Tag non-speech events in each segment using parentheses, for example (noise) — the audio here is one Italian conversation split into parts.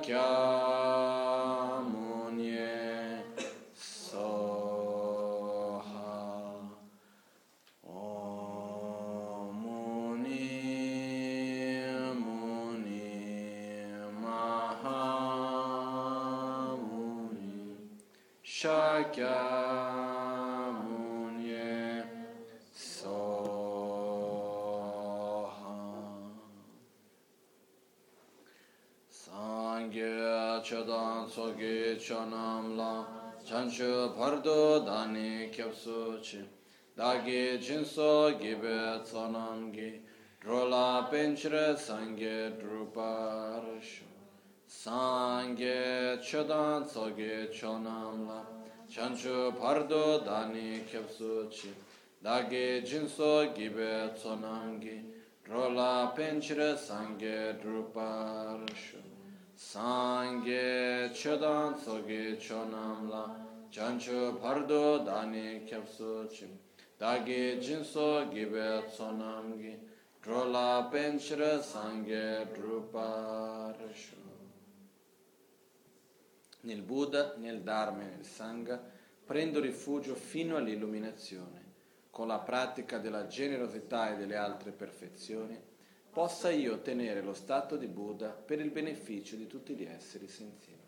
Shakyamuni Sogi Chonam La Chanchu Pardo Dani Kyapsu Chi Dagi Jinso Gibe Tsonam Gi Drola Penchre Sangye Druparshu Sangye Chodan Sogi Chonam La Chanchu Pardo Dani Kyapsu Chi Dagi Jinso Gibe Tsonam Gi Drola Penchre Sangye Druparshu Sogi Chonam La Chanchu Pardo Dani Kyapsu Chi Dagi Jinso Gibe Tsonam Gi Drola Penchre Sangye Druparshu Nel Buddha, nel Dharma e nel Sangha prendo rifugio fino all'illuminazione. Con la pratica della generosità e delle altre perfezioni possa io ottenere lo stato di Buddha per il beneficio di tutti gli esseri senzienti.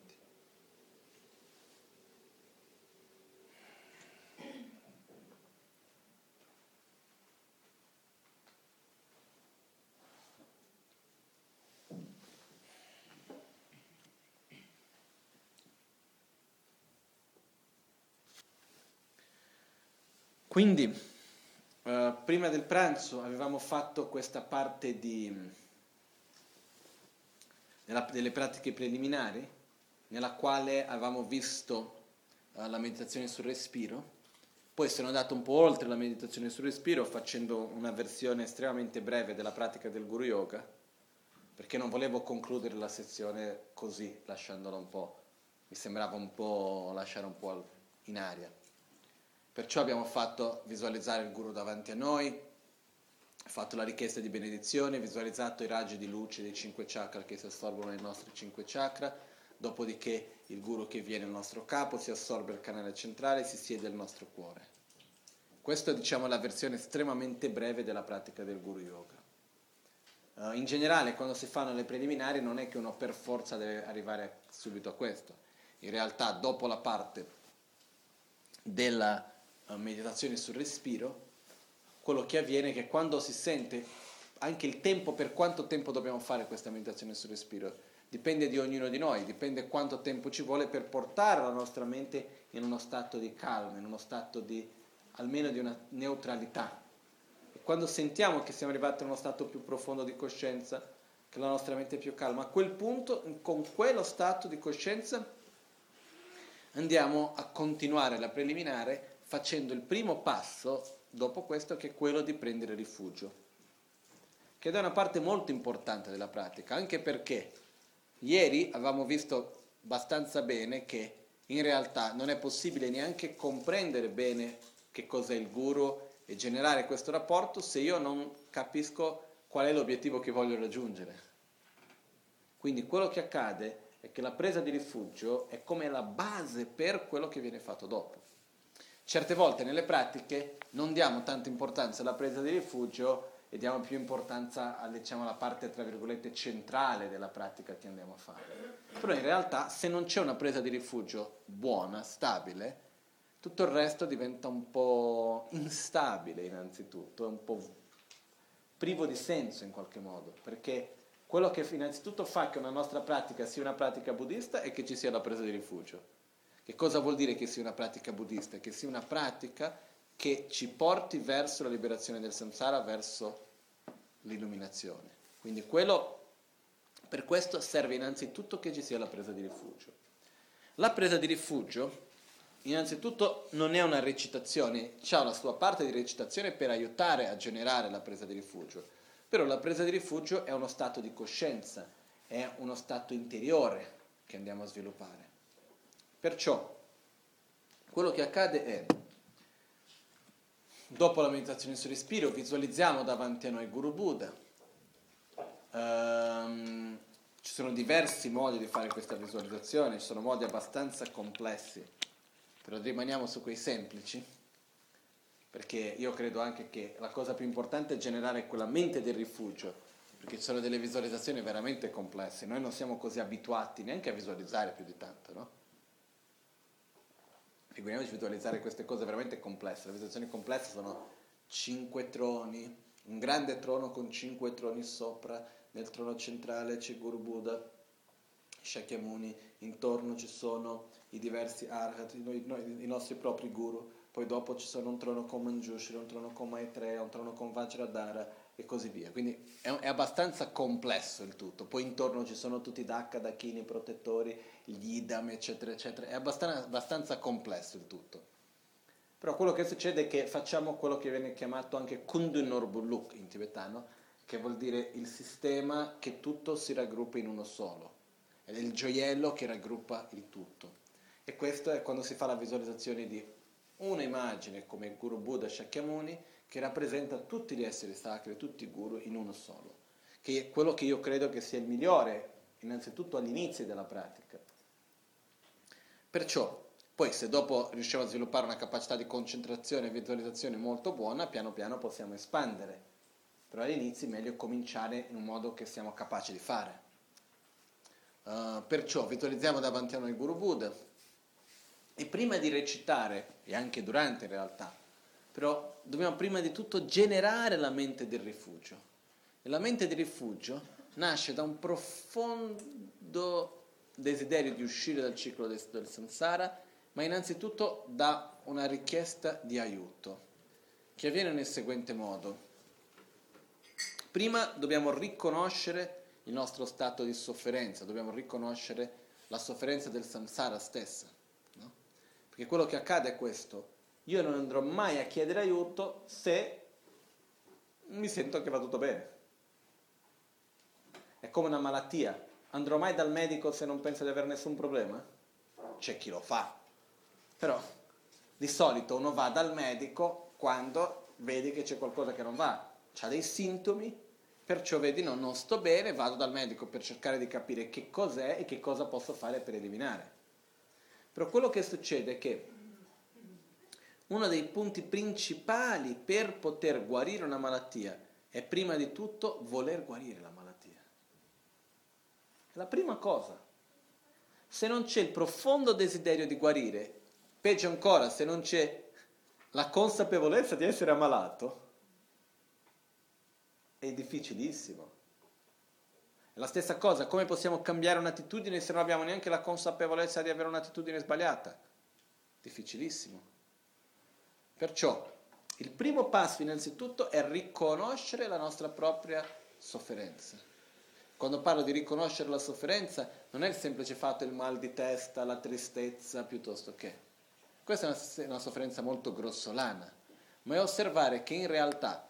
Quindi, eh, prima del pranzo avevamo fatto questa parte di, della- delle pratiche preliminari, nella quale avevamo visto eh, la meditazione sul respiro, poi sono andato un po' oltre la meditazione sul respiro facendo una versione estremamente breve della pratica del Guru Yoga, perché non volevo concludere la sezione così, lasciandola un po', mi sembrava un po' lasciare un po' in aria. Perciò abbiamo fatto visualizzare il guru davanti a noi, fatto la richiesta di benedizione, visualizzato i raggi di luce dei cinque chakra che si assorbono nei nostri cinque chakra, dopodiché il guru che viene al nostro capo si assorbe il canale centrale e si siede al nostro cuore. Questa è diciamo la versione estremamente breve della pratica del guru yoga. Eh, in generale quando si fanno le preliminari non è che uno per forza deve arrivare subito a questo. In realtà dopo la parte della meditazione sul respiro, quello che avviene è che quando si sente anche il tempo, per quanto tempo dobbiamo fare questa meditazione sul respiro, dipende di ognuno di noi, dipende quanto tempo ci vuole per portare la nostra mente in uno stato di calma, in uno stato di almeno di una neutralità. E quando sentiamo che siamo arrivati a uno stato più profondo di coscienza, che la nostra mente è più calma, a quel punto, con quello stato di coscienza, andiamo a continuare la preliminare facendo il primo passo dopo questo che è quello di prendere rifugio, che è una parte molto importante della pratica, anche perché ieri avevamo visto abbastanza bene che in realtà non è possibile neanche comprendere bene che cos'è il guru e generare questo rapporto se io non capisco qual è l'obiettivo che voglio raggiungere. Quindi quello che accade è che la presa di rifugio è come la base per quello che viene fatto dopo. Certe volte nelle pratiche non diamo tanta importanza alla presa di rifugio e diamo più importanza diciamo, alla parte, tra virgolette, centrale della pratica che andiamo a fare. Però in realtà se non c'è una presa di rifugio buona, stabile, tutto il resto diventa un po' instabile innanzitutto, è un po' privo di senso in qualche modo, perché quello che innanzitutto fa che una nostra pratica sia una pratica buddista è che ci sia la presa di rifugio. Che cosa vuol dire che sia una pratica buddista? Che sia una pratica che ci porti verso la liberazione del samsara, verso l'illuminazione. Quindi quello, per questo serve innanzitutto che ci sia la presa di rifugio. La presa di rifugio innanzitutto non è una recitazione, ha la sua parte di recitazione per aiutare a generare la presa di rifugio, però la presa di rifugio è uno stato di coscienza, è uno stato interiore che andiamo a sviluppare. Perciò quello che accade è, dopo la meditazione sul respiro, visualizziamo davanti a noi Guru Buddha. Um, ci sono diversi modi di fare questa visualizzazione, ci sono modi abbastanza complessi, però rimaniamo su quei semplici, perché io credo anche che la cosa più importante è generare quella mente del rifugio, perché ci sono delle visualizzazioni veramente complesse, noi non siamo così abituati neanche a visualizzare più di tanto, no? Figuriamoci visualizzare queste cose veramente complesse, le visualizzazioni complesse sono cinque troni, un grande trono con cinque troni sopra, nel trono centrale c'è Guru Buddha, Shakyamuni, intorno ci sono i diversi arhat, i, i, i nostri propri guru, poi dopo ci sono un trono con Manjushri, un trono con Maitreya, un trono con Vajradhara e così via. Quindi è, è, abbastanza complesso il tutto. Poi intorno ci sono tutti i Dakka, Dakini, i protettori, gli Idam, eccetera, eccetera. È abbastanza, abbastanza complesso il tutto. Però quello che succede è che facciamo quello che viene chiamato anche Kundun Norbuluk in tibetano, che vuol dire il sistema che tutto si raggruppa in uno solo. È il gioiello che raggruppa il tutto. E questo è quando si fa la visualizzazione di un'immagine come Guru Buddha Shakyamuni che rappresenta tutti gli esseri sacri, tutti i guru in uno solo, che è quello che io credo che sia il migliore innanzitutto all'inizio della pratica. Perciò, poi se dopo riusciamo a sviluppare una capacità di concentrazione e visualizzazione molto buona, piano piano possiamo espandere però all'inizio è meglio cominciare in un modo che siamo capaci di fare. Uh, perciò visualizziamo davanti a noi il Guru Buddha e prima di recitare, e anche durante in realtà, però dobbiamo prima di tutto generare la mente del rifugio. E la mente del rifugio nasce da un profondo desiderio di uscire dal ciclo del, del samsara, ma innanzitutto da una richiesta di aiuto, che avviene nel seguente modo. Prima dobbiamo riconoscere il nostro stato di sofferenza, dobbiamo riconoscere la sofferenza del samsara stessa. No? Perché quello che accade è questo, io non andrò mai a chiedere aiuto se mi sento che va tutto bene. È come una malattia, andrò mai dal medico se non penso di avere nessun problema? C'è chi lo fa, però di solito uno va dal medico quando vede che c'è qualcosa che non va, ha dei sintomi, perciò vedi no, non sto bene, vado dal medico per cercare di capire che cos'è e che cosa posso fare per eliminare. Però quello che succede è che uno dei punti principali per poter guarire una malattia è prima di tutto voler guarire la malattia. È la prima cosa. Se non c'è il profondo desiderio di guarire, peggio ancora, se non c'è la consapevolezza di essere ammalato, è difficilissimo. È la stessa cosa, come possiamo cambiare un'attitudine se non abbiamo neanche la consapevolezza di avere un'attitudine sbagliata? Difficilissimo. Perciò il primo passo innanzitutto è riconoscere la nostra propria sofferenza. Quando parlo di riconoscere la sofferenza non è il semplice fatto il mal di testa, la tristezza piuttosto che. Questa è una, una sofferenza molto grossolana, ma è osservare che in realtà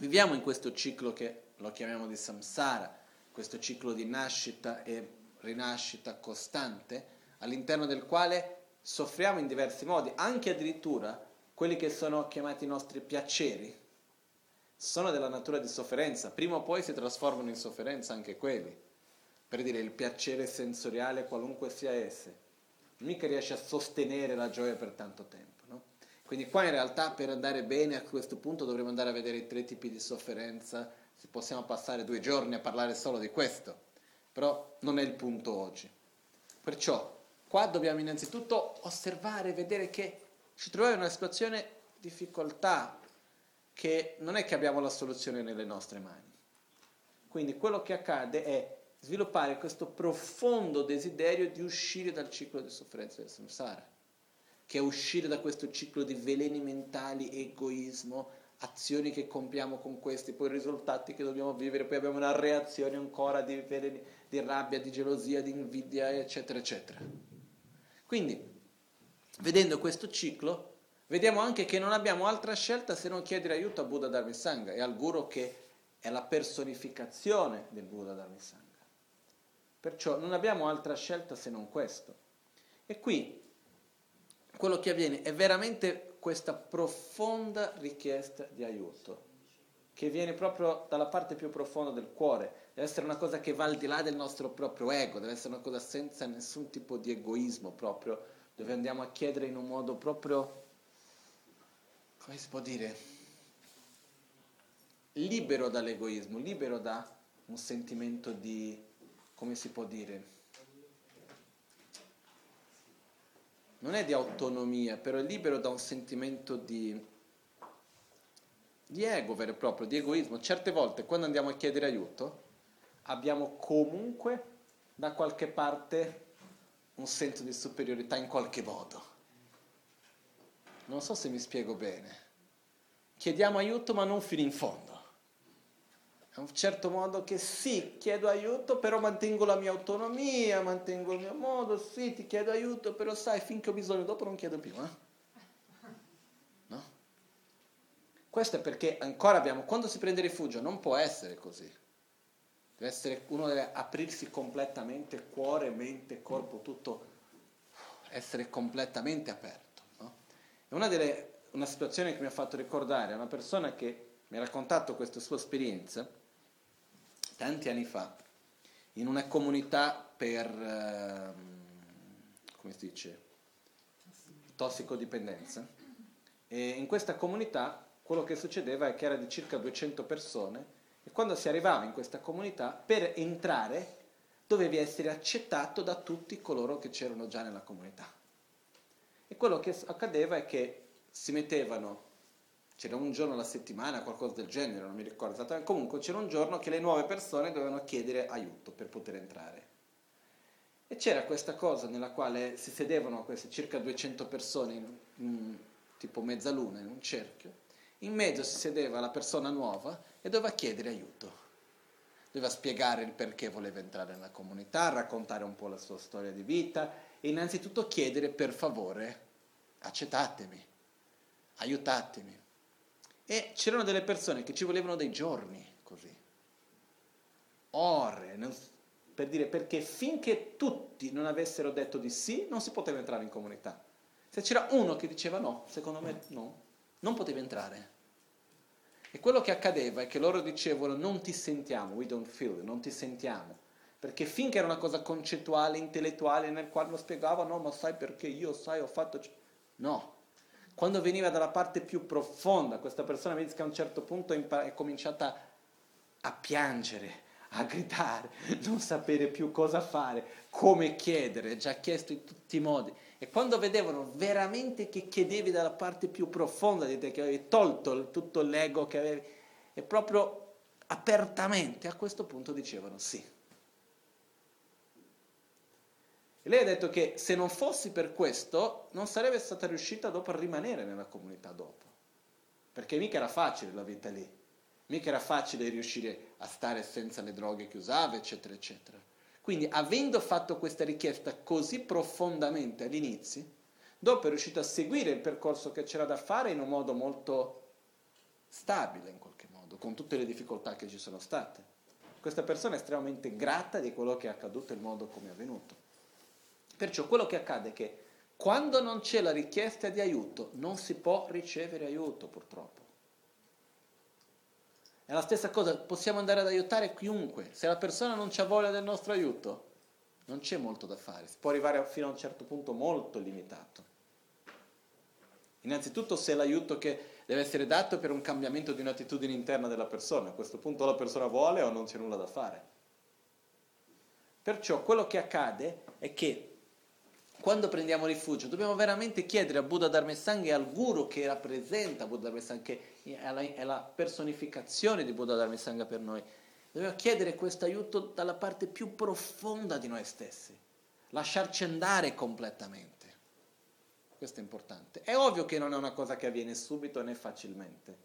Viviamo in questo ciclo che lo chiamiamo di samsara, questo ciclo di nascita e rinascita costante, all'interno del quale soffriamo in diversi modi, anche addirittura quelli che sono chiamati i nostri piaceri, sono della natura di sofferenza, prima o poi si trasformano in sofferenza anche quelli, per dire il piacere sensoriale qualunque sia esse, mica riesce a sostenere la gioia per tanto tempo. Quindi qua in realtà per andare bene a questo punto dovremmo andare a vedere i tre tipi di sofferenza, possiamo passare due giorni a parlare solo di questo, però non è il punto oggi. Perciò qua dobbiamo innanzitutto osservare, vedere che ci troviamo in una situazione di difficoltà, che non è che abbiamo la soluzione nelle nostre mani. Quindi quello che accade è sviluppare questo profondo desiderio di uscire dal ciclo di sofferenza del samsara che è uscire da questo ciclo di veleni mentali, egoismo, azioni che compiamo con questi, poi risultati che dobbiamo vivere, poi abbiamo una reazione ancora di, veleni, di rabbia, di gelosia, di invidia, eccetera, eccetera. Quindi, vedendo questo ciclo, vediamo anche che non abbiamo altra scelta se non chiedere aiuto a Buddha Dharmisanga e al Guru che è la personificazione del Buddha Dharmisanga. Perciò non abbiamo altra scelta se non questo. E qui quello che avviene è veramente questa profonda richiesta di aiuto, che viene proprio dalla parte più profonda del cuore, deve essere una cosa che va al di là del nostro proprio ego, deve essere una cosa senza nessun tipo di egoismo proprio, dove andiamo a chiedere in un modo proprio, come si può dire, libero dall'egoismo, libero da un sentimento di, come si può dire, non è di autonomia, però è libero da un sentimento di, di ego vero e proprio, di egoismo. Certe volte quando andiamo a chiedere aiuto abbiamo comunque da qualche parte un senso di superiorità in qualche modo. Non so se mi spiego bene. Chiediamo aiuto ma non fino in fondo a un certo modo che sì, chiedo aiuto, però mantengo la mia autonomia, mantengo il mio modo, sì, ti chiedo aiuto, però sai, finché ho bisogno, dopo non chiedo più. Eh? No? Questo è perché ancora abbiamo, quando si prende rifugio non può essere così. Deve essere, uno deve aprirsi completamente, cuore, mente, corpo, tutto, essere completamente aperto. No? È una, delle, una situazione che mi ha fatto ricordare, una persona che mi ha raccontato questa sua esperienza, tanti anni fa, in una comunità per, eh, come si dice, tossicodipendenza. E in questa comunità quello che succedeva è che era di circa 200 persone e quando si arrivava in questa comunità, per entrare dovevi essere accettato da tutti coloro che c'erano già nella comunità. E quello che accadeva è che si mettevano c'era un giorno alla settimana, qualcosa del genere, non mi ricordo esattamente, comunque c'era un giorno che le nuove persone dovevano chiedere aiuto per poter entrare. E c'era questa cosa nella quale si sedevano queste circa 200 persone, in, in, tipo mezzaluna, in un cerchio, in mezzo si sedeva la persona nuova e doveva chiedere aiuto. Doveva spiegare il perché voleva entrare nella comunità, raccontare un po' la sua storia di vita e innanzitutto chiedere per favore, accettatemi, aiutatemi. E c'erano delle persone che ci volevano dei giorni così, ore, per dire perché finché tutti non avessero detto di sì, non si poteva entrare in comunità. Se c'era uno che diceva no, secondo me no, non poteva entrare. E quello che accadeva è che loro dicevano non ti sentiamo, we don't feel, non ti sentiamo. Perché finché era una cosa concettuale, intellettuale, nel quale lo spiegavano, no, ma sai perché io, sai, ho fatto... No, quando veniva dalla parte più profonda, questa persona mi dice che a un certo punto è cominciata a piangere, a gridare, non sapere più cosa fare, come chiedere, già chiesto in tutti i modi. E quando vedevano veramente che chiedevi dalla parte più profonda di te, che avevi tolto tutto l'ego che avevi, e proprio apertamente a questo punto dicevano sì. E lei ha detto che se non fossi per questo non sarebbe stata riuscita dopo a rimanere nella comunità dopo. Perché mica era facile la vita lì, mica era facile riuscire a stare senza le droghe che usava, eccetera, eccetera. Quindi avendo fatto questa richiesta così profondamente all'inizio, dopo è riuscita a seguire il percorso che c'era da fare in un modo molto stabile in qualche modo, con tutte le difficoltà che ci sono state. Questa persona è estremamente grata di quello che è accaduto e il modo come è avvenuto. Perciò quello che accade è che quando non c'è la richiesta di aiuto non si può ricevere aiuto purtroppo. È la stessa cosa, possiamo andare ad aiutare chiunque, se la persona non ha voglia del nostro aiuto non c'è molto da fare, si può arrivare fino a un certo punto molto limitato. Innanzitutto se l'aiuto che deve essere dato per un cambiamento di un'attitudine interna della persona, a questo punto la persona vuole o non c'è nulla da fare. Perciò quello che accade è che quando prendiamo rifugio, dobbiamo veramente chiedere a Buddha Dharmesanga e al guru che rappresenta Buddha Dharmesanga, che è la, è la personificazione di Buddha Dharmesanga per noi. Dobbiamo chiedere questo aiuto dalla parte più profonda di noi stessi, lasciarci andare completamente. Questo è importante. È ovvio che non è una cosa che avviene subito né facilmente,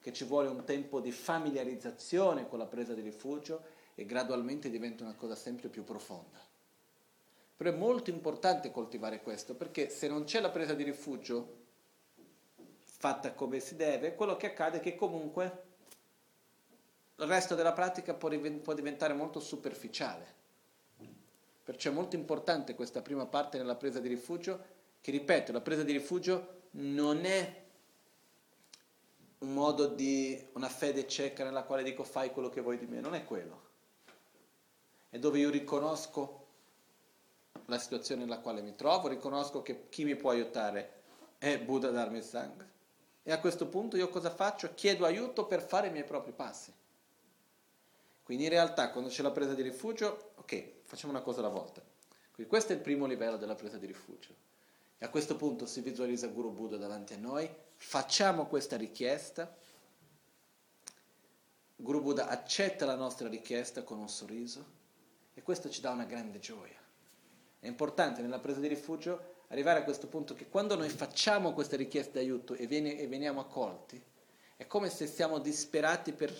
che ci vuole un tempo di familiarizzazione con la presa di rifugio e gradualmente diventa una cosa sempre più profonda. Però è molto importante coltivare questo, perché se non c'è la presa di rifugio fatta come si deve, quello che accade è che comunque il resto della pratica può, diventare molto superficiale. Perciò è molto importante questa prima parte nella presa di rifugio, che ripeto, la presa di rifugio non è un modo di una fede cieca nella quale dico fai quello che vuoi di me, non è quello. È dove io riconosco la situazione nella quale mi trovo, riconosco che chi mi può aiutare è Buddha Dharma e Sangha. E a questo punto io cosa faccio? Chiedo aiuto per fare i miei propri passi. Quindi in realtà quando c'è la presa di rifugio, ok, facciamo una cosa alla volta. Quindi questo è il primo livello della presa di rifugio. E a questo punto si visualizza Guru Buddha davanti a noi, facciamo questa richiesta, Guru Buddha accetta la nostra richiesta con un sorriso e questo ci dà una grande gioia. È importante nella presa di rifugio arrivare a questo punto che quando noi facciamo questa richiesta di aiuto e, viene, e veniamo accolti, è come se siamo disperati per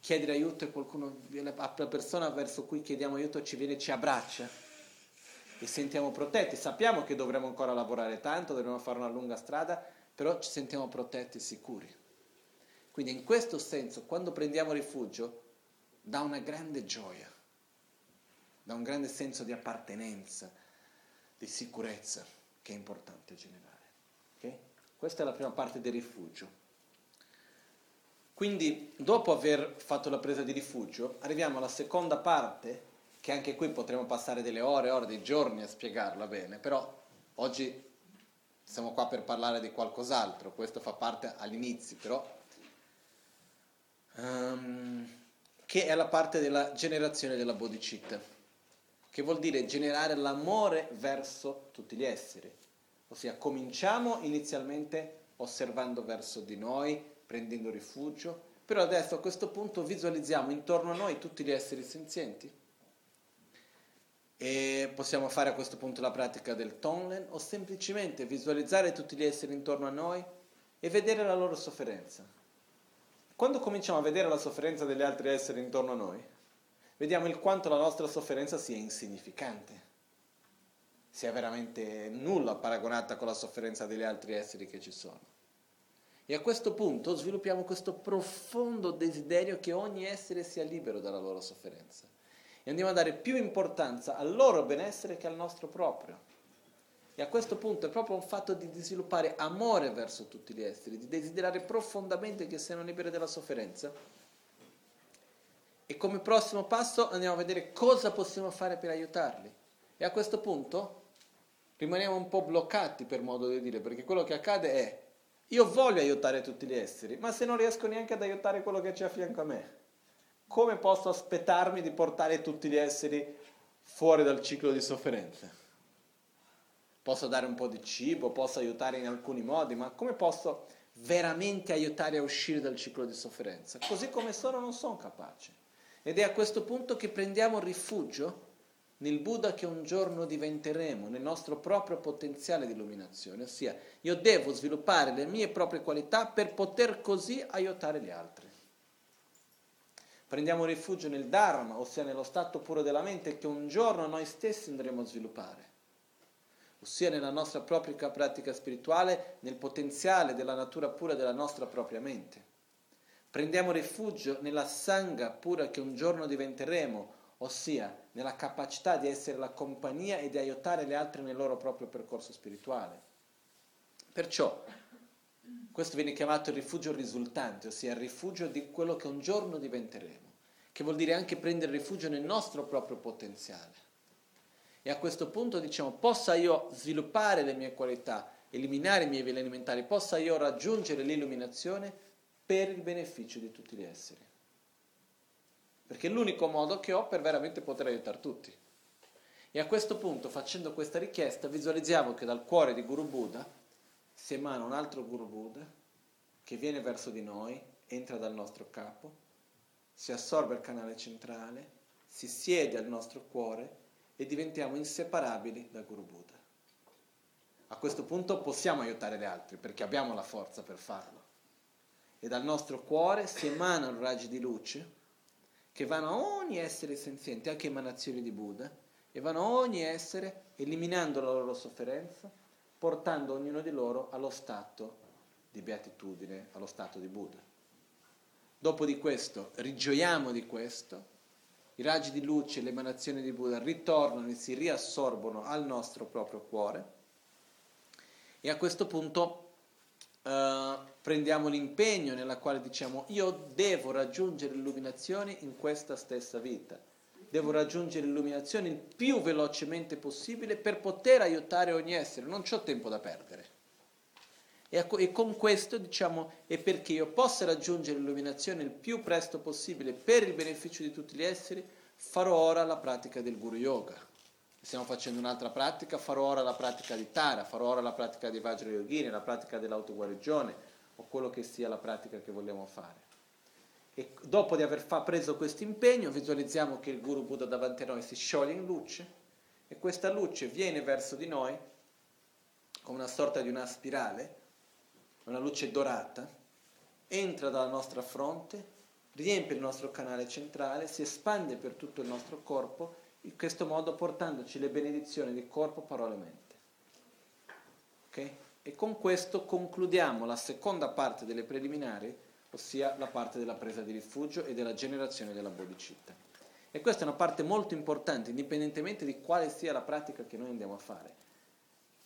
chiedere aiuto e qualcuno, la persona verso cui chiediamo aiuto ci viene e ci abbraccia e sentiamo protetti. Sappiamo che dovremo ancora lavorare tanto, dovremo fare una lunga strada, però ci sentiamo protetti e sicuri. Quindi in questo senso, quando prendiamo rifugio, dà una grande gioia da un grande senso di appartenenza, di sicurezza, che è importante generare. Okay? Questa è la prima parte del rifugio. Quindi, dopo aver fatto la presa di rifugio, arriviamo alla seconda parte, che anche qui potremo passare delle ore, ore, dei giorni a spiegarla bene, però oggi siamo qua per parlare di qualcos'altro, questo fa parte all'inizio, però... Um, che è la parte della generazione della bodhicitta che vuol dire generare l'amore verso tutti gli esseri. Ossia, cominciamo inizialmente osservando verso di noi, prendendo rifugio, però adesso a questo punto visualizziamo intorno a noi tutti gli esseri senzienti. E possiamo fare a questo punto la pratica del Tonlen o semplicemente visualizzare tutti gli esseri intorno a noi e vedere la loro sofferenza. Quando cominciamo a vedere la sofferenza degli altri esseri intorno a noi, vediamo il quanto la nostra sofferenza sia insignificante, sia veramente nulla paragonata con la sofferenza degli altri esseri che ci sono. E a questo punto sviluppiamo questo profondo desiderio che ogni essere sia libero dalla loro sofferenza. E andiamo a dare più importanza al loro benessere che al nostro proprio. E a questo punto è proprio un fatto di sviluppare amore verso tutti gli esseri, di desiderare profondamente che siano liberi dalla sofferenza e come prossimo passo andiamo a vedere cosa possiamo fare per aiutarli. E a questo punto rimaniamo un po' bloccati per modo di dire, perché quello che accade è io voglio aiutare tutti gli esseri, ma se non riesco neanche ad aiutare quello che c'è a fianco a me, come posso aspettarmi di portare tutti gli esseri fuori dal ciclo di sofferenza? Posso dare un po' di cibo, posso aiutare in alcuni modi, ma come posso veramente aiutare a uscire dal ciclo di sofferenza? Così come sono non sono capace. Ed è a questo punto che prendiamo rifugio nel Buddha che un giorno diventeremo, nel nostro proprio potenziale di illuminazione, ossia io devo sviluppare le mie proprie qualità per poter così aiutare gli altri. Prendiamo rifugio nel Dharma, ossia nello stato puro della mente che un giorno noi stessi andremo a sviluppare, ossia nella nostra propria pratica spirituale, nel potenziale della natura pura della nostra propria mente. Prendiamo rifugio nella sangha pura che un giorno diventeremo, ossia nella capacità di essere la compagnia e di aiutare gli altri nel loro proprio percorso spirituale. Perciò questo viene chiamato il rifugio risultante, ossia il rifugio di quello che un giorno diventeremo, che vuol dire anche prendere rifugio nel nostro proprio potenziale. E a questo punto diciamo, possa io sviluppare le mie qualità, eliminare i miei veleni mentali, possa io raggiungere l'illuminazione per il beneficio di tutti gli esseri. Perché è l'unico modo che ho per veramente poter aiutare tutti. E a questo punto, facendo questa richiesta, visualizziamo che dal cuore di Guru Buddha si emana un altro Guru Buddha che viene verso di noi, entra dal nostro capo, si assorbe al canale centrale, si siede al nostro cuore e diventiamo inseparabili da Guru Buddha. A questo punto possiamo aiutare gli altri perché abbiamo la forza per farlo e dal nostro cuore si emanano raggi di luce che vanno a ogni essere senziente, anche emanazioni di Buddha, e vanno a ogni essere, eliminando la loro sofferenza, portando ognuno di loro allo stato di beatitudine, allo stato di Buddha. Dopo di questo, rigioiamo di questo, i raggi di luce, le emanazioni di Buddha ritornano e si riassorbono al nostro proprio cuore e a questo punto uh, prendiamo l'impegno nella quale diciamo io devo raggiungere l'illuminazione in questa stessa vita, devo raggiungere l'illuminazione il più velocemente possibile per poter aiutare ogni essere, non ho tempo da perdere. E, e con questo diciamo è perché io possa raggiungere l'illuminazione il più presto possibile per il beneficio di tutti gli esseri, farò ora la pratica del Guru Yoga. Stiamo facendo un'altra pratica, farò ora la pratica di Tara, farò ora la pratica di Vajra Yogini, la pratica dell'autoguarigione o quello che sia la pratica che vogliamo fare. E dopo di aver preso questo impegno, visualizziamo che il Guru Buddha davanti a noi si scioglie in luce e questa luce viene verso di noi come una sorta di una spirale una luce dorata, entra dalla nostra fronte, riempie il nostro canale centrale, si espande per tutto il nostro corpo, in questo modo portandoci le benedizioni di corpo, parole e mente. Okay? E con questo concludiamo la seconda parte delle preliminari, ossia la parte della presa di rifugio e della generazione della bodhicitta. E questa è una parte molto importante, indipendentemente di quale sia la pratica che noi andiamo a fare.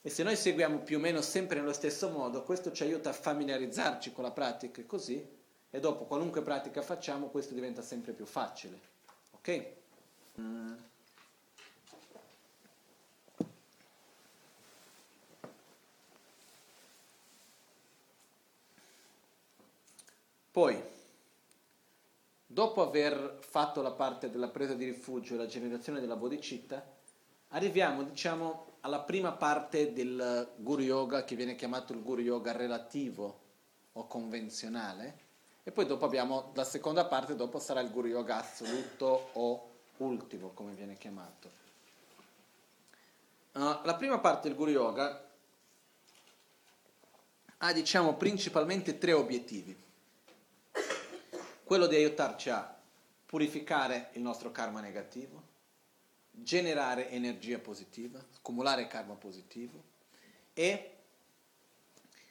E se noi seguiamo più o meno sempre nello stesso modo, questo ci aiuta a familiarizzarci con la pratica e così, e dopo qualunque pratica facciamo, questo diventa sempre più facile. Ok? Mm. Poi, dopo aver fatto la parte della presa di rifugio e la generazione della bodhicitta, arriviamo, diciamo, alla prima parte del Guru Yoga che viene chiamato il Guru Yoga relativo o convenzionale e poi dopo abbiamo la seconda parte, dopo sarà il Guru Yoga assoluto o ultimo come viene chiamato. Uh, la prima parte del Guru Yoga ha diciamo principalmente tre obiettivi. Quello di aiutarci a purificare il nostro karma negativo, generare energia positiva, accumulare karma positivo e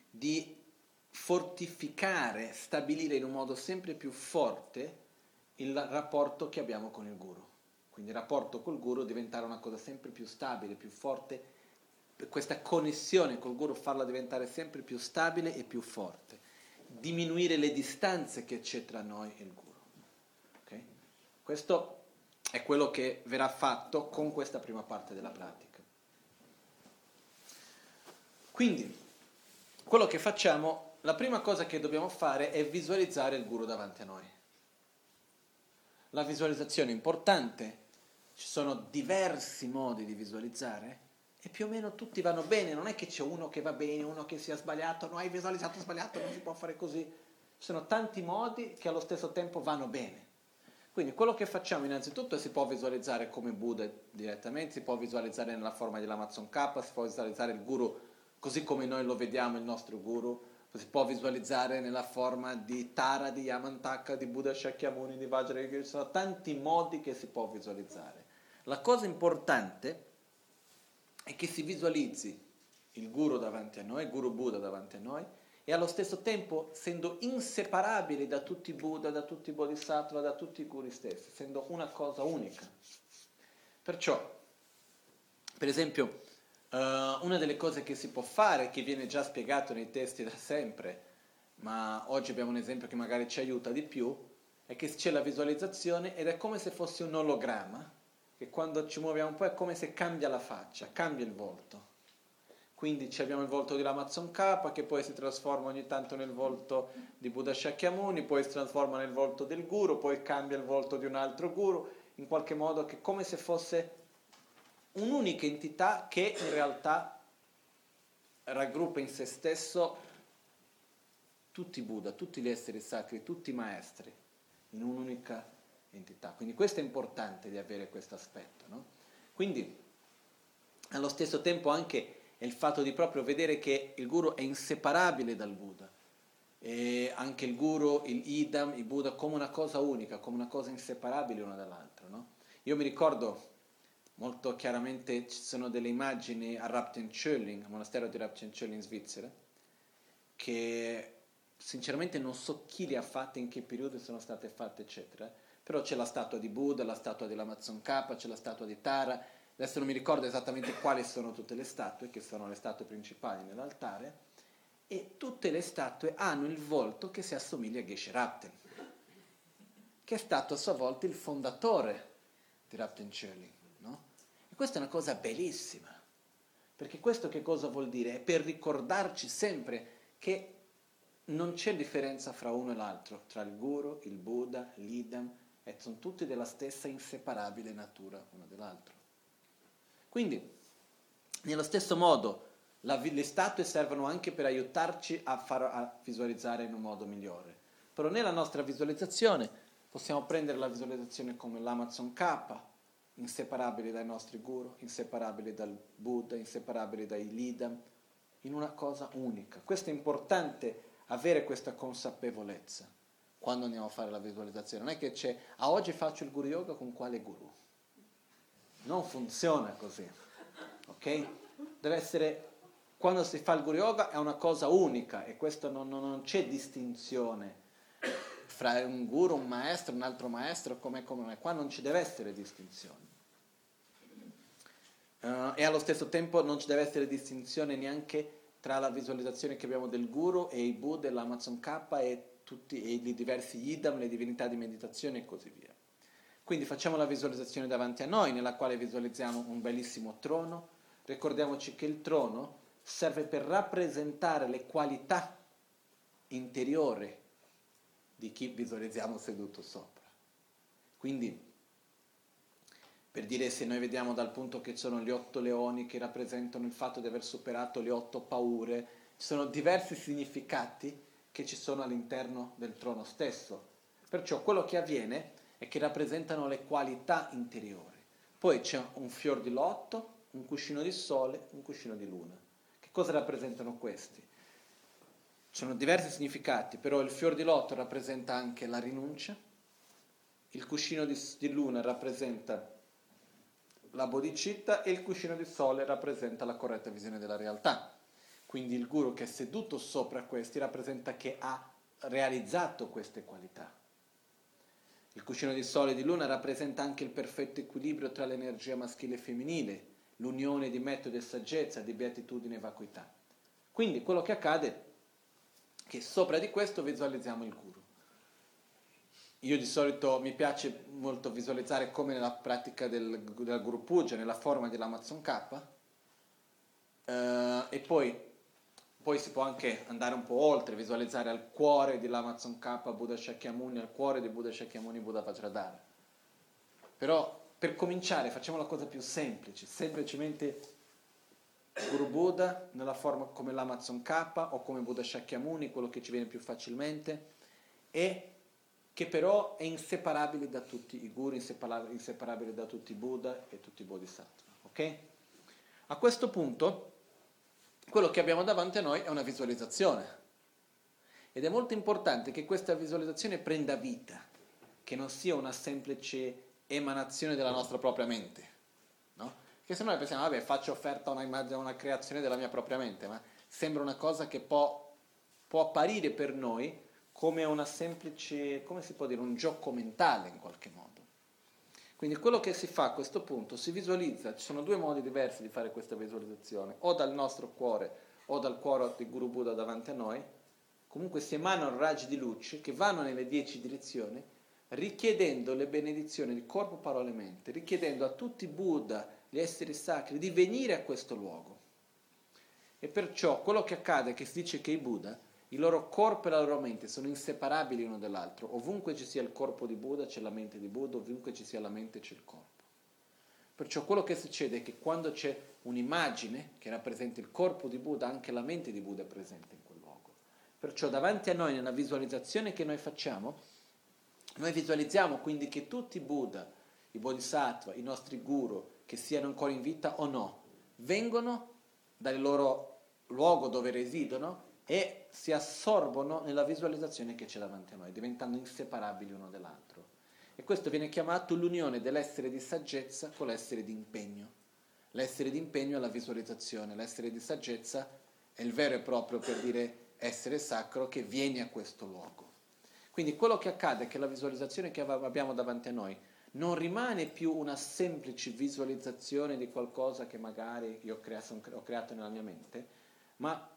di fortificare, stabilire in un modo sempre più forte il rapporto che abbiamo con il guru. Quindi il rapporto col guru diventare una cosa sempre più stabile, più forte, questa connessione col guru farla diventare sempre più stabile e più forte, diminuire le distanze che c'è tra noi e il guru. Okay? Questo è quello che verrà fatto con questa prima parte della pratica. Quindi, quello che facciamo, la prima cosa che dobbiamo fare è visualizzare il guru davanti a noi. La visualizzazione è importante, ci sono diversi modi di visualizzare e più o meno tutti vanno bene, non è che c'è uno che va bene, uno che sia sbagliato, no hai visualizzato sbagliato, non si può fare così. Ci sono tanti modi che allo stesso tempo vanno bene. Quindi quello che facciamo innanzitutto è si può visualizzare come Buddha direttamente, si può visualizzare nella forma dell'Amazon K, si può visualizzare il guru così come noi lo vediamo il nostro guru, si può visualizzare nella forma di Tara, di Yamantaka, di Buddha Shakyamuni, di Vajrayana, ci sono tanti modi che si può visualizzare. La cosa importante è che si visualizzi il guru davanti a noi, il guru Buddha davanti a noi, e allo stesso tempo essendo inseparabili da tutti i Buddha, da tutti i Bodhisattva, da tutti i Guru stessi, essendo una cosa unica. Perciò, per esempio, uh, una delle cose che si può fare, che viene già spiegato nei testi da sempre, ma oggi abbiamo un esempio che magari ci aiuta di più, è che c'è la visualizzazione ed è come se fosse un ologramma, che quando ci muoviamo un po' è come se cambia la faccia, cambia il volto. Quindi abbiamo il volto di Ramazon K che poi si trasforma ogni tanto nel volto di Buddha Shakyamuni, poi si trasforma nel volto del guru, poi cambia il volto di un altro guru, in qualche modo che è come se fosse un'unica entità che in realtà raggruppa in se stesso tutti i Buddha, tutti gli esseri sacri, tutti i maestri, in un'unica entità. Quindi questo è importante di avere questo aspetto. No? Quindi allo stesso tempo anche il fatto di proprio vedere che il guru è inseparabile dal Buddha. E anche il guru, il idam, il Buddha come una cosa unica, come una cosa inseparabile una dall'altra. No? Io mi ricordo molto chiaramente ci sono delle immagini a Raptenschölling, al monastero di Raptenschölling in Svizzera, che sinceramente non so chi le ha fatte, in che periodo sono state fatte, eccetera, però c'è la statua di Buddha, la statua dell'Amazon K, c'è la statua di Tara, adesso non mi ricordo esattamente quali sono tutte le statue, che sono le statue principali nell'altare, e tutte le statue hanno il volto che si assomiglia a Geshe Rapten, che è stato a sua volta il fondatore di Rapten Schöling. No? E questa è una cosa bellissima, perché questo che cosa vuol dire? È per ricordarci sempre che non c'è differenza fra uno e l'altro, tra il guru, il Buddha, l'idam, e sono tutti della stessa inseparabile natura uno dell'altro. Quindi, nello stesso modo, la, le statue servono anche per aiutarci a, far, a visualizzare in un modo migliore. Però nella nostra visualizzazione possiamo prendere la visualizzazione come l'Amazon K, inseparabili dai nostri guru, inseparabili dal Buddha, inseparabili dai Lidam, in una cosa unica. Questo è importante avere questa consapevolezza quando andiamo a fare la visualizzazione. Non è che c'è, a oggi faccio il guru yoga con quale guru? Non funziona così, ok? Deve essere quando si fa il Guru Yoga è una cosa unica e questo non, non, non c'è distinzione fra un guru, un maestro, un altro maestro, come come qua non ci deve essere distinzione. Uh, e allo stesso tempo non ci deve essere distinzione neanche tra la visualizzazione che abbiamo del guru e i Buddha, l'Amazon K e tutti e i diversi yidam, le divinità di meditazione e così via. Quindi facciamo la visualizzazione davanti a noi, nella quale visualizziamo un bellissimo trono. Ricordiamoci che il trono serve per rappresentare le qualità interiori di chi visualizziamo seduto sopra. Quindi, per dire se noi vediamo dal punto che sono gli otto leoni che rappresentano il fatto di aver superato le otto paure, ci sono diversi significati che ci sono all'interno del trono stesso. Perciò quello che avviene è che rappresentano le qualità interiori. Poi c'è un fior di lotto, un cuscino di sole, un cuscino di luna. Cosa rappresentano questi? Ci sono diversi significati, però il fior di lotto rappresenta anche la rinuncia, il cuscino di, di luna rappresenta la bodhicitta e il cuscino di sole rappresenta la corretta visione della realtà. Quindi il guru che è seduto sopra questi rappresenta che ha realizzato queste qualità. Il cuscino di sole e di luna rappresenta anche il perfetto equilibrio tra l'energia maschile e femminile, l'unione di metodo e saggezza, di beatitudine e vacuità. Quindi quello che accade è che sopra di questo visualizziamo il guru. Io di solito mi piace molto visualizzare come nella pratica del, del Guru Puja, nella forma dell'Amazon K, eh, e poi, poi, si può anche andare un po' oltre, visualizzare al cuore dell'Amazon K Buddha Shakyamuni, al cuore di Buddha Shakyamuni Buddha Vajradhara. Però per cominciare facciamo la cosa più semplice, semplicemente Guru Buddha nella forma come l'Amazon K o come Buddha Shakyamuni, quello che ci viene più facilmente, e che però è inseparabile da tutti i guru, inseparabile, da tutti i Buddha e tutti i Bodhisattva. Ok? A questo punto, quello che abbiamo davanti a noi è una visualizzazione. Ed è molto importante che questa visualizzazione prenda vita, che non sia una semplice emanazione della nostra propria mente. No? Che se noi pensiamo, vabbè, faccio offerta a una, immagine, una creazione della mia propria mente, ma sembra una cosa che può, può apparire per noi come una semplice, come si può dire, un gioco mentale in qualche modo. Quindi quello che si fa a questo punto, si visualizza, ci sono due modi diversi di fare questa visualizzazione, o dal nostro cuore o dal cuore di Guru Buddha davanti a noi, comunque si emanano raggi di luce che vanno nelle dieci direzioni richiedendo le benedizioni di corpo, parole e mente, richiedendo a tutti i Buddha, gli esseri sacri, di venire a questo luogo. E perciò quello che accade è che si dice che i Buddha, il loro corpo e la loro mente sono inseparabili uno dall'altro. Ovunque ci sia il corpo di Buddha c'è la mente di Buddha, ovunque ci sia la mente c'è il corpo. Perciò quello che succede è che quando c'è un'immagine che rappresenta il corpo di Buddha, anche la mente di Buddha è presente in quel luogo. Perciò davanti a noi, nella visualizzazione che noi facciamo, noi visualizziamo quindi che tutti i Buddha, i Bodhisattva, i nostri guru, che siano ancora in vita o no, vengono dal loro luogo dove residono e si assorbono nella visualizzazione che c'è davanti a noi, diventando inseparabili uno dall'altro. E questo viene chiamato l'unione dell'essere di saggezza con l'essere di impegno. L'essere di impegno è la visualizzazione, l'essere di saggezza è il vero e proprio per dire essere sacro che viene a questo luogo. Quindi quello che accade è che la visualizzazione che abbiamo davanti a noi non rimane più una semplice visualizzazione di qualcosa che magari io ho creato nella mia mente, ma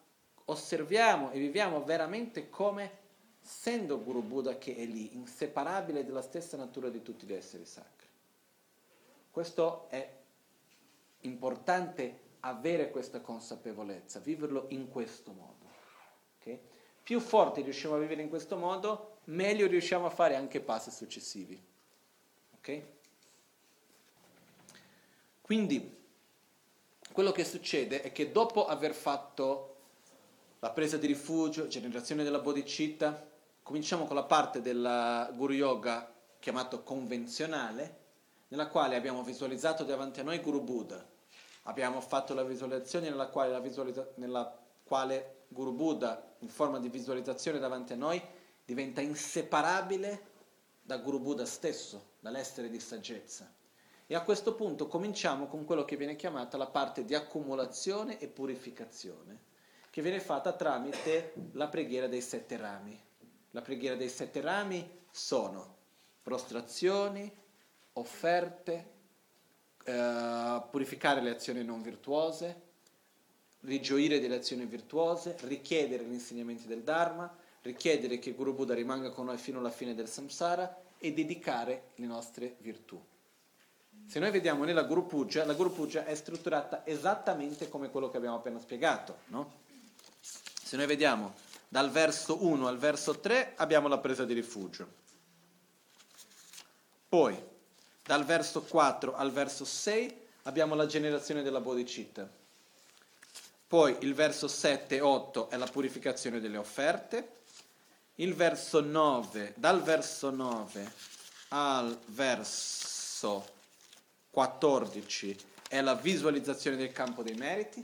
osserviamo e viviamo veramente come essendo Guru Buddha che è lì, inseparabile della stessa natura di tutti gli esseri sacri. Questo è importante avere questa consapevolezza, viverlo in questo modo. Okay? Più forti riusciamo a vivere in questo modo, meglio riusciamo a fare anche passi successivi. Okay? Quindi, quello che succede è che dopo aver fatto la presa di rifugio, generazione della bodhicitta, cominciamo con la parte del Guru Yoga chiamato convenzionale, nella quale abbiamo visualizzato davanti a noi Guru Buddha, abbiamo fatto la visualizzazione nella quale, la visualizza- nella quale Guru Buddha, in forma di visualizzazione davanti a noi, diventa inseparabile da Guru Buddha stesso, dall'essere di saggezza. E a questo punto cominciamo con quello che viene chiamata la parte di accumulazione e purificazione che viene fatta tramite la preghiera dei sette rami. La preghiera dei sette rami sono prostrazioni, offerte, eh, purificare le azioni non virtuose, rigioire delle azioni virtuose, richiedere gli insegnamenti del Dharma, richiedere che Guru Buddha rimanga con noi fino alla fine del samsara e dedicare le nostre virtù. Se noi vediamo nella Guru Puja, la Guru Puja è strutturata esattamente come quello che abbiamo appena spiegato, no? Se noi vediamo dal verso 1 al verso 3 abbiamo la presa di rifugio. Poi dal verso 4 al verso 6 abbiamo la generazione della bodhicitta. Poi il verso 7 e 8 è la purificazione delle offerte. Il verso 9, dal verso 9 al verso 14 è la visualizzazione del campo dei meriti,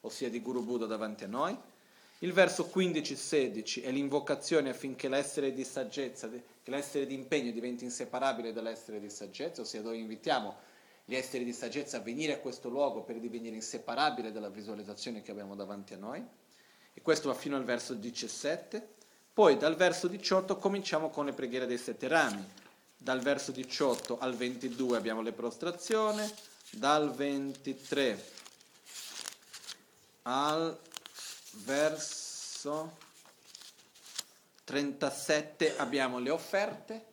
ossia di Guru Buddha davanti a noi. Il verso 15-16 è l'invocazione affinché l'essere di saggezza, che l'essere di impegno diventi inseparabile dall'essere di saggezza, ossia dove invitiamo gli esseri di saggezza a venire a questo luogo per divenire inseparabile dalla visualizzazione che abbiamo davanti a noi. E questo va fino al verso 17. Poi dal verso 18 cominciamo con le preghiere dei sette rami. Dal verso 18 al 22 abbiamo le prostrazioni, dal 23 al verso 37 abbiamo le offerte,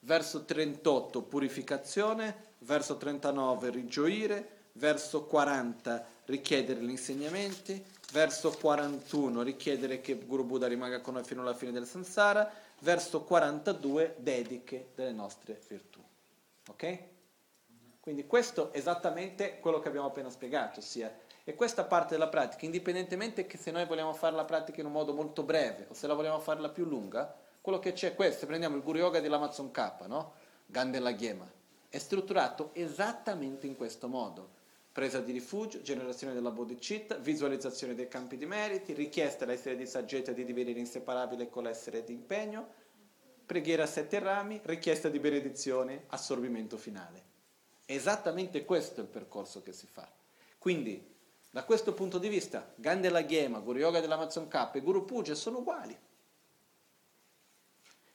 verso 38 purificazione, verso 39 rigioire, verso 40 richiedere gli insegnamenti, verso 41 richiedere che Guru Buddha rimanga con noi fino alla fine del samsara, verso 42 dediche delle nostre virtù. Ok? Quindi questo è esattamente quello che abbiamo appena spiegato, ossia e questa parte della pratica, indipendentemente che se noi vogliamo fare la pratica in un modo molto breve o se la vogliamo farla più lunga, quello che c'è è questo, prendiamo il Guru Yoga dell'Amazon K, no? Gandela Ghema, è strutturato esattamente in questo modo. Presa di rifugio, generazione della bodhicitta, visualizzazione dei campi di meriti, richiesta all'essere di saggezza di divenire inseparabile con l'essere di impegno, preghiera a sette rami, richiesta di benedizione, assorbimento finale. Esattamente questo è il percorso che si fa. Quindi da questo punto di vista, Gandela Ghema, Guru Yoga dell'Amazon K e Guru Puja sono uguali.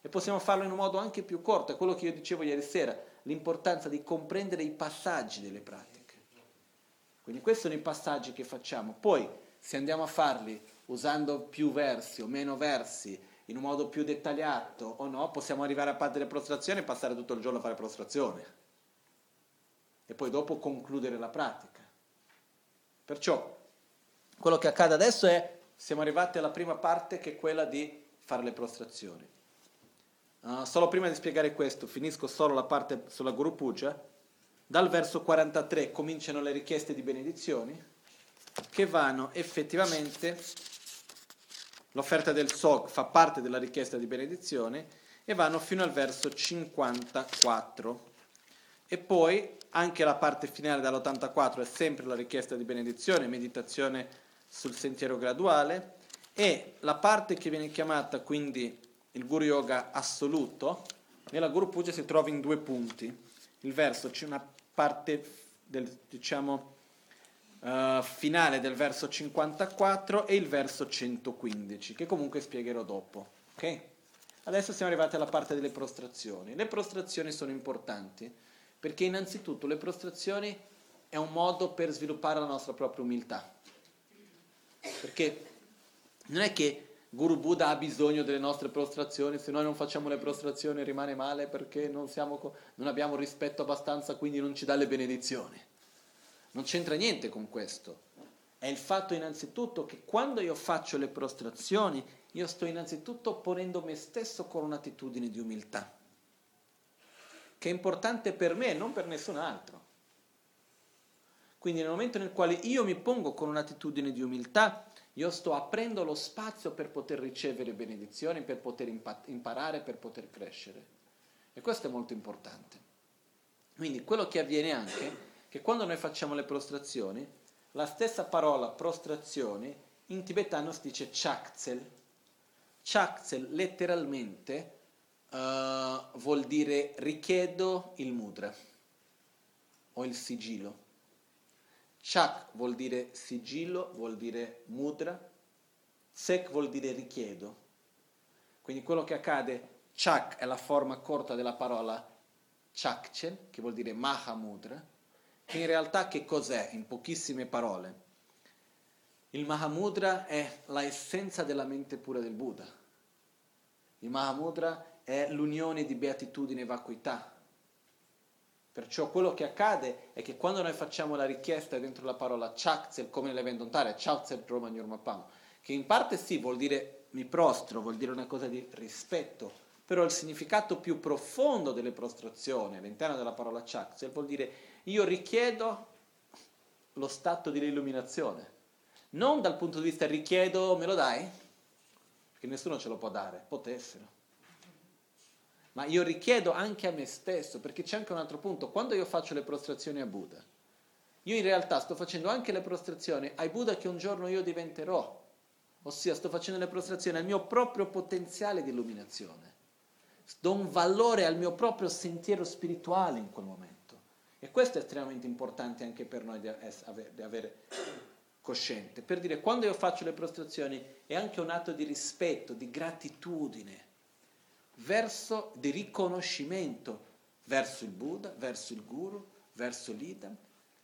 E possiamo farlo in un modo anche più corto, è quello che io dicevo ieri sera, l'importanza di comprendere i passaggi delle pratiche. Quindi questi sono i passaggi che facciamo. Poi, se andiamo a farli usando più versi o meno versi, in un modo più dettagliato o no, possiamo arrivare a parte delle prostrazioni e passare tutto il giorno a fare prostrazione. E poi dopo concludere la pratica. Perciò quello che accade adesso è, siamo arrivati alla prima parte che è quella di fare le prostrazioni. Uh, solo prima di spiegare questo, finisco solo la parte sulla Guru Puja. Dal verso 43 cominciano le richieste di benedizioni che vanno effettivamente, l'offerta del SOG fa parte della richiesta di benedizione e vanno fino al verso 54. E poi anche la parte finale dall'84 è sempre la richiesta di benedizione, meditazione sul sentiero graduale e la parte che viene chiamata quindi il Guru Yoga assoluto, nella Guru Puja si trova in due punti. Il verso, c'è una parte del, diciamo, uh, finale del verso 54 e il verso 115, che comunque spiegherò dopo. Ok? Adesso siamo arrivati alla parte delle prostrazioni. Le prostrazioni sono importanti perché innanzitutto le prostrazioni è un modo per sviluppare la nostra propria umiltà. Perché non è che Guru Buddha ha bisogno delle nostre prostrazioni, se noi non facciamo le prostrazioni rimane male perché non, siamo, non abbiamo rispetto abbastanza, quindi non ci dà le benedizioni. Non c'entra niente con questo. È il fatto innanzitutto che quando io faccio le prostrazioni, io sto innanzitutto ponendo me stesso con un'attitudine di umiltà, che è importante per me e non per nessun altro. Quindi nel momento nel quale io mi pongo con un'attitudine di umiltà, io sto aprendo lo spazio per poter ricevere benedizioni, per poter imparare, per poter crescere. E questo è molto importante. Quindi quello che avviene anche è che quando noi facciamo le prostrazioni, la stessa parola prostrazione in tibetano si dice chakzel. Chakzel letteralmente uh, vuol dire richiedo il mudra o il sigillo. Chak vuol dire sigillo, vuol dire mudra, Sek vuol dire richiedo. Quindi quello che accade, Chak è la forma corta della parola Chakchen, che vuol dire Mahamudra, che in realtà che cos'è in pochissime parole? Il Mahamudra è la essenza della mente pura del Buddha. Il Mahamudra è l'unione di beatitudine e vacuità. Perciò quello che accade è che quando noi facciamo la richiesta dentro la parola chakzel, come nell'eventontare, chakzel romanyormapam, che in parte sì vuol dire mi prostro, vuol dire una cosa di rispetto, però il significato più profondo delle prostrazioni all'interno della parola chakzel vuol dire io richiedo lo stato di illuminazione. Non dal punto di vista richiedo me lo dai? Perché nessuno ce lo può dare, potessero ma io richiedo anche a me stesso, perché c'è anche un altro punto, quando io faccio le prostrazioni a Buddha, io in realtà sto facendo anche le prostrazioni ai Buddha che un giorno io diventerò, ossia sto facendo le prostrazioni al mio proprio potenziale di illuminazione, do un valore al mio proprio sentiero spirituale in quel momento. E questo è estremamente importante anche per noi di avere cosciente. Per dire, quando io faccio le prostrazioni è anche un atto di rispetto, di gratitudine verso di riconoscimento verso il Buddha, verso il Guru, verso l'Idam,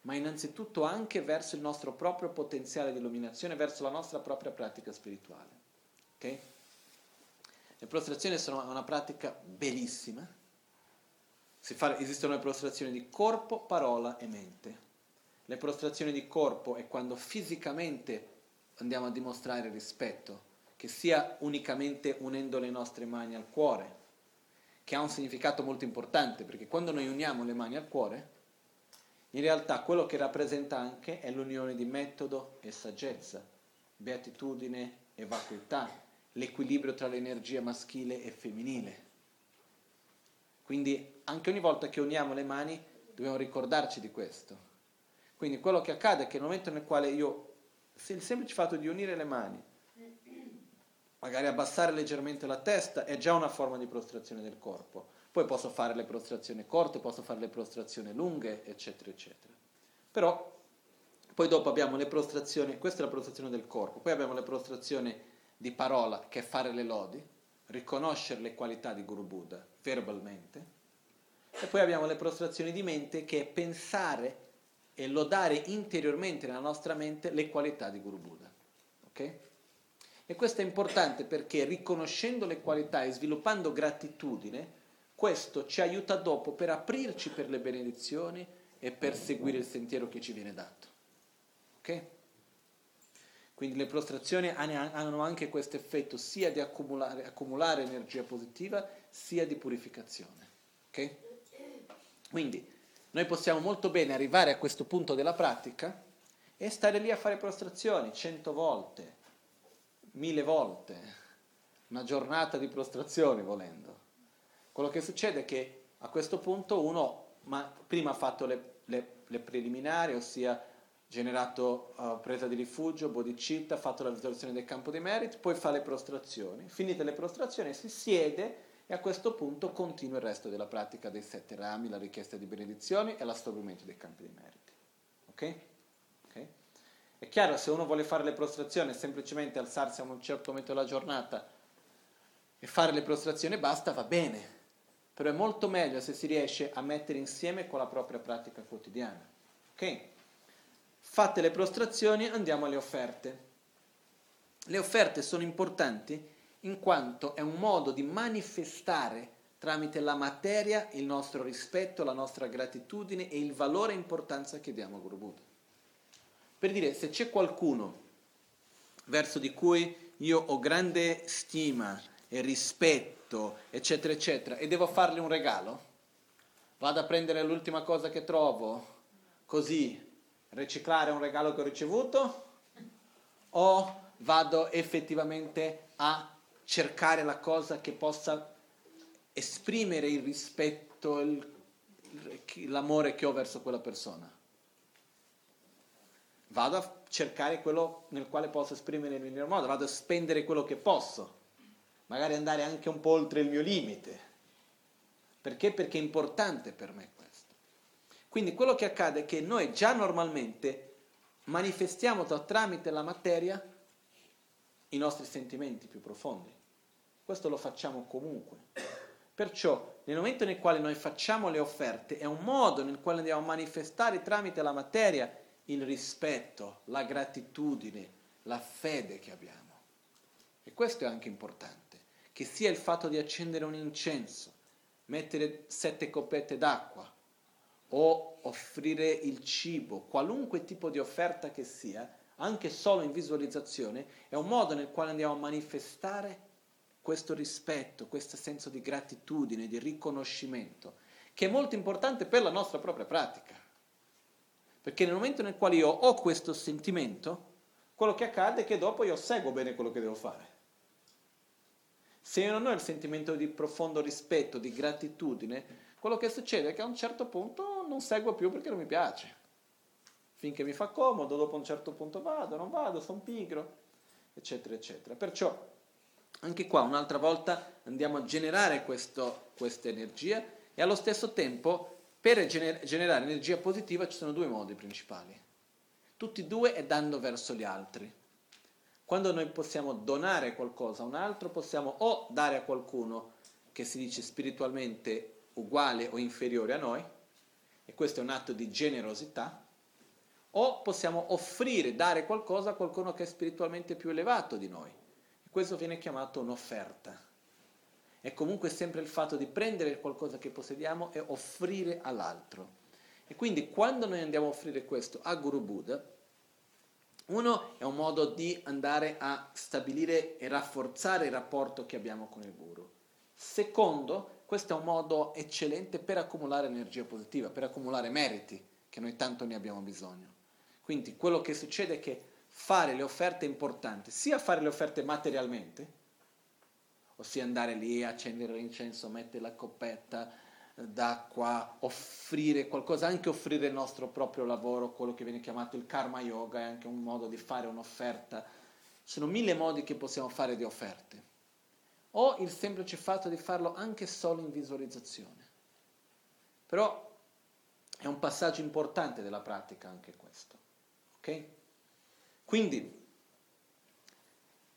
ma innanzitutto anche verso il nostro proprio potenziale di illuminazione, verso la nostra propria pratica spirituale. Okay? Le prostrazioni sono una pratica bellissima. Fa, esistono le prostrazioni di corpo, parola e mente. Le prostrazioni di corpo è quando fisicamente andiamo a dimostrare rispetto che sia unicamente unendo le nostre mani al cuore, che ha un significato molto importante, perché quando noi uniamo le mani al cuore, in realtà quello che rappresenta anche è l'unione di metodo e saggezza, beatitudine e vacuità, l'equilibrio tra l'energia maschile e femminile. Quindi anche ogni volta che uniamo le mani dobbiamo ricordarci di questo. Quindi quello che accade è che nel momento nel quale io, se il semplice fatto di unire le mani, magari abbassare leggermente la testa è già una forma di prostrazione del corpo. Poi posso fare le prostrazioni corte, posso fare le prostrazioni lunghe, eccetera, eccetera. Però poi dopo abbiamo le prostrazioni, questa è la prostrazione del corpo, poi abbiamo le prostrazioni di parola, che è fare le lodi, riconoscere le qualità di Guru Buddha verbalmente, e poi abbiamo le prostrazioni di mente, che è pensare e lodare interiormente nella nostra mente le qualità di Guru Buddha. Okay? E questo è importante perché riconoscendo le qualità e sviluppando gratitudine, questo ci aiuta dopo per aprirci per le benedizioni e per seguire il sentiero che ci viene dato. Ok? Quindi le prostrazioni hanno anche questo effetto sia di accumulare, accumulare energia positiva sia di purificazione. Ok? Quindi noi possiamo molto bene arrivare a questo punto della pratica e stare lì a fare prostrazioni cento volte, mille volte, una giornata di prostrazione volendo. Quello che succede è che a questo punto uno ma, prima ha fatto le, le, le preliminari, ossia generato uh, presa di rifugio, bodhicitta, fatto la visualizzazione del campo dei meriti, poi fa le prostrazioni. Finite le prostrazioni si siede e a questo punto continua il resto della pratica dei sette rami, la richiesta di benedizioni e l'assorbimento dei campi di meriti. Ok? okay? È chiaro, se uno vuole fare le prostrazioni, semplicemente alzarsi a un certo momento della giornata e fare le prostrazioni e basta, va bene. Però è molto meglio se si riesce a mettere insieme con la propria pratica quotidiana. Ok? Fatte le prostrazioni, andiamo alle offerte. Le offerte sono importanti in quanto è un modo di manifestare tramite la materia il nostro rispetto, la nostra gratitudine e il valore e importanza che diamo a Guru Buddha. Per dire, se c'è qualcuno verso di cui io ho grande stima e rispetto, eccetera, eccetera, e devo fargli un regalo, vado a prendere l'ultima cosa che trovo, così riciclare un regalo che ho ricevuto, o vado effettivamente a cercare la cosa che possa esprimere il rispetto, il, l'amore che ho verso quella persona. Vado a cercare quello nel quale posso esprimere il miglior modo, vado a spendere quello che posso, magari andare anche un po' oltre il mio limite. Perché? Perché è importante per me questo. Quindi quello che accade è che noi già normalmente manifestiamo tramite la materia i nostri sentimenti più profondi. Questo lo facciamo comunque. Perciò, nel momento nel quale noi facciamo le offerte, è un modo nel quale andiamo a manifestare tramite la materia il rispetto, la gratitudine, la fede che abbiamo. E questo è anche importante, che sia il fatto di accendere un incenso, mettere sette coppette d'acqua o offrire il cibo, qualunque tipo di offerta che sia, anche solo in visualizzazione, è un modo nel quale andiamo a manifestare questo rispetto, questo senso di gratitudine, di riconoscimento, che è molto importante per la nostra propria pratica. Perché nel momento nel quale io ho questo sentimento, quello che accade è che dopo io seguo bene quello che devo fare. Se io non ho il sentimento di profondo rispetto, di gratitudine, quello che succede è che a un certo punto non seguo più perché non mi piace finché mi fa comodo, dopo un certo punto vado, non vado, sono pigro, eccetera, eccetera. Perciò anche qua un'altra volta andiamo a generare questa energia e allo stesso tempo per gener- generare energia positiva ci sono due modi principali. Tutti e due è dando verso gli altri. Quando noi possiamo donare qualcosa a un altro, possiamo o dare a qualcuno che si dice spiritualmente uguale o inferiore a noi, e questo è un atto di generosità, o possiamo offrire, dare qualcosa a qualcuno che è spiritualmente più elevato di noi. E questo viene chiamato un'offerta. È comunque sempre il fatto di prendere qualcosa che possediamo e offrire all'altro. E quindi quando noi andiamo a offrire questo a Guru Buddha, uno è un modo di andare a stabilire e rafforzare il rapporto che abbiamo con il Guru. Secondo, questo è un modo eccellente per accumulare energia positiva, per accumulare meriti, che noi tanto ne abbiamo bisogno. Quindi quello che succede è che fare le offerte è importante, sia fare le offerte materialmente, ossia andare lì, accendere l'incenso, mettere la coppetta d'acqua, offrire qualcosa, anche offrire il nostro proprio lavoro, quello che viene chiamato il karma yoga, è anche un modo di fare un'offerta. Sono mille modi che possiamo fare di offerte. O il semplice fatto di farlo anche solo in visualizzazione. Però è un passaggio importante della pratica anche questo. Ok? Quindi,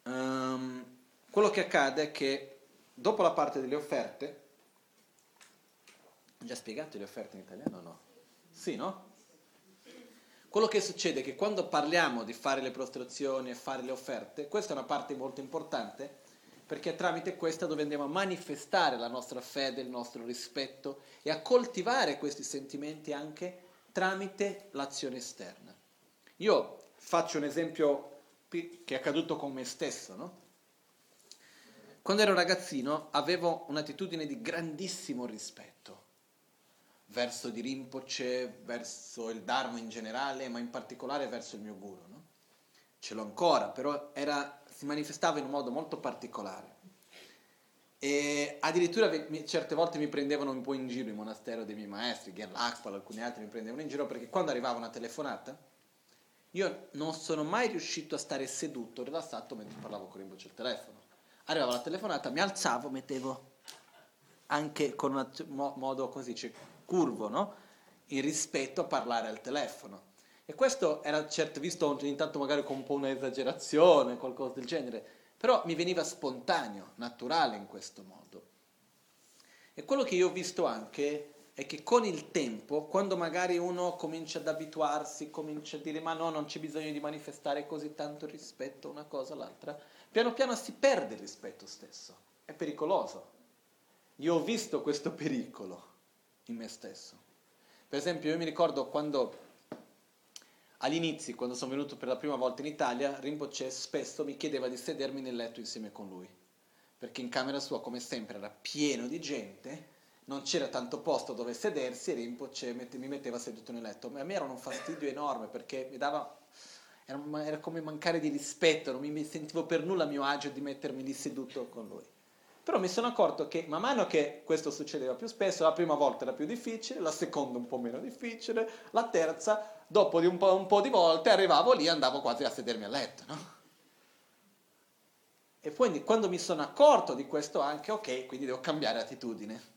um, quello che accade è che dopo la parte delle offerte, ho già spiegato le offerte in italiano o no? Sì, no? Quello che succede è che quando parliamo di fare le prostrazioni e fare le offerte, questa è una parte molto importante perché è tramite questa dove andiamo a manifestare la nostra fede, il nostro rispetto e a coltivare questi sentimenti anche tramite l'azione esterna. Io faccio un esempio che è accaduto con me stesso, no? Quando ero ragazzino avevo un'attitudine di grandissimo rispetto verso di Rinpoche, verso il Dharma in generale, ma in particolare verso il mio guru, no? Ce l'ho ancora, però era, si manifestava in un modo molto particolare. E addirittura certe volte mi prendevano un po' in giro il monastero dei miei maestri, Gerlachpal, alcuni altri mi prendevano in giro perché quando arrivava una telefonata io non sono mai riuscito a stare seduto, rilassato mentre parlavo con Rimbacio al telefono. Arrivava la telefonata, mi alzavo, mettevo anche con un modo, così dice, curvo, no? Il rispetto a parlare al telefono. E questo era certo visto ogni tanto magari con un po' un'esagerazione, qualcosa del genere, però mi veniva spontaneo, naturale in questo modo. E quello che io ho visto anche è che con il tempo, quando magari uno comincia ad abituarsi, comincia a dire ma no, non c'è bisogno di manifestare così tanto rispetto una cosa all'altra, piano piano si perde il rispetto stesso. È pericoloso. Io ho visto questo pericolo in me stesso. Per esempio, io mi ricordo quando all'inizio, quando sono venuto per la prima volta in Italia, Rinpoche spesso mi chiedeva di sedermi nel letto insieme con lui, perché in camera sua, come sempre, era pieno di gente non c'era tanto posto dove sedersi e Rinpoche mi metteva seduto nel letto. A me era un fastidio enorme perché mi dava, era, era come mancare di rispetto, non mi sentivo per nulla a mio agio di mettermi lì seduto con lui. Però mi sono accorto che man mano che questo succedeva più spesso, la prima volta era più difficile, la seconda un po' meno difficile, la terza, dopo di un po', un po di volte, arrivavo lì e andavo quasi a sedermi a letto, no? E poi quando mi sono accorto di questo anche, ok, quindi devo cambiare attitudine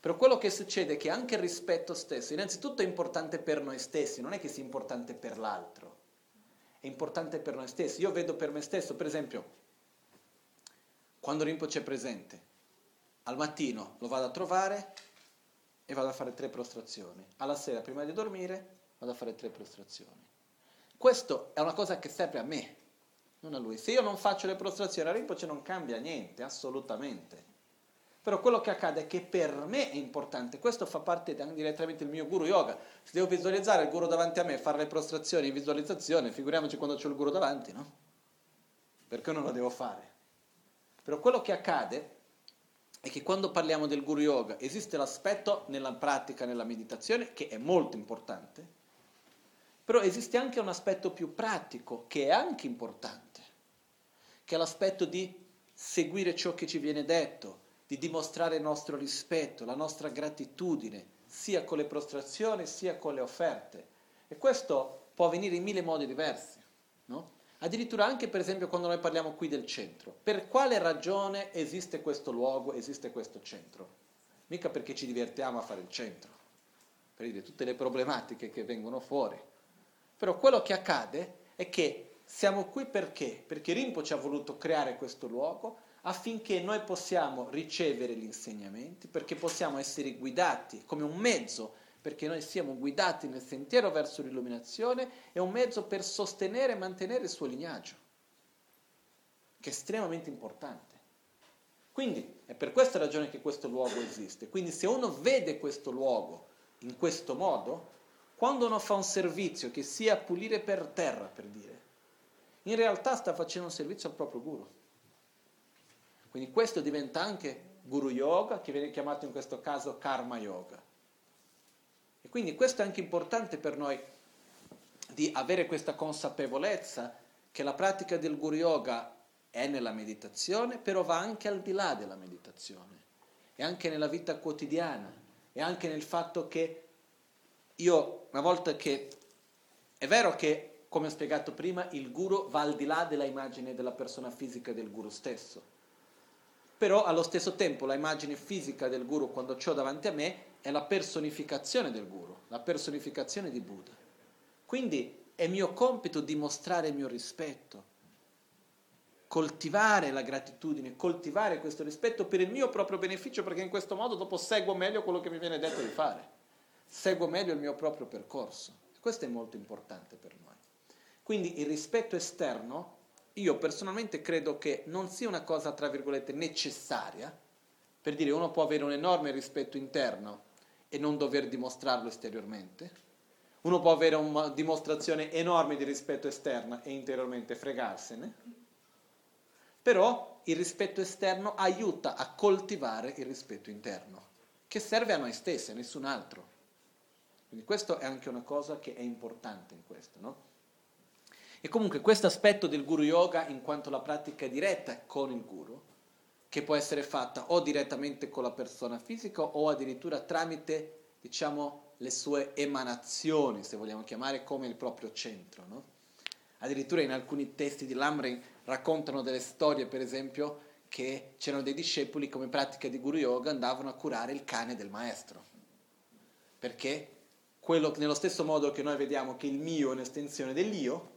però quello che succede è che anche il rispetto stesso, innanzitutto è importante per noi stessi, non è che sia importante per l'altro, è importante per noi stessi. Io vedo per me stesso, per esempio, quando Rinpoche è presente, al mattino lo vado a trovare e vado a fare tre prostrazioni, alla sera prima di dormire vado a fare tre prostrazioni. Questo è una cosa che serve a me, non a lui. Se io non faccio le prostrazioni a Rinpoche non cambia niente, assolutamente. Però quello che accade è che per me è importante, questo fa parte direttamente del mio guru yoga. Se devo visualizzare il guru davanti a me fare le prostrazioni in visualizzazione, figuriamoci quando c'è il guru davanti, no? Perché non lo devo fare? Però quello che accade è che quando parliamo del guru yoga esiste l'aspetto nella pratica, nella meditazione, che è molto importante, però esiste anche un aspetto più pratico, che è anche importante, che è l'aspetto di seguire ciò che ci viene detto, di dimostrare il nostro rispetto, la nostra gratitudine, sia con le prostrazioni sia con le offerte. E questo può avvenire in mille modi diversi. No? Addirittura anche per esempio quando noi parliamo qui del centro. Per quale ragione esiste questo luogo, esiste questo centro? Mica perché ci divertiamo a fare il centro, per dire tutte le problematiche che vengono fuori. Però quello che accade è che siamo qui perché? Perché Rinpo ci ha voluto creare questo luogo affinché noi possiamo ricevere gli insegnamenti, perché possiamo essere guidati come un mezzo, perché noi siamo guidati nel sentiero verso l'illuminazione, è un mezzo per sostenere e mantenere il suo lignaggio, che è estremamente importante. Quindi è per questa ragione che questo luogo esiste. Quindi se uno vede questo luogo in questo modo, quando uno fa un servizio che sia pulire per terra, per dire, in realtà sta facendo un servizio al proprio guru. Quindi questo diventa anche Guru Yoga, che viene chiamato in questo caso Karma Yoga. E quindi questo è anche importante per noi di avere questa consapevolezza che la pratica del Guru Yoga è nella meditazione, però va anche al di là della meditazione, è anche nella vita quotidiana, è anche nel fatto che io, una volta che è vero che, come ho spiegato prima, il guru va al di là della immagine della persona fisica del guru stesso, però allo stesso tempo la immagine fisica del guru quando ho davanti a me è la personificazione del guru, la personificazione di Buddha. Quindi è mio compito dimostrare il mio rispetto, coltivare la gratitudine, coltivare questo rispetto per il mio proprio beneficio, perché in questo modo dopo seguo meglio quello che mi viene detto di fare, seguo meglio il mio proprio percorso. Questo è molto importante per noi. Quindi il rispetto esterno io personalmente credo che non sia una cosa, tra virgolette, necessaria, per dire uno può avere un enorme rispetto interno e non dover dimostrarlo esteriormente, uno può avere una dimostrazione enorme di rispetto esterno e interiormente fregarsene, però il rispetto esterno aiuta a coltivare il rispetto interno, che serve a noi stessi, a nessun altro. Quindi questo è anche una cosa che è importante in questo, no? E comunque questo aspetto del guru yoga in quanto la pratica diretta con il guru, che può essere fatta o direttamente con la persona fisica o addirittura tramite, diciamo, le sue emanazioni, se vogliamo chiamare, come il proprio centro. No? Addirittura in alcuni testi di Lamrin raccontano delle storie, per esempio, che c'erano dei discepoli come pratica di Guru Yoga andavano a curare il cane del maestro. Perché quello, nello stesso modo che noi vediamo che il mio è un'estensione dell'io,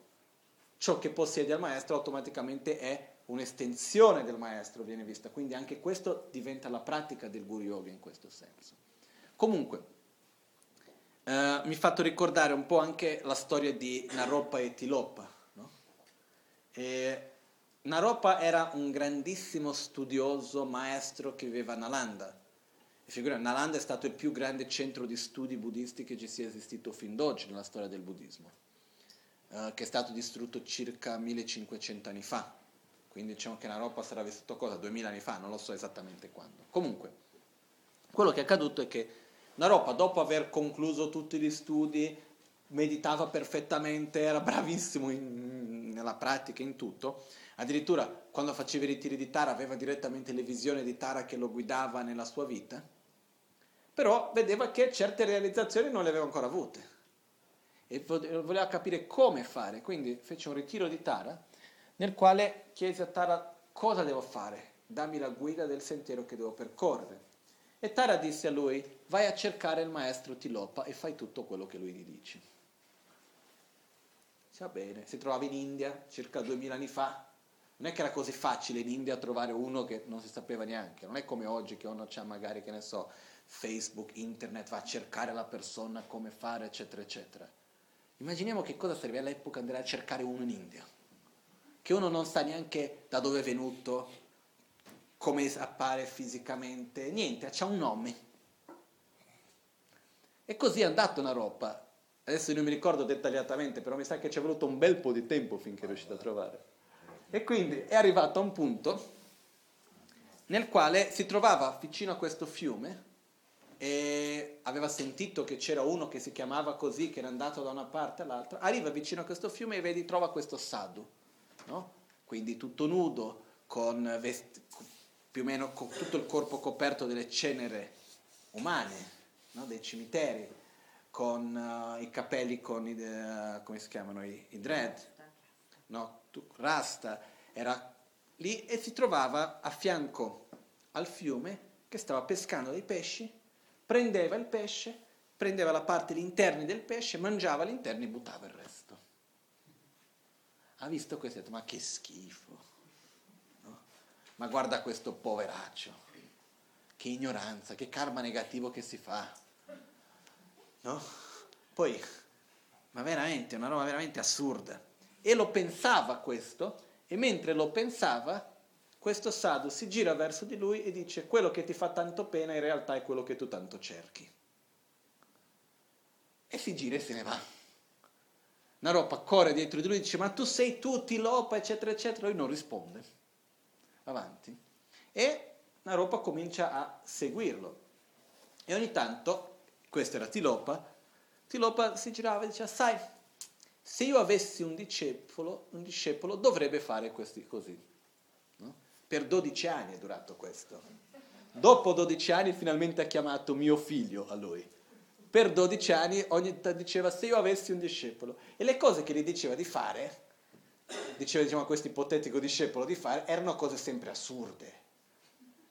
ciò che possiede al maestro automaticamente è un'estensione del maestro, viene vista. Quindi anche questo diventa la pratica del Guru Yoga in questo senso. Comunque, eh, mi ha fatto ricordare un po' anche la storia di Naropa e Tilopa. No? E Naropa era un grandissimo studioso maestro che viveva a Nalanda. Figura, Nalanda è stato il più grande centro di studi buddisti che ci sia esistito fin d'oggi nella storia del buddismo, eh, che è stato distrutto circa 1500 anni fa. Quindi diciamo che Naropa sarà vissuto cosa? 2000 anni fa, non lo so esattamente quando. Comunque, quello che è accaduto è che Naropa, dopo aver concluso tutti gli studi, meditava perfettamente, era bravissimo in, nella pratica, in tutto. Addirittura quando faceva i ritiri di Tara aveva direttamente le visioni di Tara che lo guidava nella sua vita. Però vedeva che certe realizzazioni non le aveva ancora avute e voleva capire come fare. Quindi fece un ritiro di Tara nel quale chiese a Tara cosa devo fare, dammi la guida del sentiero che devo percorrere. E Tara disse a lui, vai a cercare il maestro Tilopa e fai tutto quello che lui ti dice. Va bene, si trovava in India circa duemila anni fa, non è che era così facile in India trovare uno che non si sapeva neanche, non è come oggi che uno ha magari, che ne so, Facebook, internet, va a cercare la persona, come fare, eccetera, eccetera. Immaginiamo che cosa sarebbe all'epoca andare a cercare uno in India, che uno non sa neanche da dove è venuto, come appare fisicamente, niente, c'ha un nome. E così è andata una roba. Adesso non mi ricordo dettagliatamente, però mi sa che ci è voluto un bel po' di tempo finché è riuscito a trovare. E quindi è arrivato a un punto nel quale si trovava vicino a questo fiume e aveva sentito che c'era uno che si chiamava così, che era andato da una parte all'altra. Arriva vicino a questo fiume e vedi, trova questo sadhu, no? quindi tutto nudo, con vesti, più o meno con tutto il corpo coperto delle cenere umane, no? dei cimiteri, con uh, i capelli con i, uh, come si chiamano, i, i dread, no? rasta, era lì e si trovava a fianco al fiume che stava pescando dei pesci, prendeva il pesce, prendeva la parte, gli interni del pesce, mangiava gli interni e buttava il resto. Ha visto questo e ha detto, ma che schifo ma guarda questo poveraccio, che ignoranza, che karma negativo che si fa. No? Poi, ma veramente, una roba veramente assurda. E lo pensava questo, e mentre lo pensava, questo sadhu si gira verso di lui e dice quello che ti fa tanto pena in realtà è quello che tu tanto cerchi. E si gira e se ne va. Naropa corre dietro di lui e dice ma tu sei tu, ti lopa, eccetera, eccetera. Lui non risponde avanti, e Naropa comincia a seguirlo. E ogni tanto, questo era Tilopa, Tilopa si girava e diceva, sai, se io avessi un discepolo, un discepolo dovrebbe fare questi, così. Per 12 anni è durato questo. Dopo 12 anni finalmente ha chiamato mio figlio a lui. Per 12 anni ogni tanto diceva se io avessi un discepolo. E le cose che gli diceva di fare diceva diciamo, a questo ipotetico discepolo di fare, erano cose sempre assurde.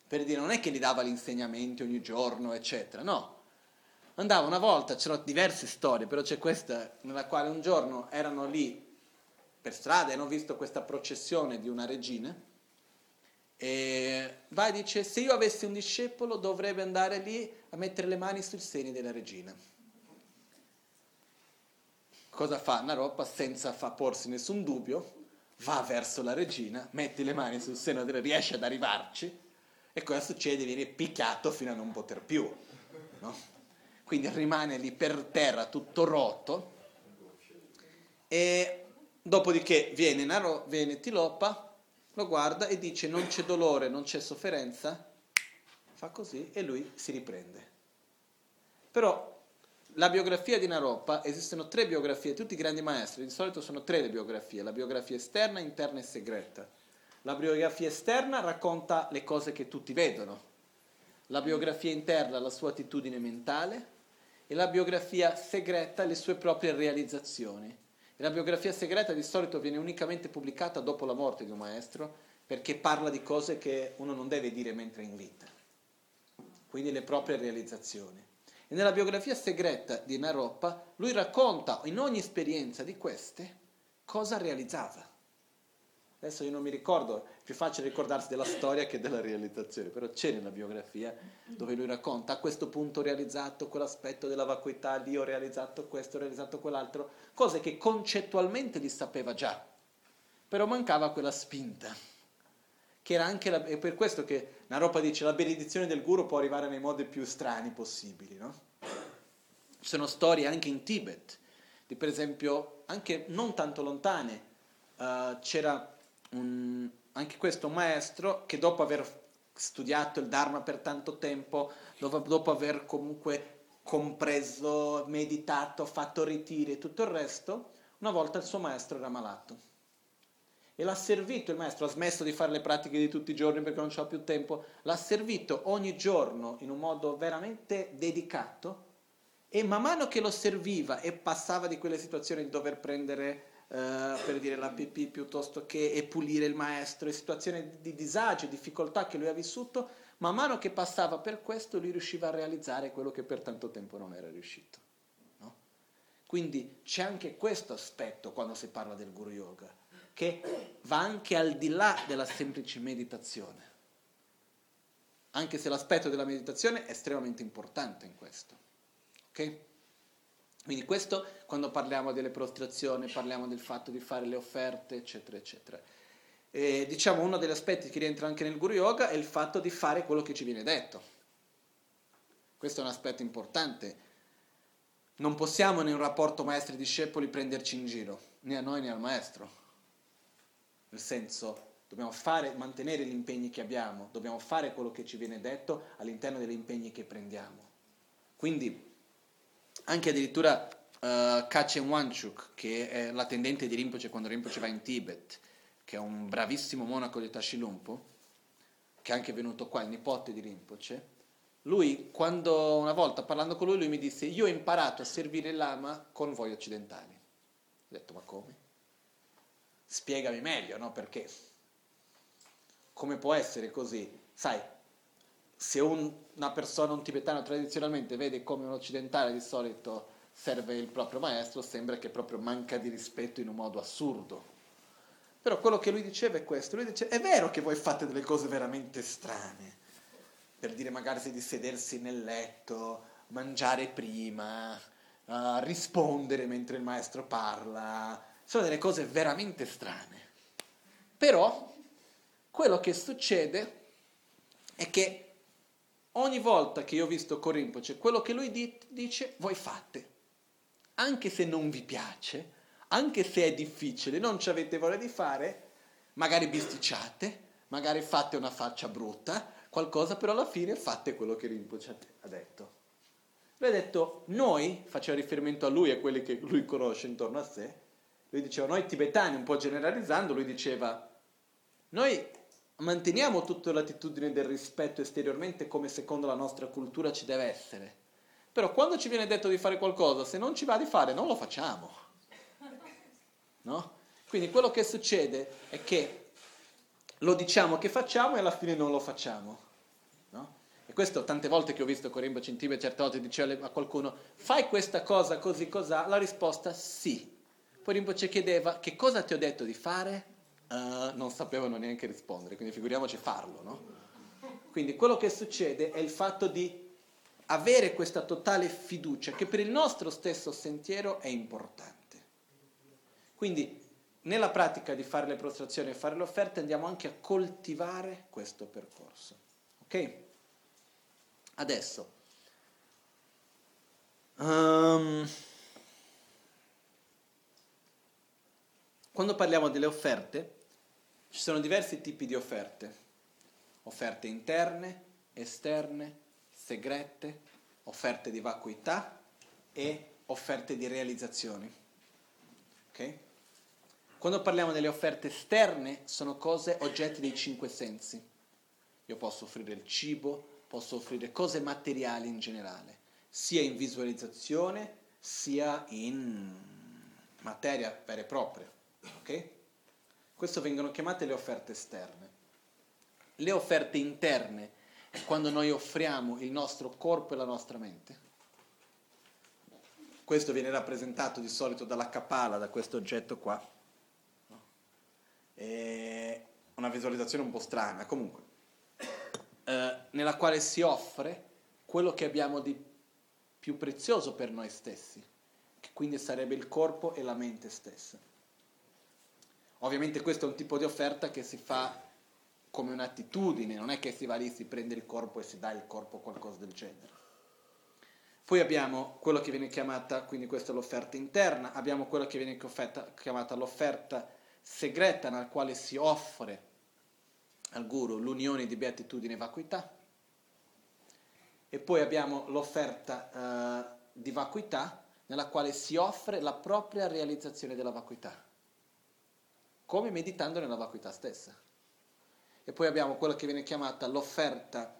Per dire, non è che gli dava gli insegnamenti ogni giorno, eccetera, no. Andava una volta, c'erano diverse storie, però c'è questa nella quale un giorno erano lì per strada e hanno visto questa processione di una regina e va e dice se io avessi un discepolo dovrebbe andare lì a mettere le mani sui seni della regina. Cosa fa Naropa senza fa porsi nessun dubbio? Va verso la regina, mette le mani sul seno della riesce ad arrivarci e cosa succede? Viene picchiato fino a non poter più. No? Quindi rimane lì per terra tutto rotto e dopodiché viene, Naro, viene Tilopa, lo guarda e dice non c'è dolore, non c'è sofferenza, fa così e lui si riprende. Però la biografia di Naropa, esistono tre biografie, tutti i grandi maestri, di solito sono tre le biografie, la biografia esterna, interna e segreta. La biografia esterna racconta le cose che tutti vedono, la biografia interna la sua attitudine mentale e la biografia segreta le sue proprie realizzazioni. La biografia segreta di solito viene unicamente pubblicata dopo la morte di un maestro perché parla di cose che uno non deve dire mentre è in vita, quindi le proprie realizzazioni. E nella biografia segreta di Naropa lui racconta in ogni esperienza di queste cosa realizzava. Adesso io non mi ricordo, è più facile ricordarsi della storia che della realizzazione, però c'è nella biografia dove lui racconta a questo punto ho realizzato quell'aspetto della vacuità, lì ho realizzato questo, ho realizzato quell'altro, cose che concettualmente li sapeva già, però mancava quella spinta. Che era anche la, è per questo che Naropa dice la benedizione del guru può arrivare nei modi più strani possibili. No? Ci sono storie anche in Tibet, di per esempio anche non tanto lontane, uh, c'era un, anche questo maestro che dopo aver studiato il Dharma per tanto tempo, dopo, dopo aver comunque compreso, meditato, fatto ritiri e tutto il resto, una volta il suo maestro era malato. E l'ha servito il maestro, ha smesso di fare le pratiche di tutti i giorni perché non c'ha più tempo, l'ha servito ogni giorno in un modo veramente dedicato e man mano che lo serviva e passava di quelle situazioni di dover prendere Uh, per dire la pipì piuttosto che e pulire il maestro, e situazioni di disagio, difficoltà che lui ha vissuto, man mano che passava per questo lui riusciva a realizzare quello che per tanto tempo non era riuscito. No? Quindi c'è anche questo aspetto quando si parla del guru yoga, che va anche al di là della semplice meditazione, anche se l'aspetto della meditazione è estremamente importante in questo. Ok? Quindi questo quando parliamo delle prostrazioni, parliamo del fatto di fare le offerte, eccetera, eccetera. E, diciamo uno degli aspetti che rientra anche nel Guru Yoga è il fatto di fare quello che ci viene detto. Questo è un aspetto importante. Non possiamo in un rapporto maestri-discepoli prenderci in giro, né a noi né al maestro. Nel senso, dobbiamo fare, mantenere gli impegni che abbiamo, dobbiamo fare quello che ci viene detto all'interno degli impegni che prendiamo. Quindi anche addirittura uh, Kachen Wanchuk, che è l'attendente di Rinpoche quando Rinpoche va in Tibet, che è un bravissimo monaco di Tashilumpo, che è anche venuto qua, il nipote di Rinpoche, lui, quando una volta parlando con lui, lui mi disse, io ho imparato a servire lama con voi occidentali. Ho detto, ma come? Spiegami meglio, no? Perché? Come può essere così? Sai, se un, una persona, un tibetano tradizionalmente vede come un occidentale di solito serve il proprio maestro, sembra che proprio manca di rispetto in un modo assurdo. Però quello che lui diceva è questo, lui dice, è vero che voi fate delle cose veramente strane, per dire magari di sedersi nel letto, mangiare prima, uh, rispondere mentre il maestro parla, sono delle cose veramente strane. Però quello che succede è che Ogni volta che io ho visto Corimpoce, quello che lui di- dice, voi fate. Anche se non vi piace, anche se è difficile, non ci avete voglia di fare, magari bisticciate, magari fate una faccia brutta, qualcosa, però alla fine fate quello che Rinpoche ha detto. Lui ha detto, noi, faceva riferimento a lui e a quelli che lui conosce intorno a sé, lui diceva, noi tibetani, un po' generalizzando, lui diceva, noi manteniamo tutta l'attitudine del rispetto esteriormente come secondo la nostra cultura ci deve essere. Però quando ci viene detto di fare qualcosa, se non ci va di fare, non lo facciamo. No? Quindi quello che succede è che lo diciamo che facciamo e alla fine non lo facciamo. No? E questo tante volte che ho visto Corimbo Cintibe, certe volte diceva a qualcuno fai questa cosa così cos'ha, la risposta sì. Poi Rinpoche chiedeva che cosa ti ho detto di fare? Uh, non sapevano neanche rispondere, quindi figuriamoci farlo, no? Quindi quello che succede è il fatto di avere questa totale fiducia che per il nostro stesso sentiero è importante. Quindi nella pratica di fare le prostrazioni e fare le offerte andiamo anche a coltivare questo percorso. Ok? Adesso. Um, quando parliamo delle offerte, ci sono diversi tipi di offerte, offerte interne, esterne, segrete, offerte di vacuità e offerte di realizzazioni. Okay? Quando parliamo delle offerte esterne, sono cose, oggetti dei cinque sensi. Io posso offrire il cibo, posso offrire cose materiali in generale, sia in visualizzazione, sia in materia vera e propria. Okay? Questo vengono chiamate le offerte esterne. le offerte interne è quando noi offriamo il nostro corpo e la nostra mente. Questo viene rappresentato di solito dalla capala, da questo oggetto qua. È una visualizzazione un po' strana, comunque, eh, nella quale si offre quello che abbiamo di più prezioso per noi stessi, che quindi sarebbe il corpo e la mente stessa. Ovviamente questo è un tipo di offerta che si fa come un'attitudine, non è che si va lì, si prende il corpo e si dà il corpo qualcosa del genere. Poi abbiamo quello che viene chiamata, quindi questa è l'offerta interna, abbiamo quello che viene chiamata l'offerta segreta nella quale si offre al guru l'unione di beatitudine e vacuità. E poi abbiamo l'offerta uh, di vacuità nella quale si offre la propria realizzazione della vacuità, come meditando nella vacuità stessa. E poi abbiamo quello che viene chiamata l'offerta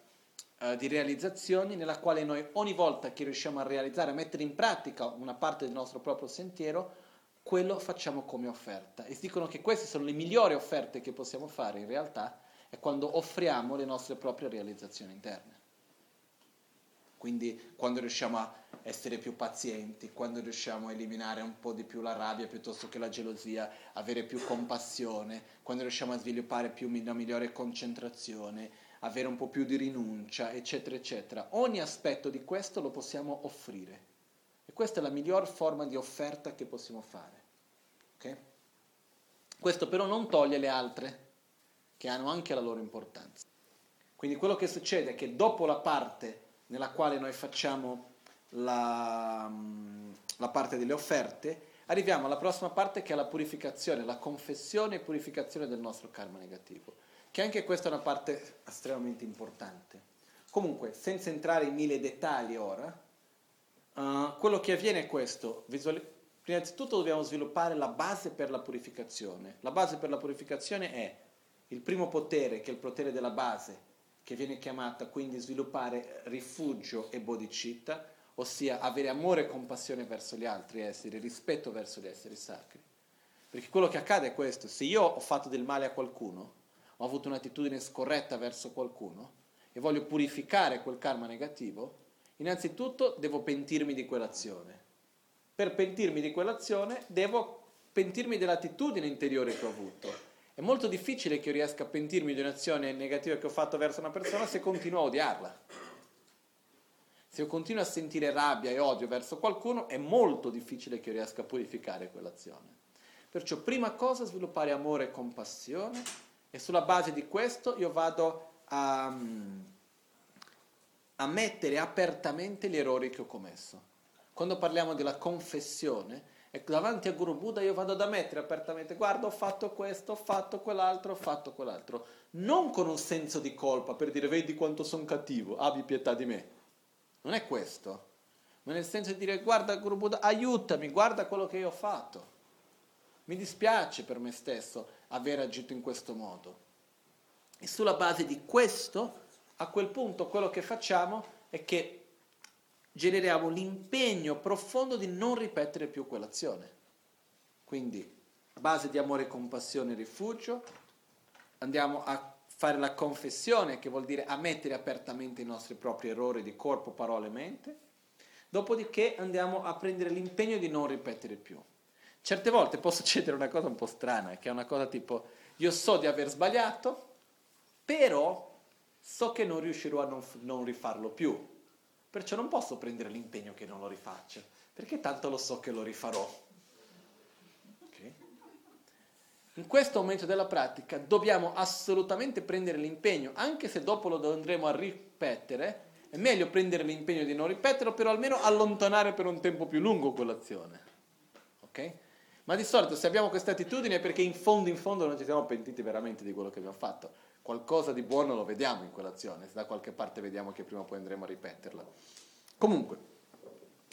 eh, di realizzazioni nella quale noi ogni volta che riusciamo a realizzare, a mettere in pratica una parte del nostro proprio sentiero, quello facciamo come offerta. E si dicono che queste sono le migliori offerte che possiamo fare in realtà, è quando offriamo le nostre proprie realizzazioni interne. Quindi quando riusciamo a essere più pazienti, quando riusciamo a eliminare un po' di più la rabbia piuttosto che la gelosia, avere più compassione, quando riusciamo a sviluppare più una migliore concentrazione, avere un po' più di rinuncia, eccetera, eccetera. Ogni aspetto di questo lo possiamo offrire. E questa è la miglior forma di offerta che possiamo fare. Okay? Questo però non toglie le altre, che hanno anche la loro importanza. Quindi quello che succede è che dopo la parte nella quale noi facciamo la, la parte delle offerte, arriviamo alla prossima parte che è la purificazione, la confessione e purificazione del nostro karma negativo che anche questa è una parte estremamente importante. Comunque, senza entrare in mille dettagli ora, uh, quello che avviene è questo. Visuali- Prima di tutto dobbiamo sviluppare la base per la purificazione. La base per la purificazione è il primo potere, che è il potere della base, che viene chiamata quindi sviluppare rifugio e bodhicitta, ossia avere amore e compassione verso gli altri esseri, rispetto verso gli esseri sacri. Perché quello che accade è questo, se io ho fatto del male a qualcuno, ho avuto un'attitudine scorretta verso qualcuno e voglio purificare quel karma negativo, innanzitutto devo pentirmi di quell'azione. Per pentirmi di quell'azione devo pentirmi dell'attitudine interiore che ho avuto. È molto difficile che io riesca a pentirmi di un'azione negativa che ho fatto verso una persona se continuo a odiarla. Se io continuo a sentire rabbia e odio verso qualcuno, è molto difficile che io riesca a purificare quell'azione. Perciò, prima cosa, sviluppare amore e compassione e sulla base di questo io vado a, a mettere apertamente gli errori che ho commesso. Quando parliamo della confessione, ecco, davanti a Guru Buddha io vado ad ammettere apertamente, guarda ho fatto questo, ho fatto quell'altro, ho fatto quell'altro, non con un senso di colpa per dire vedi quanto sono cattivo, abbi pietà di me. Non è questo, ma nel senso di dire guarda Guru Buddha, aiutami, guarda quello che io ho fatto. Mi dispiace per me stesso, aver agito in questo modo. E sulla base di questo, a quel punto quello che facciamo è che generiamo l'impegno profondo di non ripetere più quell'azione. Quindi, base di amore, compassione e rifugio, andiamo a fare la confessione, che vuol dire ammettere apertamente i nostri propri errori di corpo, parole e mente, dopodiché andiamo a prendere l'impegno di non ripetere più. Certe volte può succedere una cosa un po' strana, che è una cosa tipo, io so di aver sbagliato, però so che non riuscirò a non, non rifarlo più, perciò non posso prendere l'impegno che non lo rifaccia, perché tanto lo so che lo rifarò. Okay? In questo momento della pratica dobbiamo assolutamente prendere l'impegno, anche se dopo lo andremo a ripetere, è meglio prendere l'impegno di non ripeterlo, però almeno allontanare per un tempo più lungo quell'azione. Okay? Ma di solito se abbiamo questa attitudine è perché in fondo in fondo non ci siamo pentiti veramente di quello che abbiamo fatto. Qualcosa di buono lo vediamo in quell'azione, se da qualche parte vediamo che prima o poi andremo a ripeterla. Comunque,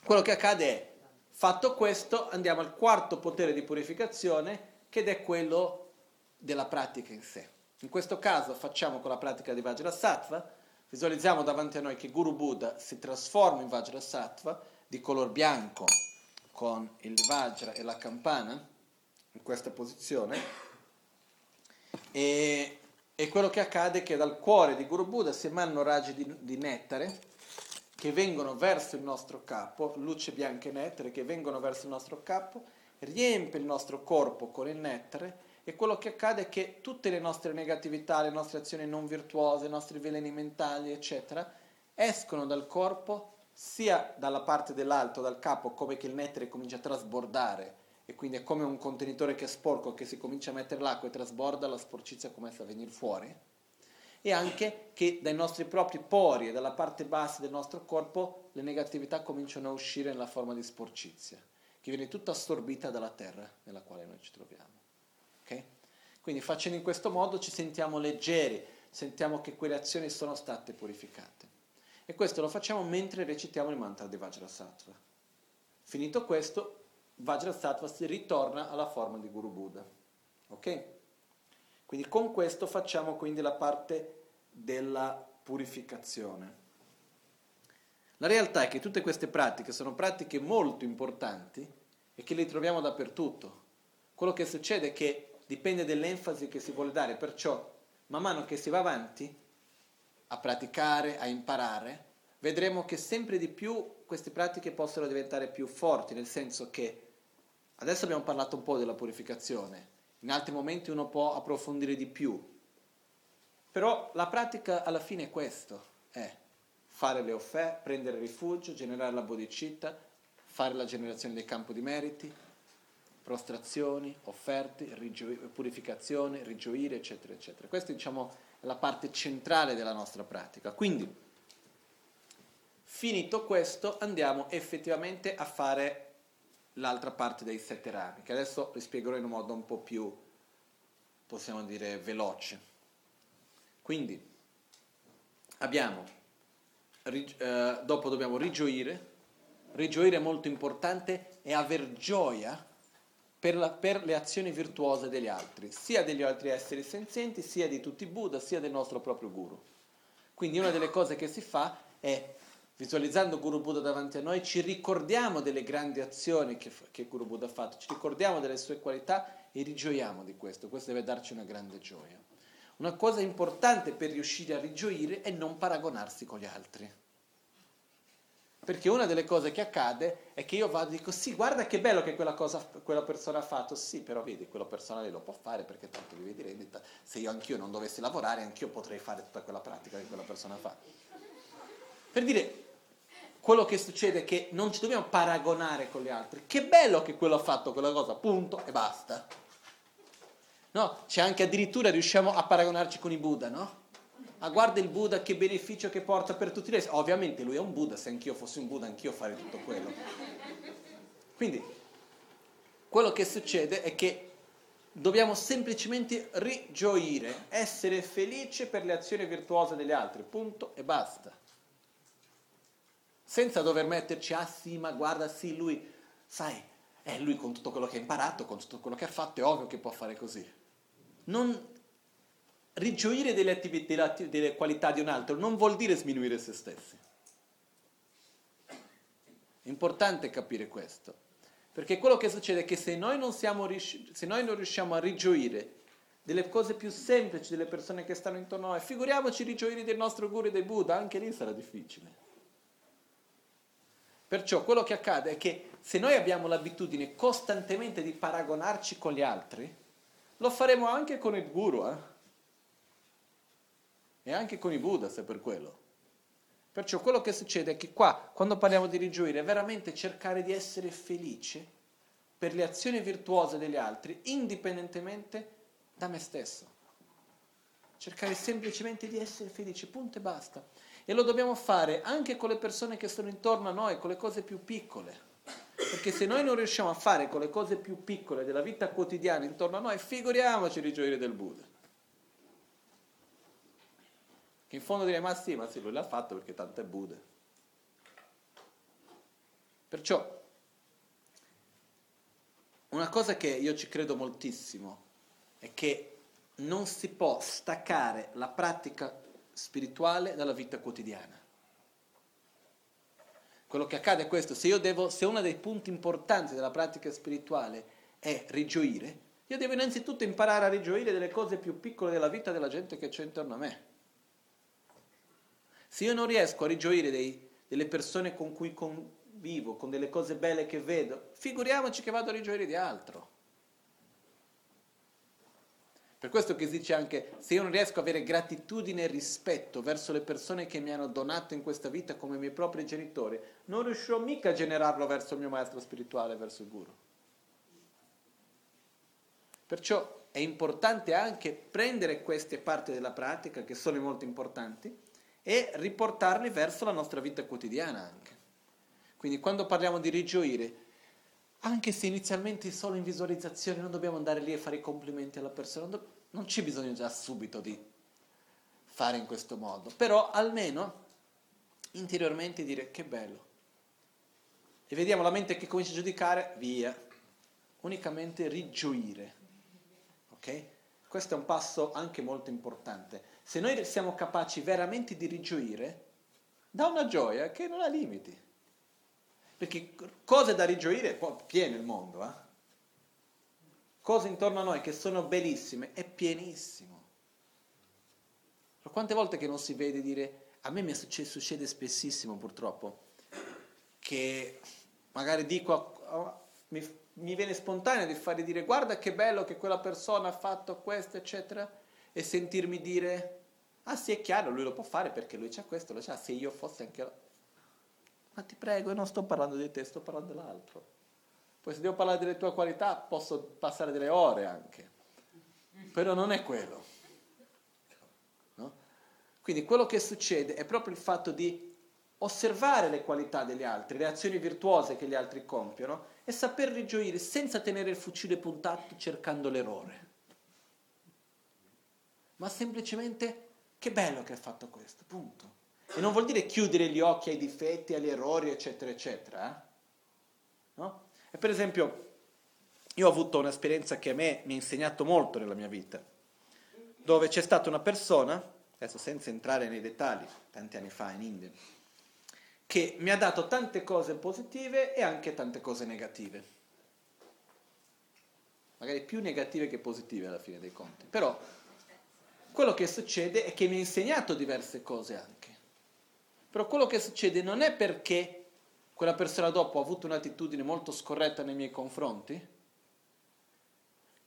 quello che accade è, fatto questo, andiamo al quarto potere di purificazione, che è quello della pratica in sé. In questo caso facciamo con la pratica di Vajrasattva, visualizziamo davanti a noi che Guru Buddha si trasforma in Vajrasattva di color bianco con il Vajra e la campana in questa posizione e E quello che accade è che dal cuore di Guru Buddha si emanano raggi di, di nettare che vengono verso il nostro capo, luce bianca e nettare che vengono verso il nostro capo, riempie il nostro corpo con il nettare e quello che accade è che tutte le nostre negatività, le nostre azioni non virtuose, i nostri veleni mentali, eccetera, escono dal corpo sia dalla parte dell'alto, dal capo, come che il nettare comincia a trasbordare e quindi è come un contenitore che è sporco che si comincia a mettere l'acqua e trasborda, la sporcizia comincia a venire fuori e anche che dai nostri propri pori e dalla parte bassa del nostro corpo le negatività cominciano a uscire nella forma di sporcizia, che viene tutta assorbita dalla terra nella quale noi ci troviamo. Okay? Quindi facendo in questo modo ci sentiamo leggeri, sentiamo che quelle azioni sono state purificate. E questo lo facciamo mentre recitiamo il mantra di Vajrasattva. Finito questo, Vajrasattva si ritorna alla forma di Guru Buddha. Ok? Quindi con questo facciamo quindi la parte della purificazione. La realtà è che tutte queste pratiche sono pratiche molto importanti e che le troviamo dappertutto. Quello che succede è che dipende dall'enfasi che si vuole dare, perciò man mano che si va avanti a praticare, a imparare, vedremo che sempre di più queste pratiche possono diventare più forti, nel senso che adesso abbiamo parlato un po' della purificazione, in altri momenti uno può approfondire di più, però la pratica alla fine è questo, è fare le offerte, prendere rifugio, generare la bodhicitta, fare la generazione dei campi di meriti, prostrazioni, offerte, rigio- purificazione, rigioire, eccetera, eccetera. Questa diciamo, è la parte centrale della nostra pratica. Quindi, finito questo, andiamo effettivamente a fare l'altra parte dei sette rami, che adesso vi spiegherò in un modo un po' più, possiamo dire, veloce. Quindi, abbiamo, eh, dopo dobbiamo rigioire, rigioire è molto importante e aver gioia per, la, per, le azioni virtuose degli altri, sia degli altri esseri senzienti, sia di tutti i Buddha, sia del nostro proprio Guru. Quindi una delle cose che si fa è, visualizzando Guru Buddha davanti a noi, ci ricordiamo delle grandi azioni che, che Guru Buddha ha fatto, ci ricordiamo delle sue qualità e rigioiamo di questo. Questo deve darci una grande gioia. Una cosa importante per riuscire a rigioire è non paragonarsi con gli altri. Perché una delle cose che accade è che io vado e dico sì, guarda che bello che quella, cosa, quella persona ha fatto, sì, però vedi, quella persona lì lo può fare perché tanto vive di rendita, se io anch'io non dovessi lavorare, anch'io potrei fare tutta quella pratica che quella persona fa. Per dire, quello che succede è che non ci dobbiamo paragonare con gli altri, che bello che quello ha fatto quella cosa, punto e basta. No, c'è anche addirittura riusciamo a paragonarci con i Buddha, no? ah guarda il Buddha che beneficio che porta per tutti gli Ovviamente lui è un Buddha, se anch'io fossi un Buddha anch'io farei tutto quello. Quindi quello che succede è che dobbiamo semplicemente rigioire, essere felici per le azioni virtuose degli altri, punto e basta. Senza dover metterci, ah sì, ma guarda, sì, lui, sai, è lui con tutto quello che ha imparato, con tutto quello che ha fatto, è ovvio che può fare così. Non rigioire delle, attività, delle qualità di un altro non vuol dire sminuire se stessi. È importante capire questo, perché quello che succede è che se noi non, riusci- se noi non riusciamo a rigioire delle cose più semplici delle persone che stanno intorno a noi, figuriamoci rigioire del nostro guru e dei Buddha, anche lì sarà difficile. Perciò quello che accade è che se noi abbiamo l'abitudine costantemente di paragonarci con gli altri, lo faremo anche con il guru. Eh? e anche con i Buddha se per quello. Perciò quello che succede è che qua, quando parliamo di rigioire, è veramente cercare di essere felice per le azioni virtuose degli altri, indipendentemente da me stesso. Cercare semplicemente di essere felici, punto e basta. E lo dobbiamo fare anche con le persone che sono intorno a noi, con le cose più piccole. Perché se noi non riusciamo a fare con le cose più piccole della vita quotidiana intorno a noi, figuriamoci di gioire del Buddha. Che in fondo direi, ma sì, ma sì, lui l'ha fatto perché tanto è Buddha. Perciò, una cosa che io ci credo moltissimo è che non si può staccare la pratica spirituale dalla vita quotidiana. Quello che accade è questo, se, devo, se uno dei punti importanti della pratica spirituale è rigioire, Io devo innanzitutto imparare a rigioire delle cose più piccole della vita della gente che c'è intorno a me. Se io non riesco a rigioire dei, delle persone con cui convivo, con delle cose belle che vedo, figuriamoci che vado a rigioire di altro. Per questo che si dice anche, se io non riesco ad avere gratitudine e rispetto verso le persone che mi hanno donato in questa vita come i miei propri genitori, non riuscirò mica a generarlo verso il mio maestro spirituale, verso il guru. Perciò è importante anche prendere queste parti della pratica, che sono molto importanti, e riportarli verso la nostra vita quotidiana anche. Quindi quando parliamo di rigioire, anche se inizialmente solo in visualizzazione non dobbiamo andare lì e fare i complimenti alla persona, non, do- non c'è bisogno già subito di fare in questo modo, però almeno interiormente dire che bello. E vediamo la mente che comincia a giudicare, via, unicamente rigioire. Ok? Questo è un passo anche molto importante. Se noi siamo capaci veramente di rigioire, dà una gioia che non ha limiti. Perché cose da rigioire è pieno il mondo, eh? Cose intorno a noi che sono bellissime, è pienissimo. Quante volte che non si vede dire, a me mi succede, succede spessissimo purtroppo, che magari dico, mi, mi viene spontaneo di fargli dire guarda che bello che quella persona ha fatto questo, eccetera, e sentirmi dire, ah sì è chiaro, lui lo può fare perché lui c'ha questo, lo c'ha, se io fossi anche ma ti prego, non sto parlando di te, sto parlando dell'altro. Poi se devo parlare delle tue qualità posso passare delle ore anche. Però non è quello. No? Quindi quello che succede è proprio il fatto di osservare le qualità degli altri, le azioni virtuose che gli altri compiono e saper rigioire senza tenere il fucile puntato cercando l'errore. Ma semplicemente che bello che hai fatto questo, punto. E non vuol dire chiudere gli occhi ai difetti, agli errori, eccetera, eccetera. Eh? No? E per esempio, io ho avuto un'esperienza che a me mi ha insegnato molto nella mia vita, dove c'è stata una persona, adesso senza entrare nei dettagli, tanti anni fa in India, che mi ha dato tante cose positive e anche tante cose negative. Magari più negative che positive alla fine dei conti. Però quello che succede è che mi ha insegnato diverse cose anche. Però quello che succede non è perché quella persona dopo ha avuto un'attitudine molto scorretta nei miei confronti,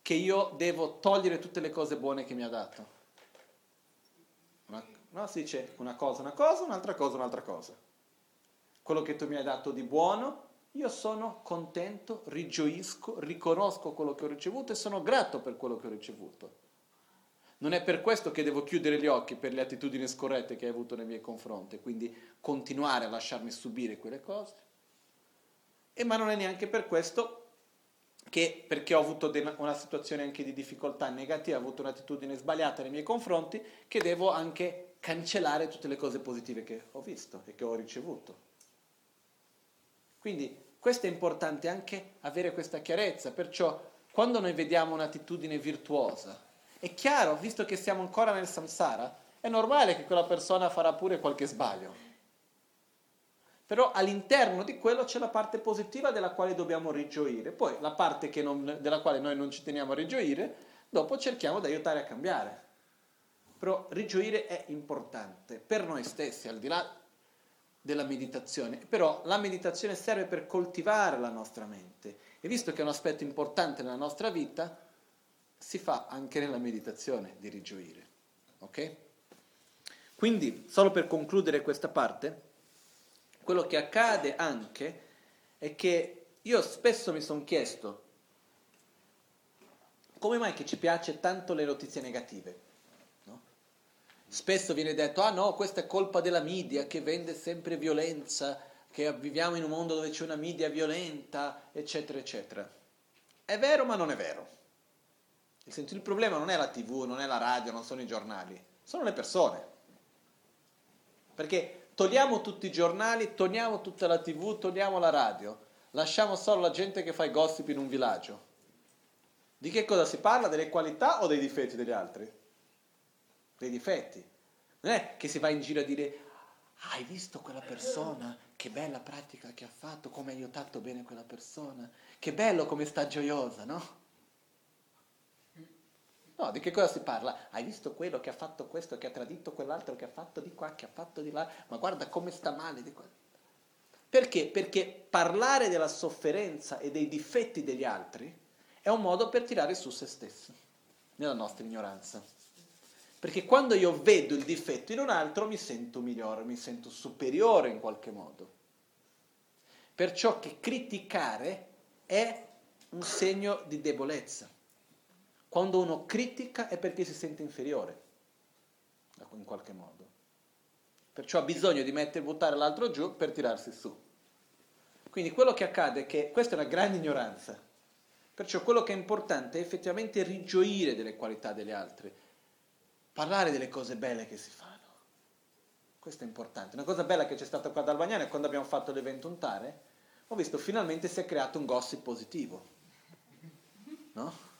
che io devo togliere tutte le cose buone che mi ha dato. Una, no, si dice una cosa, una cosa, un'altra cosa, un'altra cosa. Quello che tu mi hai dato di buono, io sono contento, rigioisco, riconosco quello che ho ricevuto e sono grato per quello che ho ricevuto. Non è per questo che devo chiudere gli occhi per le attitudini scorrette che hai avuto nei miei confronti, quindi continuare a lasciarmi subire quelle cose. E ma non è neanche per questo che, perché ho avuto una situazione anche di difficoltà negativa, ho avuto un'attitudine sbagliata nei miei confronti, che devo anche cancellare tutte le cose positive che ho visto e che ho ricevuto. Quindi questo è importante anche avere questa chiarezza, perciò quando noi vediamo un'attitudine virtuosa, è chiaro, visto che siamo ancora nel samsara, è normale che quella persona farà pure qualche sbaglio. Però all'interno di quello c'è la parte positiva della quale dobbiamo rigioire. Poi la parte non, della quale noi non ci teniamo a rigioire, dopo cerchiamo di aiutare a cambiare. Però rigioire è importante per noi stessi, al di là della meditazione. Però la meditazione serve per coltivare la nostra mente. E visto che è un aspetto importante nella nostra vita, si fa anche nella meditazione di rigioire. Ok? Quindi, solo per concludere questa parte, quello che accade anche è che io spesso mi sono chiesto come mai che ci piace tanto le notizie negative? No? Spesso viene detto, ah no, questa è colpa della media che vende sempre violenza, che viviamo in un mondo dove c'è una media violenta, eccetera, eccetera. È vero ma non è vero. Il problema non è la tv, non è la radio, non sono i giornali, sono le persone. Perché togliamo tutti i giornali, togliamo tutta la tv, togliamo la radio, lasciamo solo la gente che fa i gossip in un villaggio. Di che cosa si parla? Delle qualità o dei difetti degli altri? Dei difetti. Non è che si va in giro a dire, ah, hai visto quella persona? Che bella pratica che ha fatto, come ha aiutato bene quella persona. Che bello come sta gioiosa, no? No, di che cosa si parla? Hai visto quello che ha fatto questo, che ha tradito quell'altro, che ha fatto di qua, che ha fatto di là, ma guarda come sta male di qua. Perché? Perché parlare della sofferenza e dei difetti degli altri è un modo per tirare su se stessi, nella nostra ignoranza. Perché quando io vedo il difetto in un altro mi sento migliore, mi sento superiore in qualche modo. Perciò che criticare è un segno di debolezza. Quando uno critica è perché si sente inferiore, in qualche modo. Perciò ha bisogno di mettere, buttare l'altro giù per tirarsi su. Quindi quello che accade è che questa è una grande ignoranza. Perciò quello che è importante è effettivamente rigioire delle qualità degli altri, parlare delle cose belle che si fanno. Questo è importante. Una cosa bella che c'è stata qua ad Albagnano è quando abbiamo fatto l'evento Untare, ho visto finalmente si è creato un gossip positivo. No?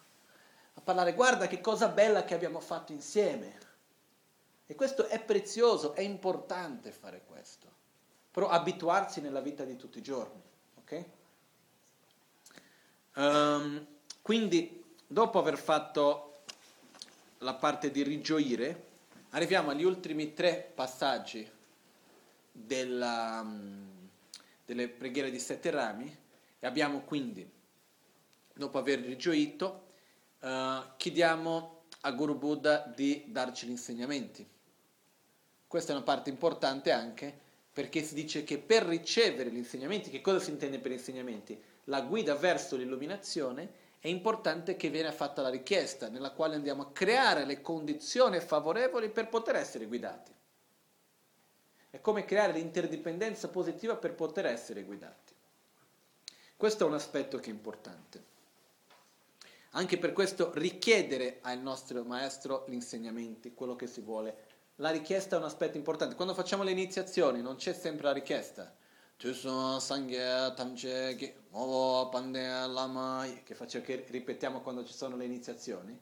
Parlare, guarda che cosa bella che abbiamo fatto insieme. E questo è prezioso, è importante fare questo. Però abituarsi nella vita di tutti i giorni. Ok? Um, quindi, dopo aver fatto la parte di rigioire, arriviamo agli ultimi tre passaggi della, um, delle preghiere di sette rami e abbiamo quindi, dopo aver rigioito, uh, chiediamo a Guru Buddha di darci gli insegnamenti. Questa è una parte importante anche perché si dice che per ricevere gli insegnamenti, che cosa si intende per insegnamenti? La guida verso l'illuminazione è importante che viene fatta la richiesta nella quale andiamo a creare le condizioni favorevoli per poter essere guidati. È come creare l'interdipendenza positiva per poter essere guidati. Questo è un aspetto che è importante. Anche per questo richiedere al nostro maestro gli insegnamenti, quello che si vuole. La richiesta è un aspetto importante. Quando facciamo le iniziazioni non c'è sempre la richiesta che, faccio, che ripetiamo quando ci sono le iniziazioni.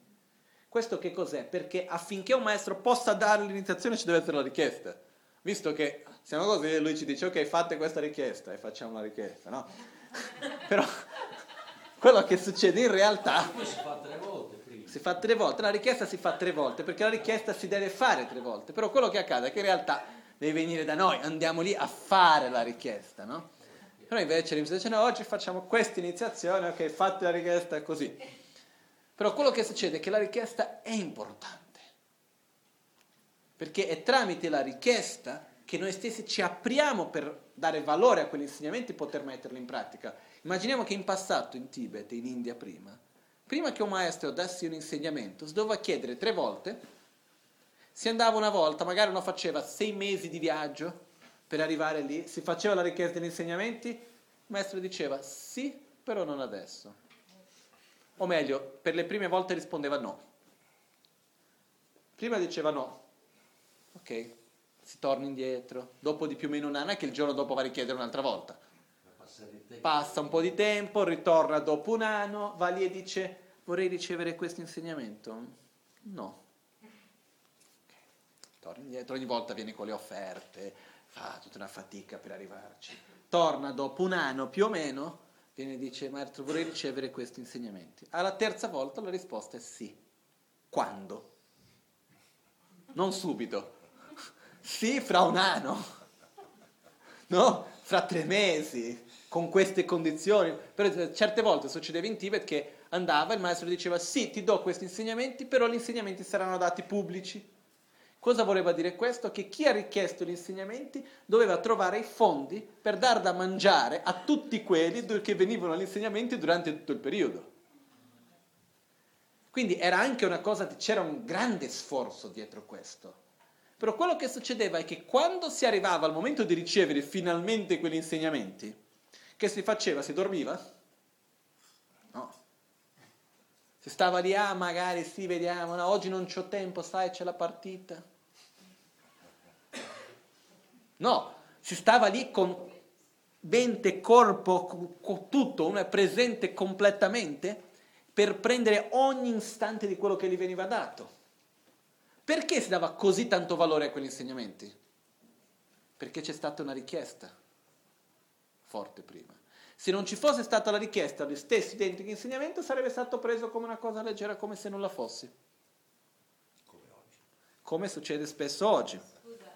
Questo che cos'è? Perché affinché un maestro possa dare l'iniziazione ci deve essere la richiesta. Visto che siamo così, lui ci dice ok fate questa richiesta e facciamo la richiesta, no? (laughs) Però quello che succede in realtà... si fa tre volte prima. Si fa tre volte, la richiesta si fa tre volte perché la richiesta si deve fare tre volte. Però quello che accade è che in realtà devi venire da noi, andiamo lì a fare la richiesta, no? Però invece l'iniziazione oggi facciamo questa iniziazione, ok, fate la richiesta così. Però quello che succede è che la richiesta è importante, perché è tramite la richiesta che noi stessi ci apriamo per dare valore a quegli insegnamenti e poter metterli in pratica. Immaginiamo che in passato in Tibet in India prima, prima che un maestro dassi un insegnamento, si doveva chiedere tre volte si andava una volta, magari uno faceva sei mesi di viaggio per arrivare lì, si faceva la richiesta degli insegnamenti, il maestro diceva sì, però non adesso. O meglio, per le prime volte rispondeva no. Prima diceva no. Ok, si torna indietro. Dopo di più o meno un anno è che il giorno dopo va a richiedere un'altra volta. Passa un po' di tempo, ritorna dopo un anno, va lì e dice vorrei ricevere questo insegnamento. No torna indietro, ogni volta viene con le offerte, fa tutta una fatica per arrivarci. Torna dopo un anno più o meno, viene e dice, maestro vorrei ricevere questi insegnamenti. Alla terza volta la risposta è sì. Quando? Non subito. Sì, fra un anno. No? Fra tre mesi, con queste condizioni. Però certe volte succedeva in Tibet che andava, il maestro diceva sì, ti do questi insegnamenti, però gli insegnamenti saranno dati pubblici. Cosa voleva dire questo? Che chi ha richiesto gli insegnamenti doveva trovare i fondi per dar da mangiare a tutti quelli che venivano agli insegnamenti durante tutto il periodo. Quindi era anche una cosa, c'era un grande sforzo dietro questo. Però quello che succedeva è che quando si arrivava al momento di ricevere finalmente quegli insegnamenti, che si faceva? Si dormiva? No. Si stava lì, ah magari sì, vediamo, no, oggi non c'ho tempo, sai, c'è la partita. No, si stava lì con mente, corpo, con, tutto, uno è presente completamente per prendere ogni istante di quello che gli veniva dato. Perché si dava così tanto valore a quegli insegnamenti? Perché c'è stata una richiesta forte prima. Se non ci fosse stata la richiesta agli stessi identici insegnamenti sarebbe stato preso come una cosa leggera, come se non la fosse. come succede spesso oggi. Scusa,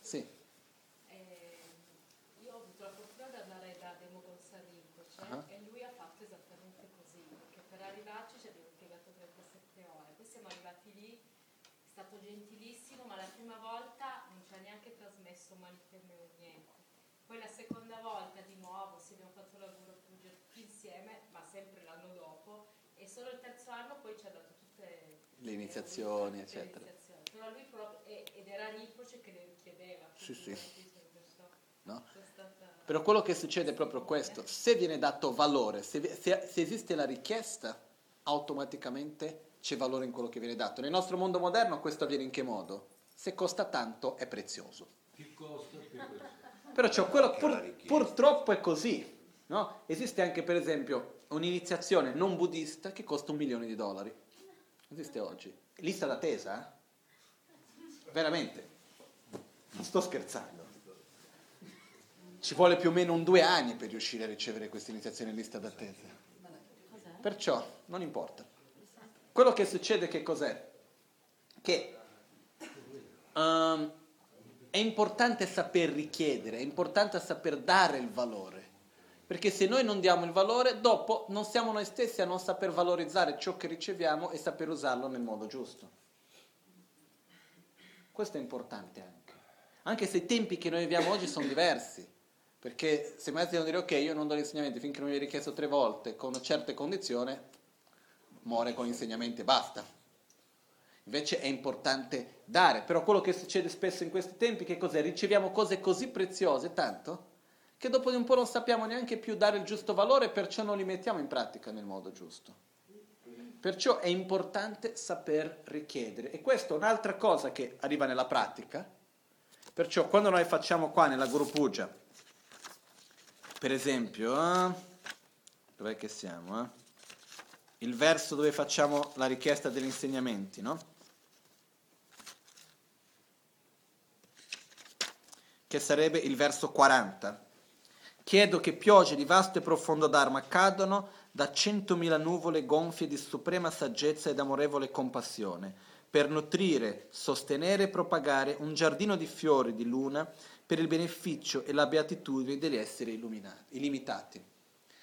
Sì. eh, io ho avuto la fortuna di andare da Demo Gonzalito cioè, Ah. e lui ha fatto esattamente così, perché per arrivarci ci abbiamo impiegato 37 ore. Poi siamo arrivati lì, è stato gentilissimo, ma la prima volta non ci ha neanche trasmesso niente. Poi la seconda volta di nuovo, sì, abbiamo fatto il lavoro tutti insieme, ma sempre l'anno dopo, e solo il terzo anno poi ci ha dato tutte Le iniziazioni, le eccetera. iniziazioni. Però lui proprio, ed era Rinpoche che le richiedeva. Sì, sì. No? Però quello che succede è proprio questo, se viene dato valore, se, se- se esiste la richiesta, automaticamente c'è valore in quello che viene dato. Nel nostro mondo moderno questo avviene in che modo? Se costa tanto è prezioso. Più costa, più costa. Però c'è quello, pur- purtroppo è così. no? Esiste anche per esempio un'iniziazione non buddista che costa un milione di dollari. Esiste oggi. Lista d'attesa? eh? Veramente. Non sto scherzando. Ci vuole più o meno un due anni per riuscire a ricevere questa iniziazione in lista d'attesa. Perciò non importa. Quello che succede che cos'è? Che ehm, è importante saper richiedere, è importante saper dare il valore. Perché se noi non diamo il valore, dopo non siamo noi stessi a non saper valorizzare ciò che riceviamo e saper usarlo nel modo giusto. Questo è importante anche. Anche se i tempi che noi viviamo oggi sono diversi. Perché se mai devono dire ok, io non do gli insegnamenti finché non mi hai richiesto tre volte con certe condizioni, muore con gli insegnamenti e basta. Invece è importante dare, però quello che succede spesso in questi tempi che cos'è? Riceviamo cose così preziose, tanto, che dopo di un po' non sappiamo neanche più dare il giusto valore, perciò non li mettiamo in pratica nel modo giusto. Perciò è importante saper richiedere. E questa è un'altra cosa che arriva nella pratica. Perciò quando noi facciamo qua nella Guru Puja, per esempio, eh, dov'è che siamo? eh? Il verso dove facciamo la richiesta degli insegnamenti, no? Che sarebbe il verso 40. Chiedo che piogge di vasto e profondo Dharma cadano da centomila nuvole gonfie di suprema saggezza ed amorevole compassione, per nutrire, sostenere e propagare un giardino di fiori di luna per il beneficio e la beatitudine degli esseri illimitati.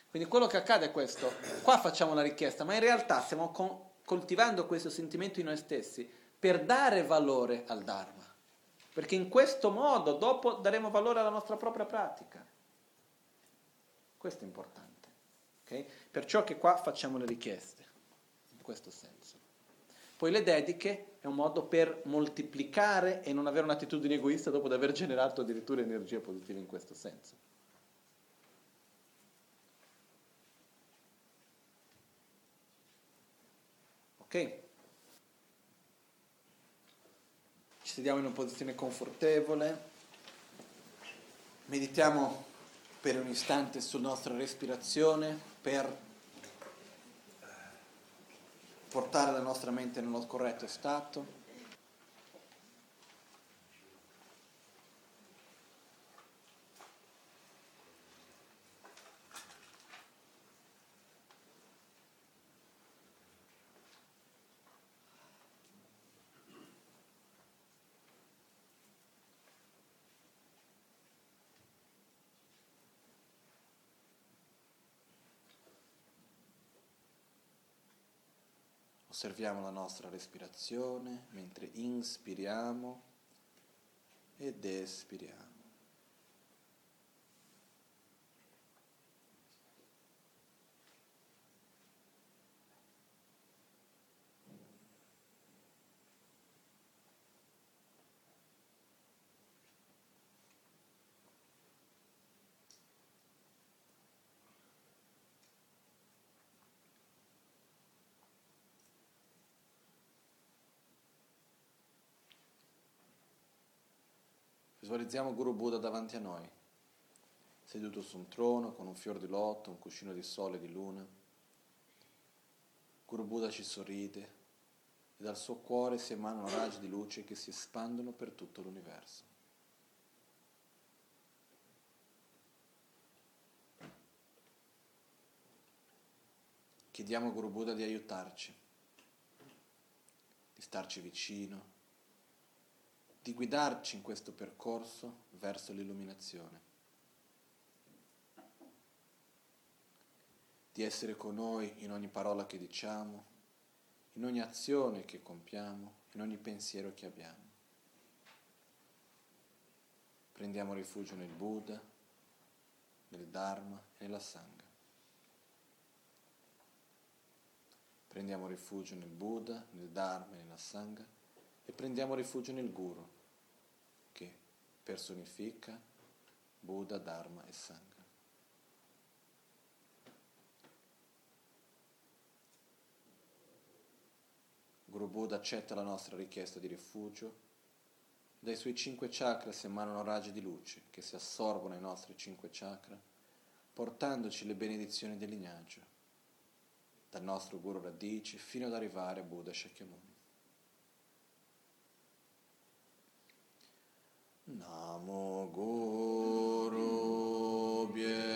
Quindi quello che accade è questo, qua facciamo la richiesta, ma in realtà stiamo con- coltivando questo sentimento in noi stessi per dare valore al Dharma, perché in questo modo dopo daremo valore alla nostra propria pratica. Questo è importante. ok? Perciò che qua facciamo le richieste, in questo senso. Poi le dediche è un modo per moltiplicare e non avere un'attitudine egoista dopo di aver generato addirittura energia positiva in questo senso. Ok? Ci sediamo in una posizione confortevole, meditiamo per un istante sulla nostra respirazione per portare la nostra mente nello corretto stato. Osserviamo la nostra respirazione mentre inspiriamo ed espiriamo. Visualizziamo Guru Buddha davanti a noi, seduto su un trono con un fior di lotto, un cuscino di sole e di luna. Guru Buddha ci sorride e dal suo cuore si emanano raggi di luce che si espandono per tutto l'universo. Chiediamo a Guru Buddha di aiutarci, di starci vicino, di guidarci in questo percorso verso l'illuminazione, di essere con noi in ogni parola che diciamo, in ogni azione che compiamo, in ogni pensiero che abbiamo. Prendiamo rifugio nel Buddha, nel Dharma e nella Sangha. Prendiamo rifugio nel Buddha, nel Dharma e nella Sangha e prendiamo rifugio nel Guru, personifica Buddha, Dharma e Sangha. Guru Buddha accetta la nostra richiesta di rifugio. Dai suoi cinque chakra si emanano raggi di luce che si assorbono ai nostri cinque chakra, portandoci le benedizioni del lignaggio, dal nostro Guru radice fino ad arrivare a Buddha Shakyamuni. Namo Guru Bhya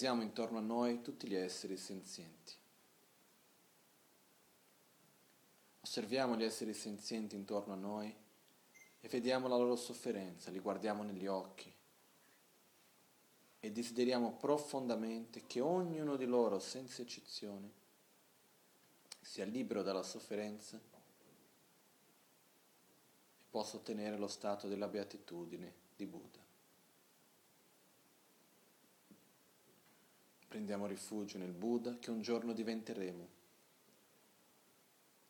Visualizziamo intorno a noi tutti gli esseri senzienti. Osserviamo gli esseri senzienti intorno a noi e vediamo la loro sofferenza, li guardiamo negli occhi e desideriamo profondamente che ognuno di loro, senza eccezione, sia libero dalla sofferenza e possa ottenere lo stato della beatitudine di Buddha. Prendiamo rifugio nel Buddha che un giorno diventeremo,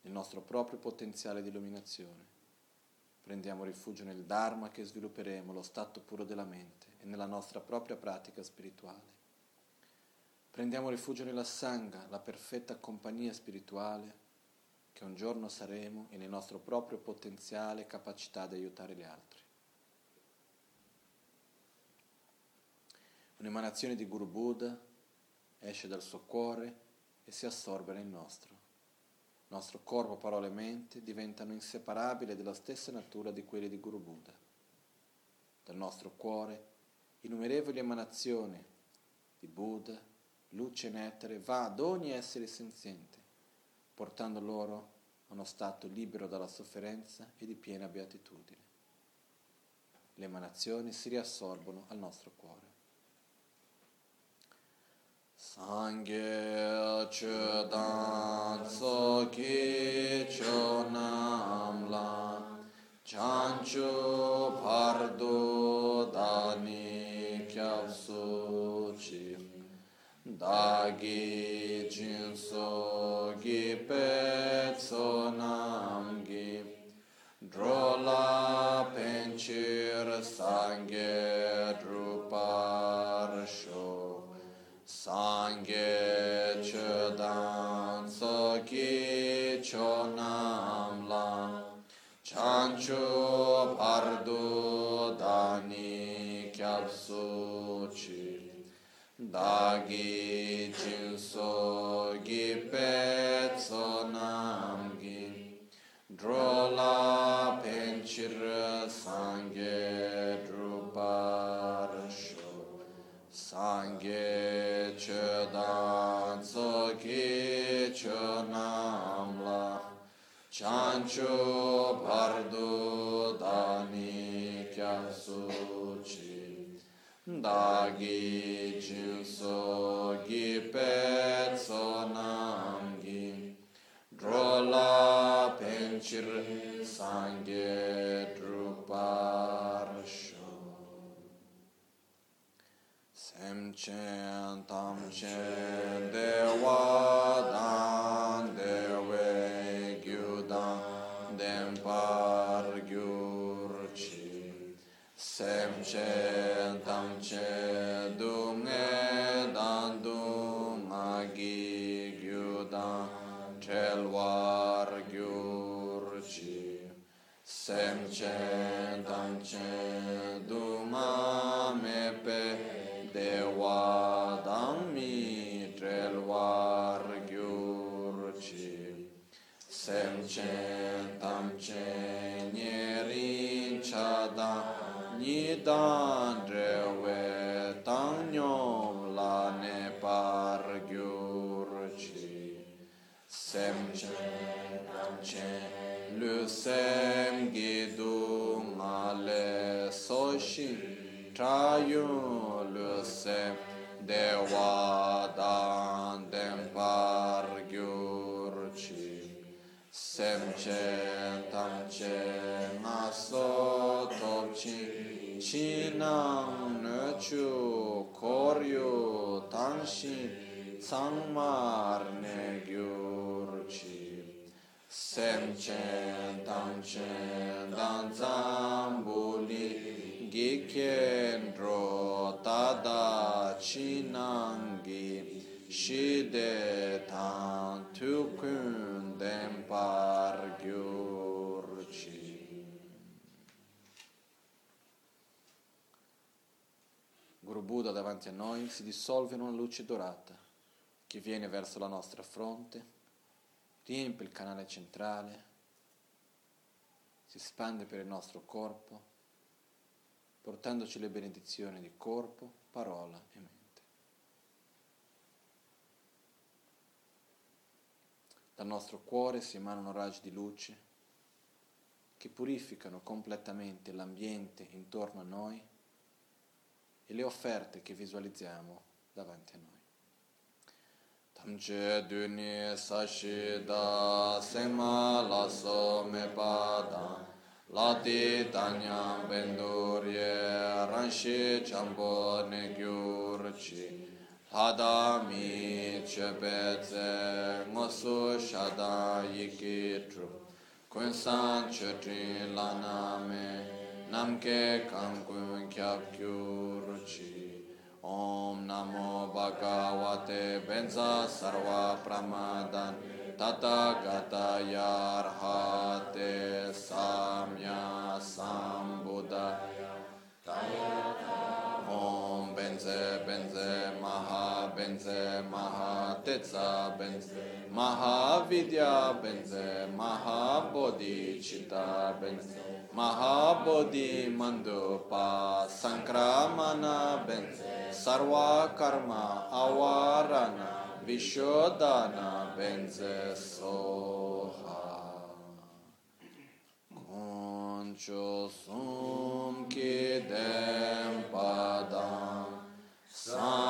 nel nostro proprio potenziale di illuminazione. Prendiamo rifugio nel Dharma che svilupperemo, lo stato puro della mente e nella nostra propria pratica spirituale. Prendiamo rifugio nella Sangha, la perfetta compagnia spirituale che un giorno saremo e nel nostro proprio potenziale e capacità di aiutare gli altri. Un'emanazione di Guru Buddha esce dal suo cuore e si assorbe nel nostro. Il nostro corpo, parola e mente diventano inseparabili della stessa natura di quelli di Guru Buddha. Dal nostro cuore innumerevoli emanazioni di Buddha, luce e nettare va ad ogni essere senziente, portando loro a uno stato libero dalla sofferenza e di piena beatitudine. Le emanazioni si riassorbono al nostro cuore. Sangye chudan soki chonamla chanchu pardo dani kyapsu chi dagi jinso gi petso namgi. Drola penchir dagi jinso gi petso namgi drola penchir sangye drupar sho. Sangye chudan soki chunamla chan Rancho Pardo Dani Dagi Jinso Gi Petso Namgi Drola Penchir Sangye Druparsho Semchen Tamchen Dewa Dan Dewe sem she tam che du nge dan du ma gi gyu dan chel war gyur chi. Sem che tam che du ma me pe de wa dam mi chel war gyur chi. Sem che tam che Tang Nyom La Gyurchi Semchen Tamchen Le Sem Gidung Ale Soshin Trayun Le Sem Dan Semchen Tamchen Aso Topchin Chinang Nechu Koryu Tangshin Sangmar Ne Gyurchi Semchen Tamchen Dan Zambuli Gikendro Tada Chinangi Shide Tan Tukun Dempar Gyurchi Guru Buddha davanti a noi si dissolve in una luce dorata che viene verso la nostra fronte, riempie il canale centrale, si espande per il nostro corpo, portandoci le benedizioni di corpo, parola e mente. Dal nostro cuore si emanano raggi di luce che purificano completamente l'ambiente intorno a noi e le offerte che visualizziamo davanti a noi. Tamche duni sashi da sema laso me pada lati tanya bendurye ranshi chambo ne gyurchi hada mi chepeze ngosu shada yikitru kunsan chetri laname namke kankun kyab gyurchi Om Namo Bhagavate Benza Sarva Pramadan. Tata Gata Yarhate Samya Sambuddhaya Om Benze Benze Benze Maha Tetsa Benze Maha Vidya Benze Maha Bodhicitta Benze Maha Bodhi Mandupa Sankramana Benze Sarva Karma Avarana Vishodana Benze Soha. Concho Sum Kidem Padam Sangye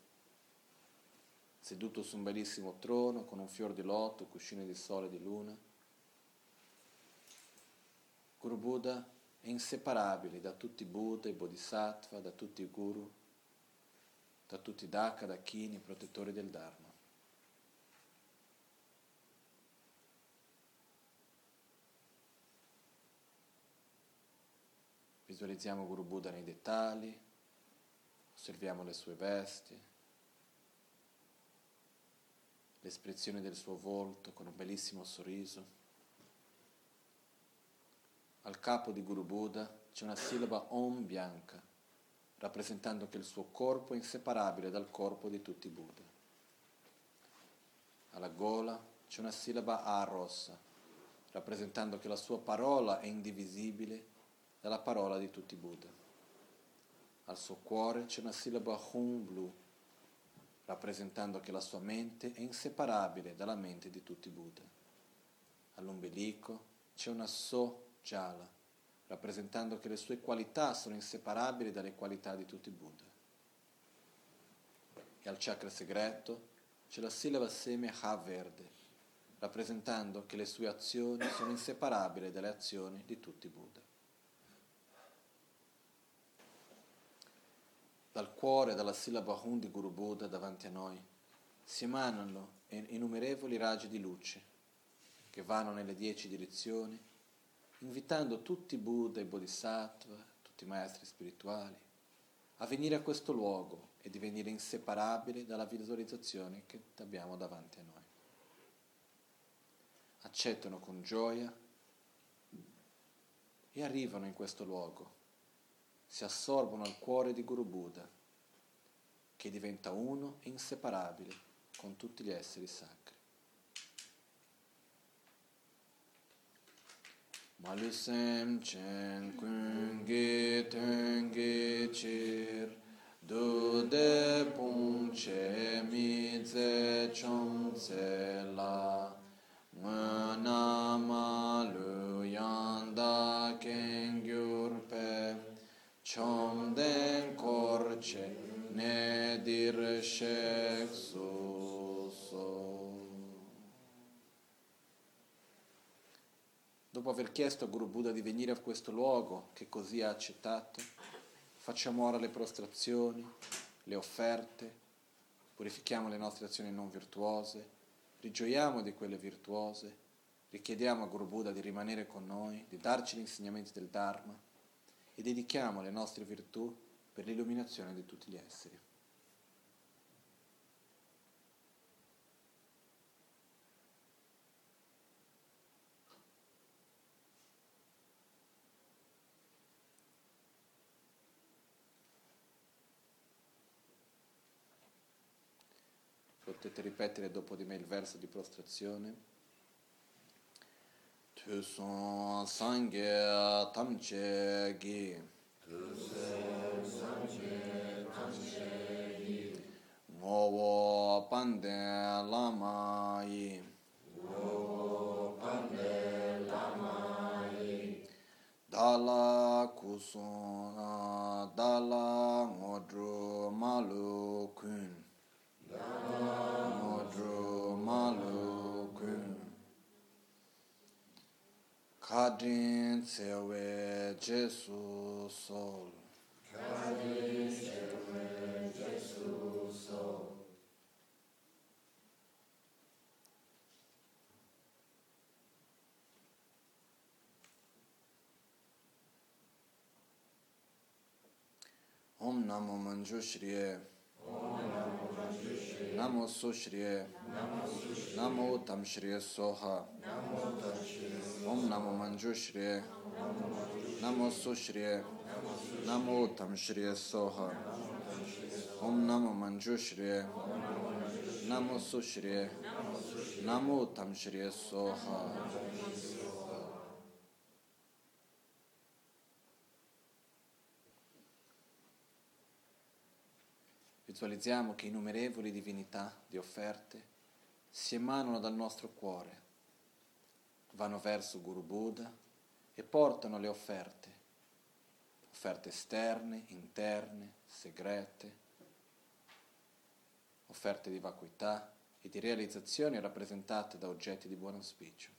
seduto su un bellissimo trono con un fior di loto, cuscine di sole e di luna. Guru Buddha è inseparabile da tutti i Buddha, i Bodhisattva, da tutti i Guru, da tutti i Daka, Dakini, protettori del Dharma. Visualizziamo Guru Buddha nei dettagli, osserviamo le sue vesti, l'espressione del suo volto con un bellissimo sorriso. Al capo di Guru Buddha c'è una sillaba Om bianca, rappresentando che il suo corpo è inseparabile dal corpo di tutti i Buddha. Alla gola c'è una sillaba A rossa, rappresentando che la sua parola è indivisibile dalla parola di tutti i Buddha. Al suo cuore c'è una sillaba Hum blu, rappresentando che la sua mente è inseparabile dalla mente di tutti i Buddha. All'ombelico c'è una So gialla, rappresentando che le sue qualità sono inseparabili dalle qualità di tutti i Buddha. E al chakra segreto c'è la sillaba seme Ha verde, rappresentando che le sue azioni sono inseparabili dalle azioni di tutti i Buddha. Dal cuore, dalla sillaba Hun di Guru Buddha davanti a noi, si emanano innumerevoli raggi di luce che vanno nelle dieci direzioni, invitando tutti i Buddha e Bodhisattva, tutti i maestri spirituali, a venire a questo luogo e divenire inseparabili dalla visualizzazione che abbiamo davanti a noi. Accettano con gioia e arrivano in questo luogo, si assorbono al cuore di Guru Buddha, che diventa uno e inseparabile con tutti gli esseri sacri. Malusem chen kungi tengi chir Dude pung che mi ze chong ze la nama chomden korche ne dir shek Dopo aver chiesto a Guru Buddha di venire a questo luogo, che così ha accettato, facciamo ora le prostrazioni, le offerte, purifichiamo le nostre azioni non virtuose, rigioiamo di quelle virtuose, richiediamo a Guru Buddha di rimanere con noi, di darci gli insegnamenti del Dharma e dedichiamo le nostre virtù per l'illuminazione di tutti gli esseri. Potete ripetere dopo di me il verso di prostrazione. Tusun sangye tamche gi. Tusun sangye tamche gi. Ngowo panden lama yi. Ngowo panden lama yi. Dala kusun dala ngodru malu kun. Kadrin Tsewe Jesu Sol Kadrin Tsewe Jesu Sol Om Namo Manjushriye Namo Su Shriye Namo Utam Shriye Soha. Om Namo Manju Shriye Namo Su Shriye Namo Utam Shriye Soha. Om Namo Manju Shriye Namo Su Shriye Namo Utam Shriye Soha. Visualizziamo che innumerevoli divinità di offerte si emanano dal nostro cuore, vanno verso Guru Buddha e portano le offerte, offerte esterne, interne, segrete, offerte di vacuità e di realizzazioni rappresentate da oggetti di buon auspicio.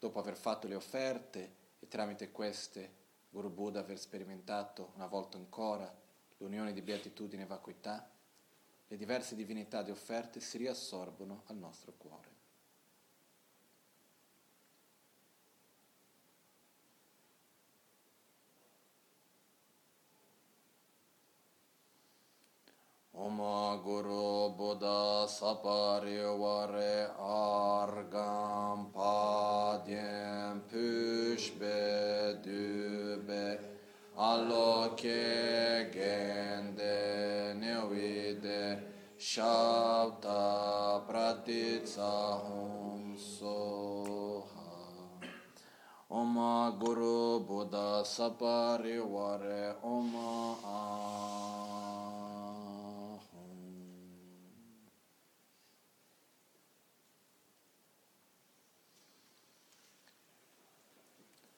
Dopo aver fatto le offerte e tramite queste Guru Buddha aver sperimentato una volta ancora l'unione di beatitudine e vacuità, le diverse divinità di offerte si riassorbono al nostro cuore. Om Guru Buddha sapariware argam padyen pushbe aloke gende nevide shabda pratitsahum soha. Oma Guru Buddha Sapariware Oma Ahum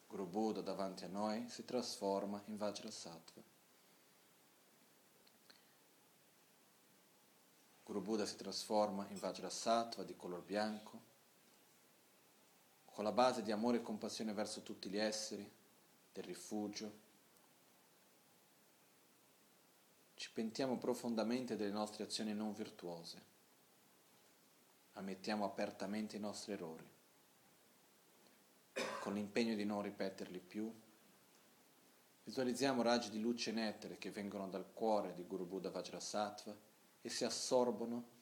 Guru Buddha davanti a noi si trasforma in Vajrasattva. Guru Buddha si trasforma in Vajrasattva di color bianco, con la base di amore e compassione verso tutti gli esseri, del rifugio. Ci pentiamo profondamente delle nostre azioni non virtuose, ammettiamo apertamente i nostri errori con l'impegno di non ripeterli più, visualizziamo raggi di luce nettere che vengono dal cuore di Guru Buddha Vajrasattva e si assorbono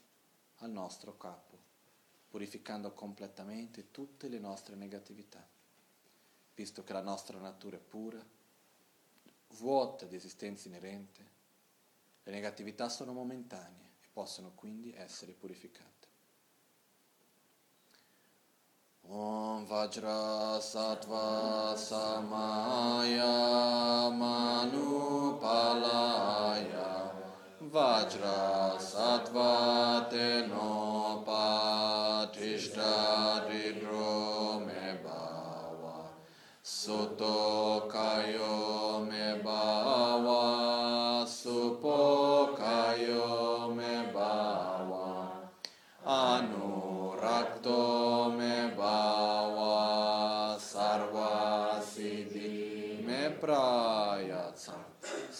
al nostro capo, purificando completamente tutte le nostre negatività, visto che la nostra natura è pura, vuota di esistenza inerente, le negatività sono momentanee e possono quindi essere purificate. Om Vajra Sattva Samaya Manupalaya. Vajra Sattva Teno Patishta Ridro Me Bhava Soto Kayo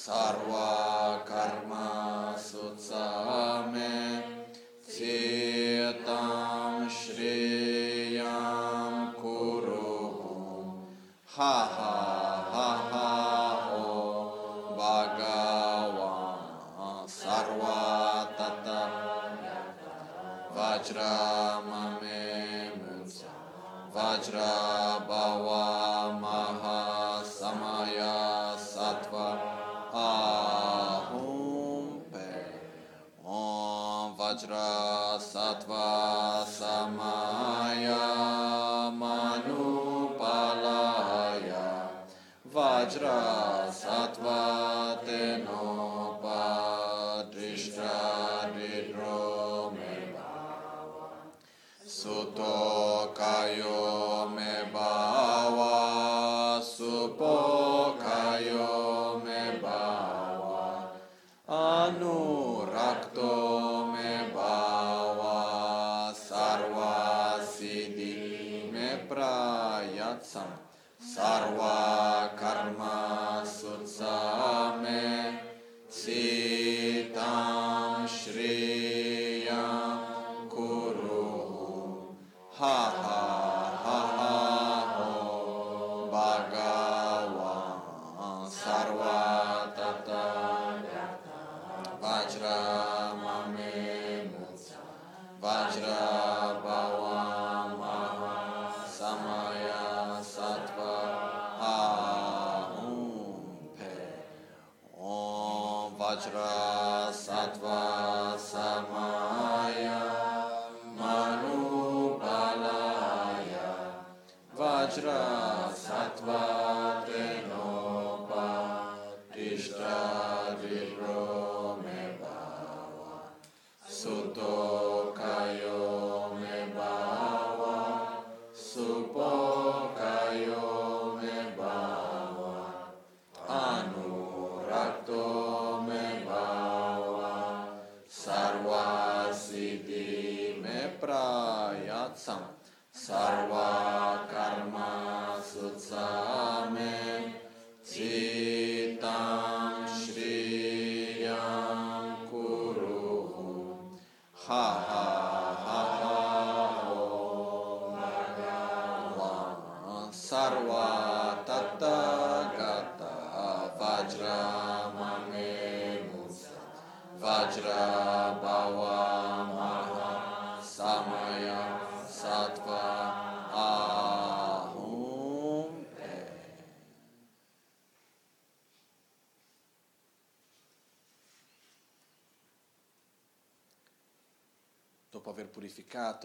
Sarva Prayatsam Sarva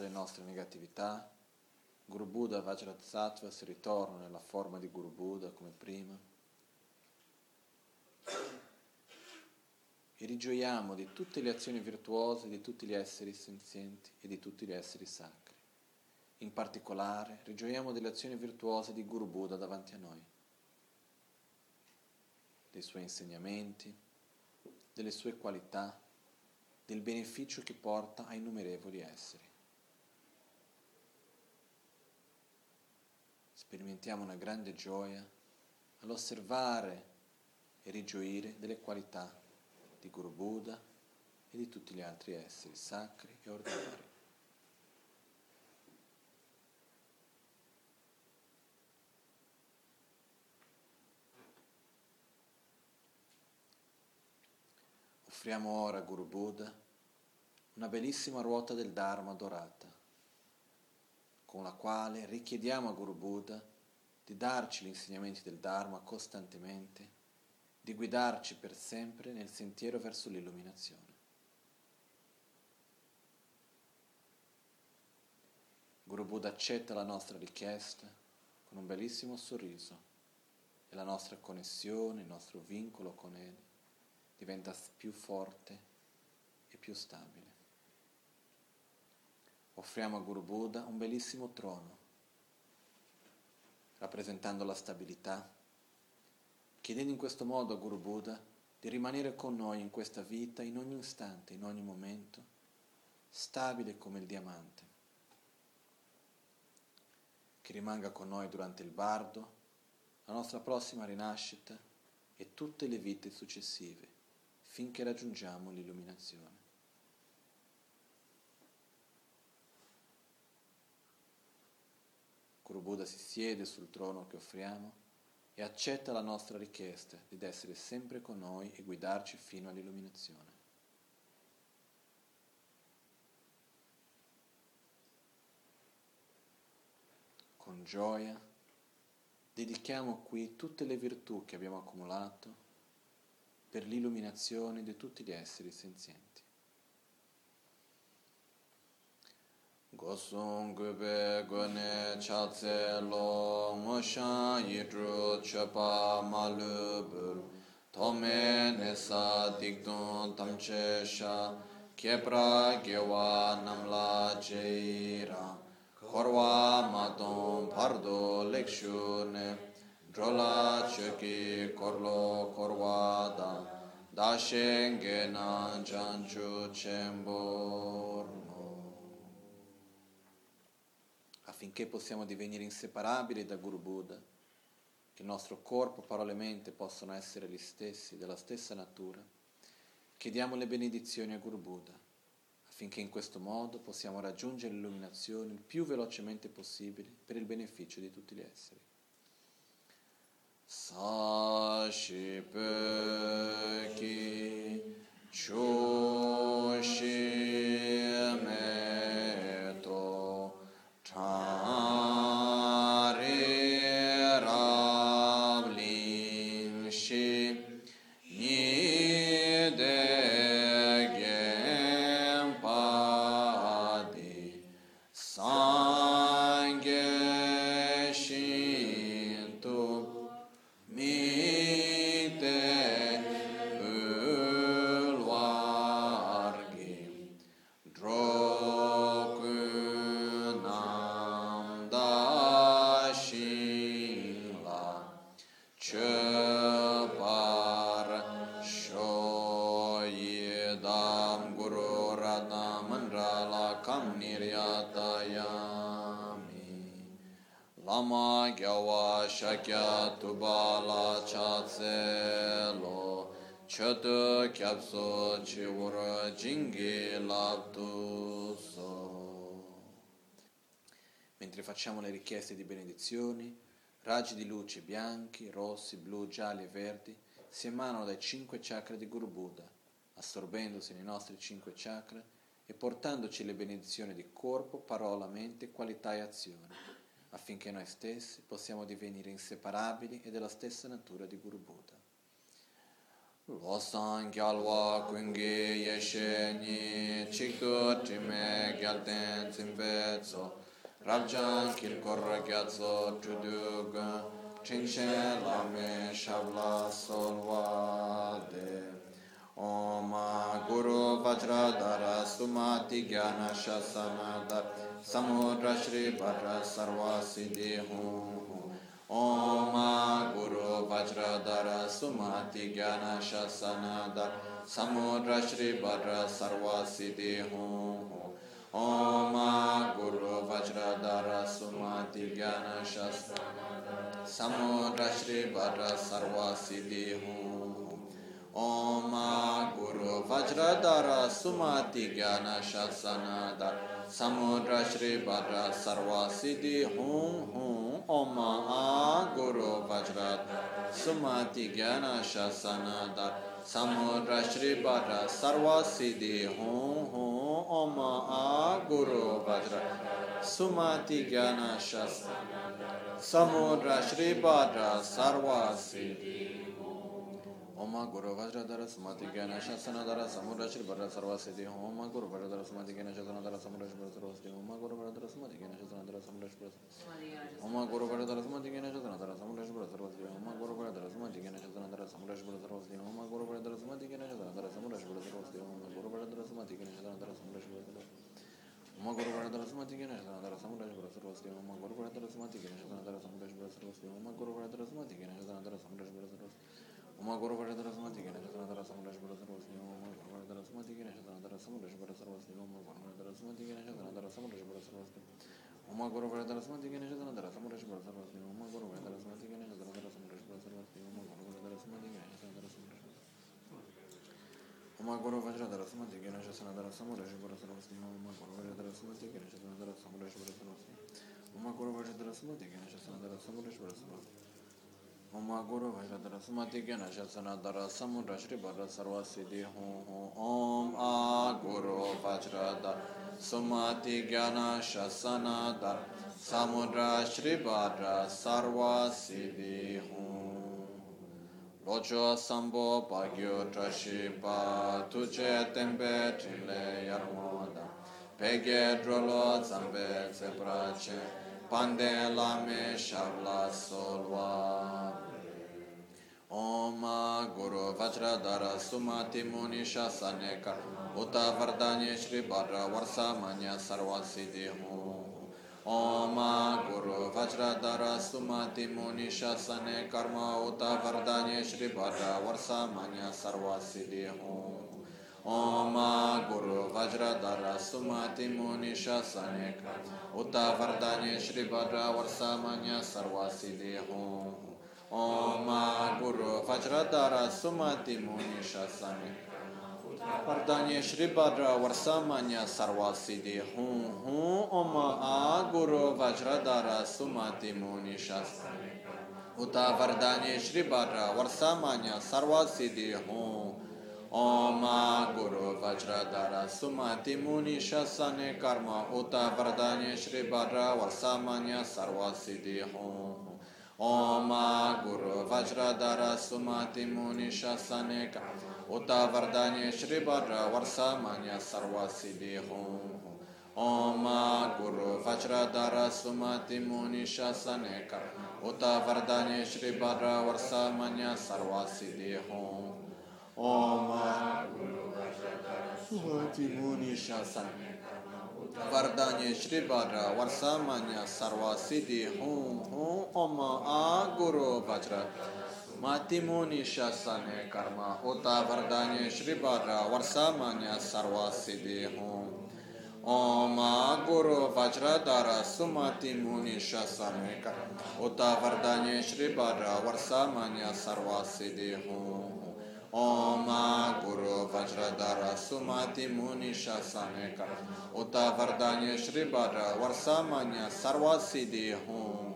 le nostre negatività, Guru Buddha Vajrasattva si ritorna nella forma di Guru Buddha come prima. E rigioiamo di tutte le azioni virtuose di tutti gli esseri senzienti e di tutti gli esseri sacri. In particolare, rigioiamo delle azioni virtuose di Guru Buddha davanti a noi, dei suoi insegnamenti, delle sue qualità, del beneficio che porta ai innumerevoli esseri. Sperimentiamo una grande gioia all'osservare e rigioire delle qualità di Guru Buddha e di tutti gli altri esseri sacri e ordinari. Offriamo ora a Guru Buddha una bellissima ruota del Dharma dorata, con la quale richiediamo a Guru Buddha di darci gli insegnamenti del Dharma costantemente di guidarci per sempre nel sentiero verso l'illuminazione. Guru Buddha accetta la nostra richiesta con un bellissimo sorriso e la nostra connessione, il nostro vincolo con Egli diventa più forte e più stabile. Offriamo a Guru Buddha un bellissimo trono, rappresentando la stabilità chiedendo in questo modo a Guru Buddha di rimanere con noi in questa vita, in ogni istante, in ogni momento, stabile come il diamante, che rimanga con noi durante il bardo, la nostra prossima rinascita e tutte le vite successive, finché raggiungiamo l'illuminazione. Guru Buddha si siede sul trono che offriamo e accetta la nostra richiesta di essere sempre con noi e guidarci fino all'illuminazione. Con gioia dedichiamo qui tutte le virtù che abbiamo accumulato per l'illuminazione di tutti gli esseri senzienti. Gosung gube gune chatse lo ngoshan yidru chepa malu bul tome nesa dikdun tamche sha kepra gewa namla jeira korwa maton pardo lekshu ne drola cheki korlo korwa da dashenge nan janchu chembor affinché possiamo divenire inseparabili da Guru Buddha, che il nostro corpo, parole e mente possano essere gli stessi, della stessa natura, chiediamo le benedizioni a Guru Buddha, affinché in questo modo possiamo raggiungere l'illuminazione il più velocemente possibile per il beneficio di tutti gli esseri. Sashi Ki Choshi chato kyapso chiwara jingi labdu so. Mentre facciamo le richieste di benedizioni, raggi di luce bianchi, rossi, blu, gialli e verdi si emanano dai cinque chakra di Guru Buddha, assorbendosi nei nostri cinque chakra e portandoci le benedizioni di corpo, parola, mente, qualità e azione affinché noi stessi possiamo divenire inseparabili e della stessa natura di Guru Buddha. Losan gyalwa kungi yeshe ni chikdo trime gyalten tsimpe tso Rabjan kilkor gyatso chudug chinshen lame shabla solwa de Om Guru Vajradhara Sumati Gyana Shasana Dar Samudra Shri Bhadra Sarva Siddhi Hum Om Guru Vajradhara Sumati Gyana Shasana Dar Samudra Shri Bhadra Sarva Siddhi Hum Om Guru Vajradhara Sumati Gyana Shasana Dar Samudra Shri Bhadra Sarva Siddhi Hum Om Guru Vajradhara Sumati Gyana Shasana Dar Samudra Shri Bhadra Sarva Siddhi Hum Hum Om Guru Vajrat Sumati Gyana Shasana Dar Samudra Shri Bhadra Sarva Siddhi Hum Hum Om Guru Vajrat Sumati Gyana ಹೋಮ ಗುರು ವಜ್ರಧರ ಸುಮತಿಜ್ಞಾನ ಶಾಸನಧರ ಸಮುರಶ್ರೀ ಭರ ಸರ್ವಸ್ಥಿತಿ ಹೋಮ ಗುರು ಭರಧರ ಸುಮತಿಜ್ಞಾನ ಶಾಸನಧರ ಸಮುರೇಶ್ ಭರ ಸರ್ವಸ್ಥಿತಿ ಹೋಮ ಗುರು ಭರಧರ ಸುಮತಿಜ್ಞಾನ ಶಾಸನಧರ ಸಮುರೇಶ್ ಭರ ಹೋಮ ಗುರು ಭರಧರ ಸುಮತಿಜ್ಞಾನ ಶಾಸನಧರ ಸಮುರೇಶ್ ಭರ ಸರ್ವಸ್ಥಿತಿ ಹೋಮ ಗುರು ಭರಧರ ಸುಮತಿಜ್ಞಾನ ಶಾಸನಧರ ಸಮುರೇಶ್ ಭರ ಸರ್ವಸ್ಥಿತಿ ಹೋಮ ಗುರು ಭರಧರ ಸುಮತಿಜ್ಞಾನ ಶಾಸನಧರ ಸಮುರೇಶ್ ಭರ ಸರ್ವಸ್ಥಿತಿ ಹೋಮ ಗುರು ಭರಧರ ಸುಮತಿಜ್ಞಾನ ಶಾಸನಧರ ಸಮುರೇಶ್ ಭರ ಸರ್ವಸ್ಥಿತಿ Uma guru guarda da samati gena shana dara samudra shubra sarvasti uma guru guarda da samati gena shana dara samudra shubra sarvasti uma guru guarda da samati gena shana dara samudra shubra sarvasti وما قرب شطر اسمه تيجي نشة سنة درس مدرش برا سر وسليم وما قرب درس اسمه تيجي نشة سنة درس مدرش برا سر وسليم وما قرب درس اسمه تيجي نشة سنة درس مدرش برا سر وسليم وما قرب درس اسمه تيجي نشة سنة درس مدرش برا سر وسليم وما قرب درس اسمه تيجي نشة سنة درس مدرش برا سر وسليم وما قرب درس اسمه تيجي نشة سنة درس مدرش وما قرب درس اسمه تيجي نشة سنة درس مدرش برا سر وسليم وما قرب درس اسمه تيجي نشة سنة درس مدرش برا سر وسليم وما قرب درس اسمه تيجي نشة سنة درس مدرش برا سر وسليم ओम गुरु भैरधर सुमति ज्ञान शसन धर समुद्र श्री भद्र सर्व सिद्धि हूँ हूँ ओम आ गुरु वज्रधर सुमति ज्ञान शसन धर समुद्र श्री भद्र सर्व सिद्धि हूँ Locho sambo pagyo trashi pa tuche tempe trile yarmoda Pege drolo zambe zebrache pande lame shabla solwa Om Guru Vajradhara Sumati Muni Shasaneka Uta Vardanya Shri Bhadra Varsa Manya Sarva Siddhi Om Guru Vajradhara Sumati Muni Shasane Karma Uta Vardanya Shri Bhadra Varsa Manya Sarva Siddhi Om Guru Vajradhara Sumati Muni Shasane Uta Vardanya Shri Bhadra Varsa Manya Sarva Siddhi Om Guru Vajradhara Sumati Muni Shasane Vardanya Shri Bhadra Varsamanya Sarva Siddhi Hum Hum Om A Guru Vajradhara Sumati Muni Shasane Uta Vardanya Shri Bhadra Varsamanya Sarva Siddhi Hum Om Guru Vajradhara Sumati Muni Shasane Karma Uta Vardanya Shri Bhadra Varsamanya Sarva Siddhi Hum Om Guru Vajradhara Sumati Muni Shasaneka Uta Vardanya Shri Bhadra Varsamanya Sarva Siddhi Hum Om Guru Vajradhara Sumati Muni Shasaneka Uta Vardanya Shri Bhadra Varsamanya Sarva Siddhi Hum Om Guru Vajradhara Sumati Muni Shasaneka Vardanya Shri Bhadra Varsamanya Sarva Siddhi Hum Hum Om A Guru Vajra. Mati Muni Shasane Karma Uta Vardanya Shri Bhadra Varsamanya Sarva Siddhi Hum Om A Guru Vajra Dara Sumati Muni Shasane Karma Uta Vardanya Shri Bhadra Varsamanya Sarva Hum Om Guru Vajradhara Sumati Muni Shasaneka Uta Vardanya Shri Bhadra Varsamanya Sarva Siddhi Hum.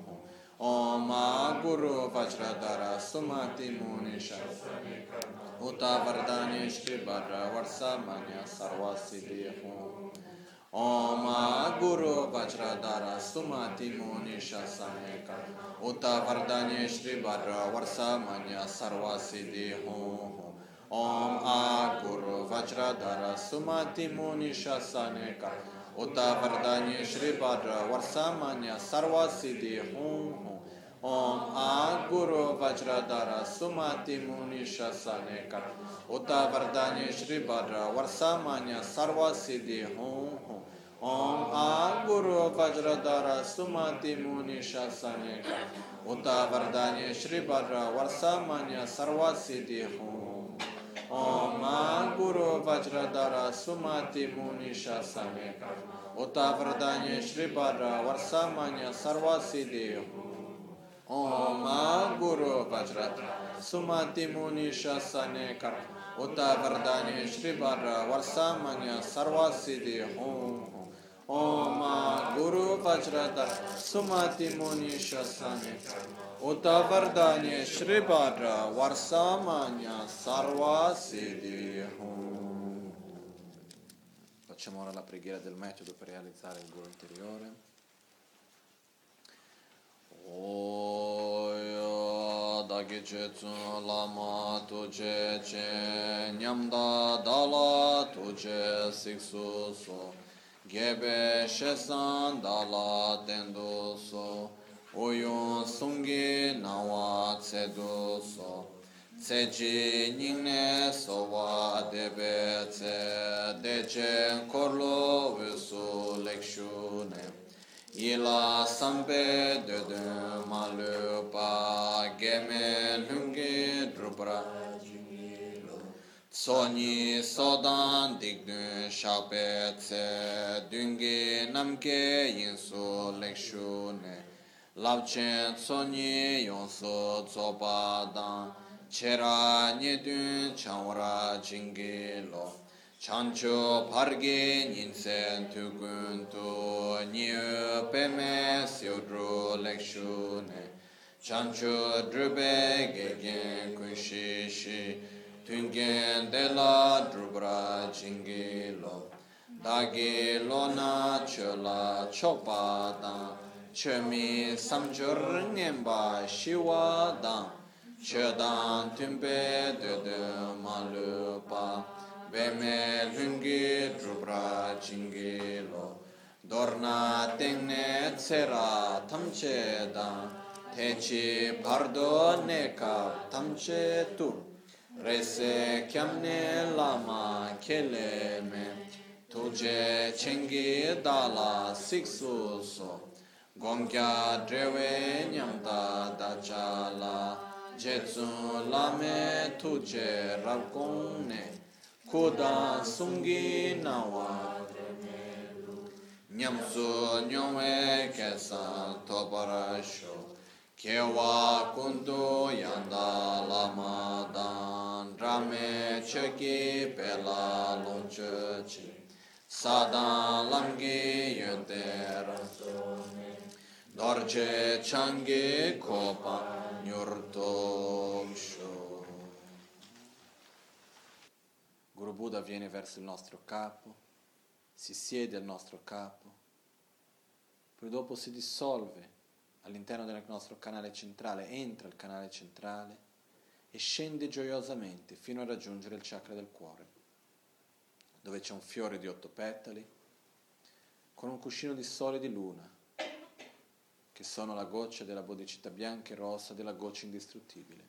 Om Guru Vajradhara Sumati Muni Shasaneka Uta Vardanya Shri Bhadra Varsamanya Sarva Siddhi Hum. Om Guru Vajradhara Sumati Muni Shasaneka Uta Vardanya Shri Bhadra Varsamanya Sarva Siddhi Hum Om Aguru Vajradara Sumati Munisha Saneka Uta Vardani Shribadra Varsamanya Sarva Siddhi Hum Hum. Om Aguru Vajradara Sumati Munisha Saneka Uta Vardani Shribadra Varsamanya Sarva Siddhi Hum Hum. Om Aguru Vajradara Sumati Munisha Saneka Uta Vardani Shribadra Varsamanya Sarva Siddhi Hum Om Guru Vajradhara Sumati Muni Shasame Uta Vardanya Shri Bhadra Varsamanya Sarva Siddhi Om Guru Vajradhara Sumati Muni Shasane Kar Uta Sumati Muni Shasane Kar Uta Vardanya Shri Bhadra Varsamanya Sarva Siddhi Facciamo ora la preghiera del metodo per realizzare il guru interiore. Oya dagi che tsun lama tu che nyamda dala tu che siksu so gebe shesan dala tendu so oyon sungye nawa tsedo so tseji nyingne sowa debe tse deche korlo visu lekshune ila sambe dede malu pa geme lunge drupra Soni sodan digdun shape tse dungi namke yinsu lekshune labchen tsonyi yonsu tsoba dan. Chera nyedun chanwara jingi lo. Chancho parge nyinsen tukun tu nyu peme siodro lekshu ne. Chancho drube gegen kunshi shi Tungen de la drupra jingi lo. Dagi lo na cho chopa dang Che samchur ngenpa shiwa dang Che dang tunpe dede de ma pa. Be lungi drupra jingi lo. Dorna tengne tsera tamche dang Techi pardo neka tamche tur rese kyamne lama kele me tuje chengi dala siksu so. Gongkya drewe nyamta dachala jetsu lame tuche rabkong ne. Kuda sungi nawa nyamsu nyongwe kesa toparasho kewa kundu yanda lama dan rame cheki pela lonche chi sadan lamgi yonte rasone Dorje Change Kopa Nyurtoksho. Guru Buddha viene verso il nostro capo, si siede al nostro capo, poi dopo si dissolve all'interno del nostro canale centrale, entra il canale centrale e scende gioiosamente fino a raggiungere il chakra del cuore, dove c'è un fiore di otto petali con un cuscino di sole e di luna che sono la goccia della bodicità bianca e rossa della goccia indistruttibile,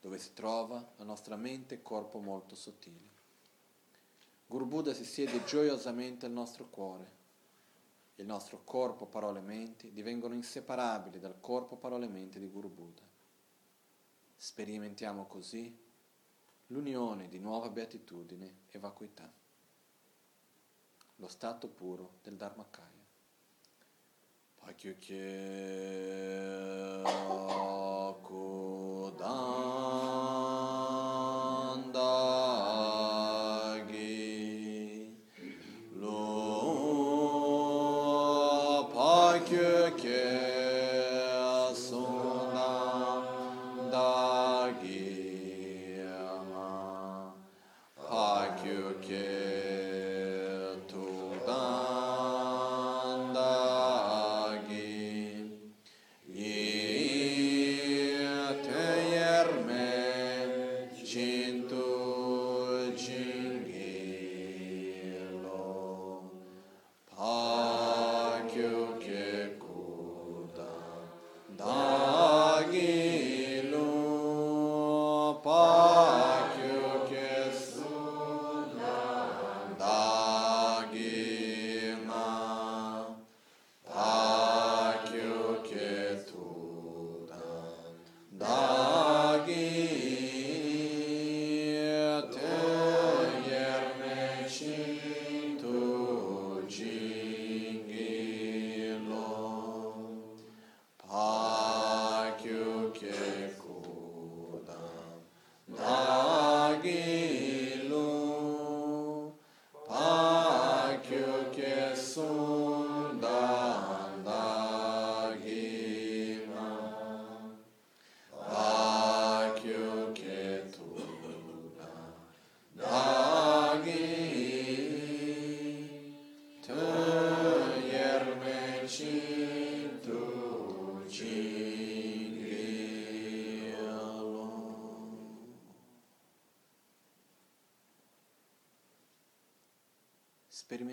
dove si trova la nostra mente e corpo molto sottili. Guru Buddha si siede gioiosamente al nostro cuore. Il nostro corpo, parole e menti divengono inseparabili dal corpo, parole e mente di Guru Buddha. Sperimentiamo così l'unione di nuova beatitudine e vacuità, lo stato puro del Dharmakaya. Pakyukye Kudandagi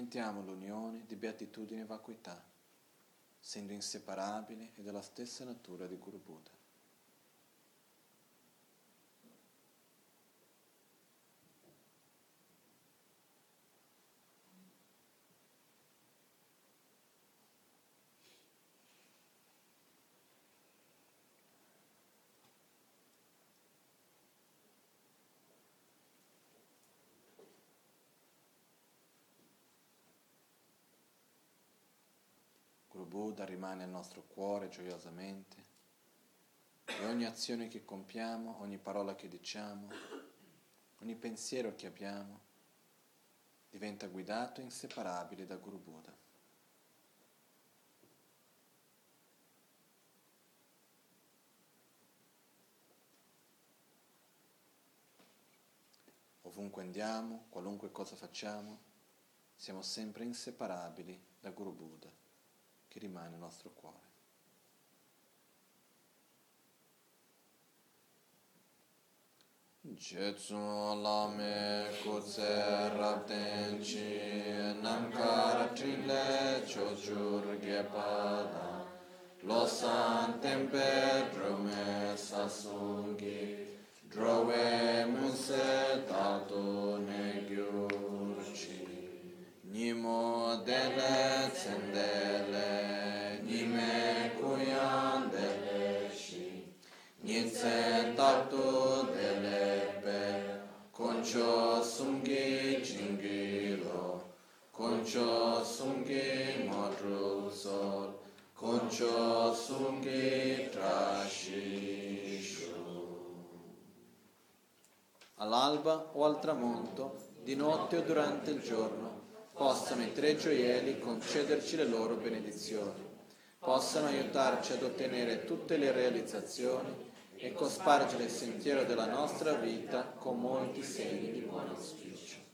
Sperimentiamo l'unione di beatitudine e vacuità, essendo inseparabili e della stessa natura di Guru Buddha. Buddha rimane al nostro cuore gioiosamente e ogni azione che compiamo, ogni parola che diciamo, ogni pensiero che abbiamo diventa guidato e inseparabile da Guru Buddha. Ovunque andiamo, qualunque cosa facciamo, siamo sempre inseparabili da Guru Buddha che rimane nel nostro cuore. Jetsu lame kutse rabden chi namkar trile chochur gepada losan tempe drome sasungi drove muse tato ne gyurchi nimo dele tsendele koncho sumgi jingiro, koncho sumgi modru sot, koncho sumgi trashishu. All'alba o al tramonto, di notte o durante il giorno, possano i tre gioielli concederci le loro benedizioni, possano aiutarci ad ottenere tutte le realizzazioni e cospargere il sentiero della nostra vita con molti segni di buon auspicio.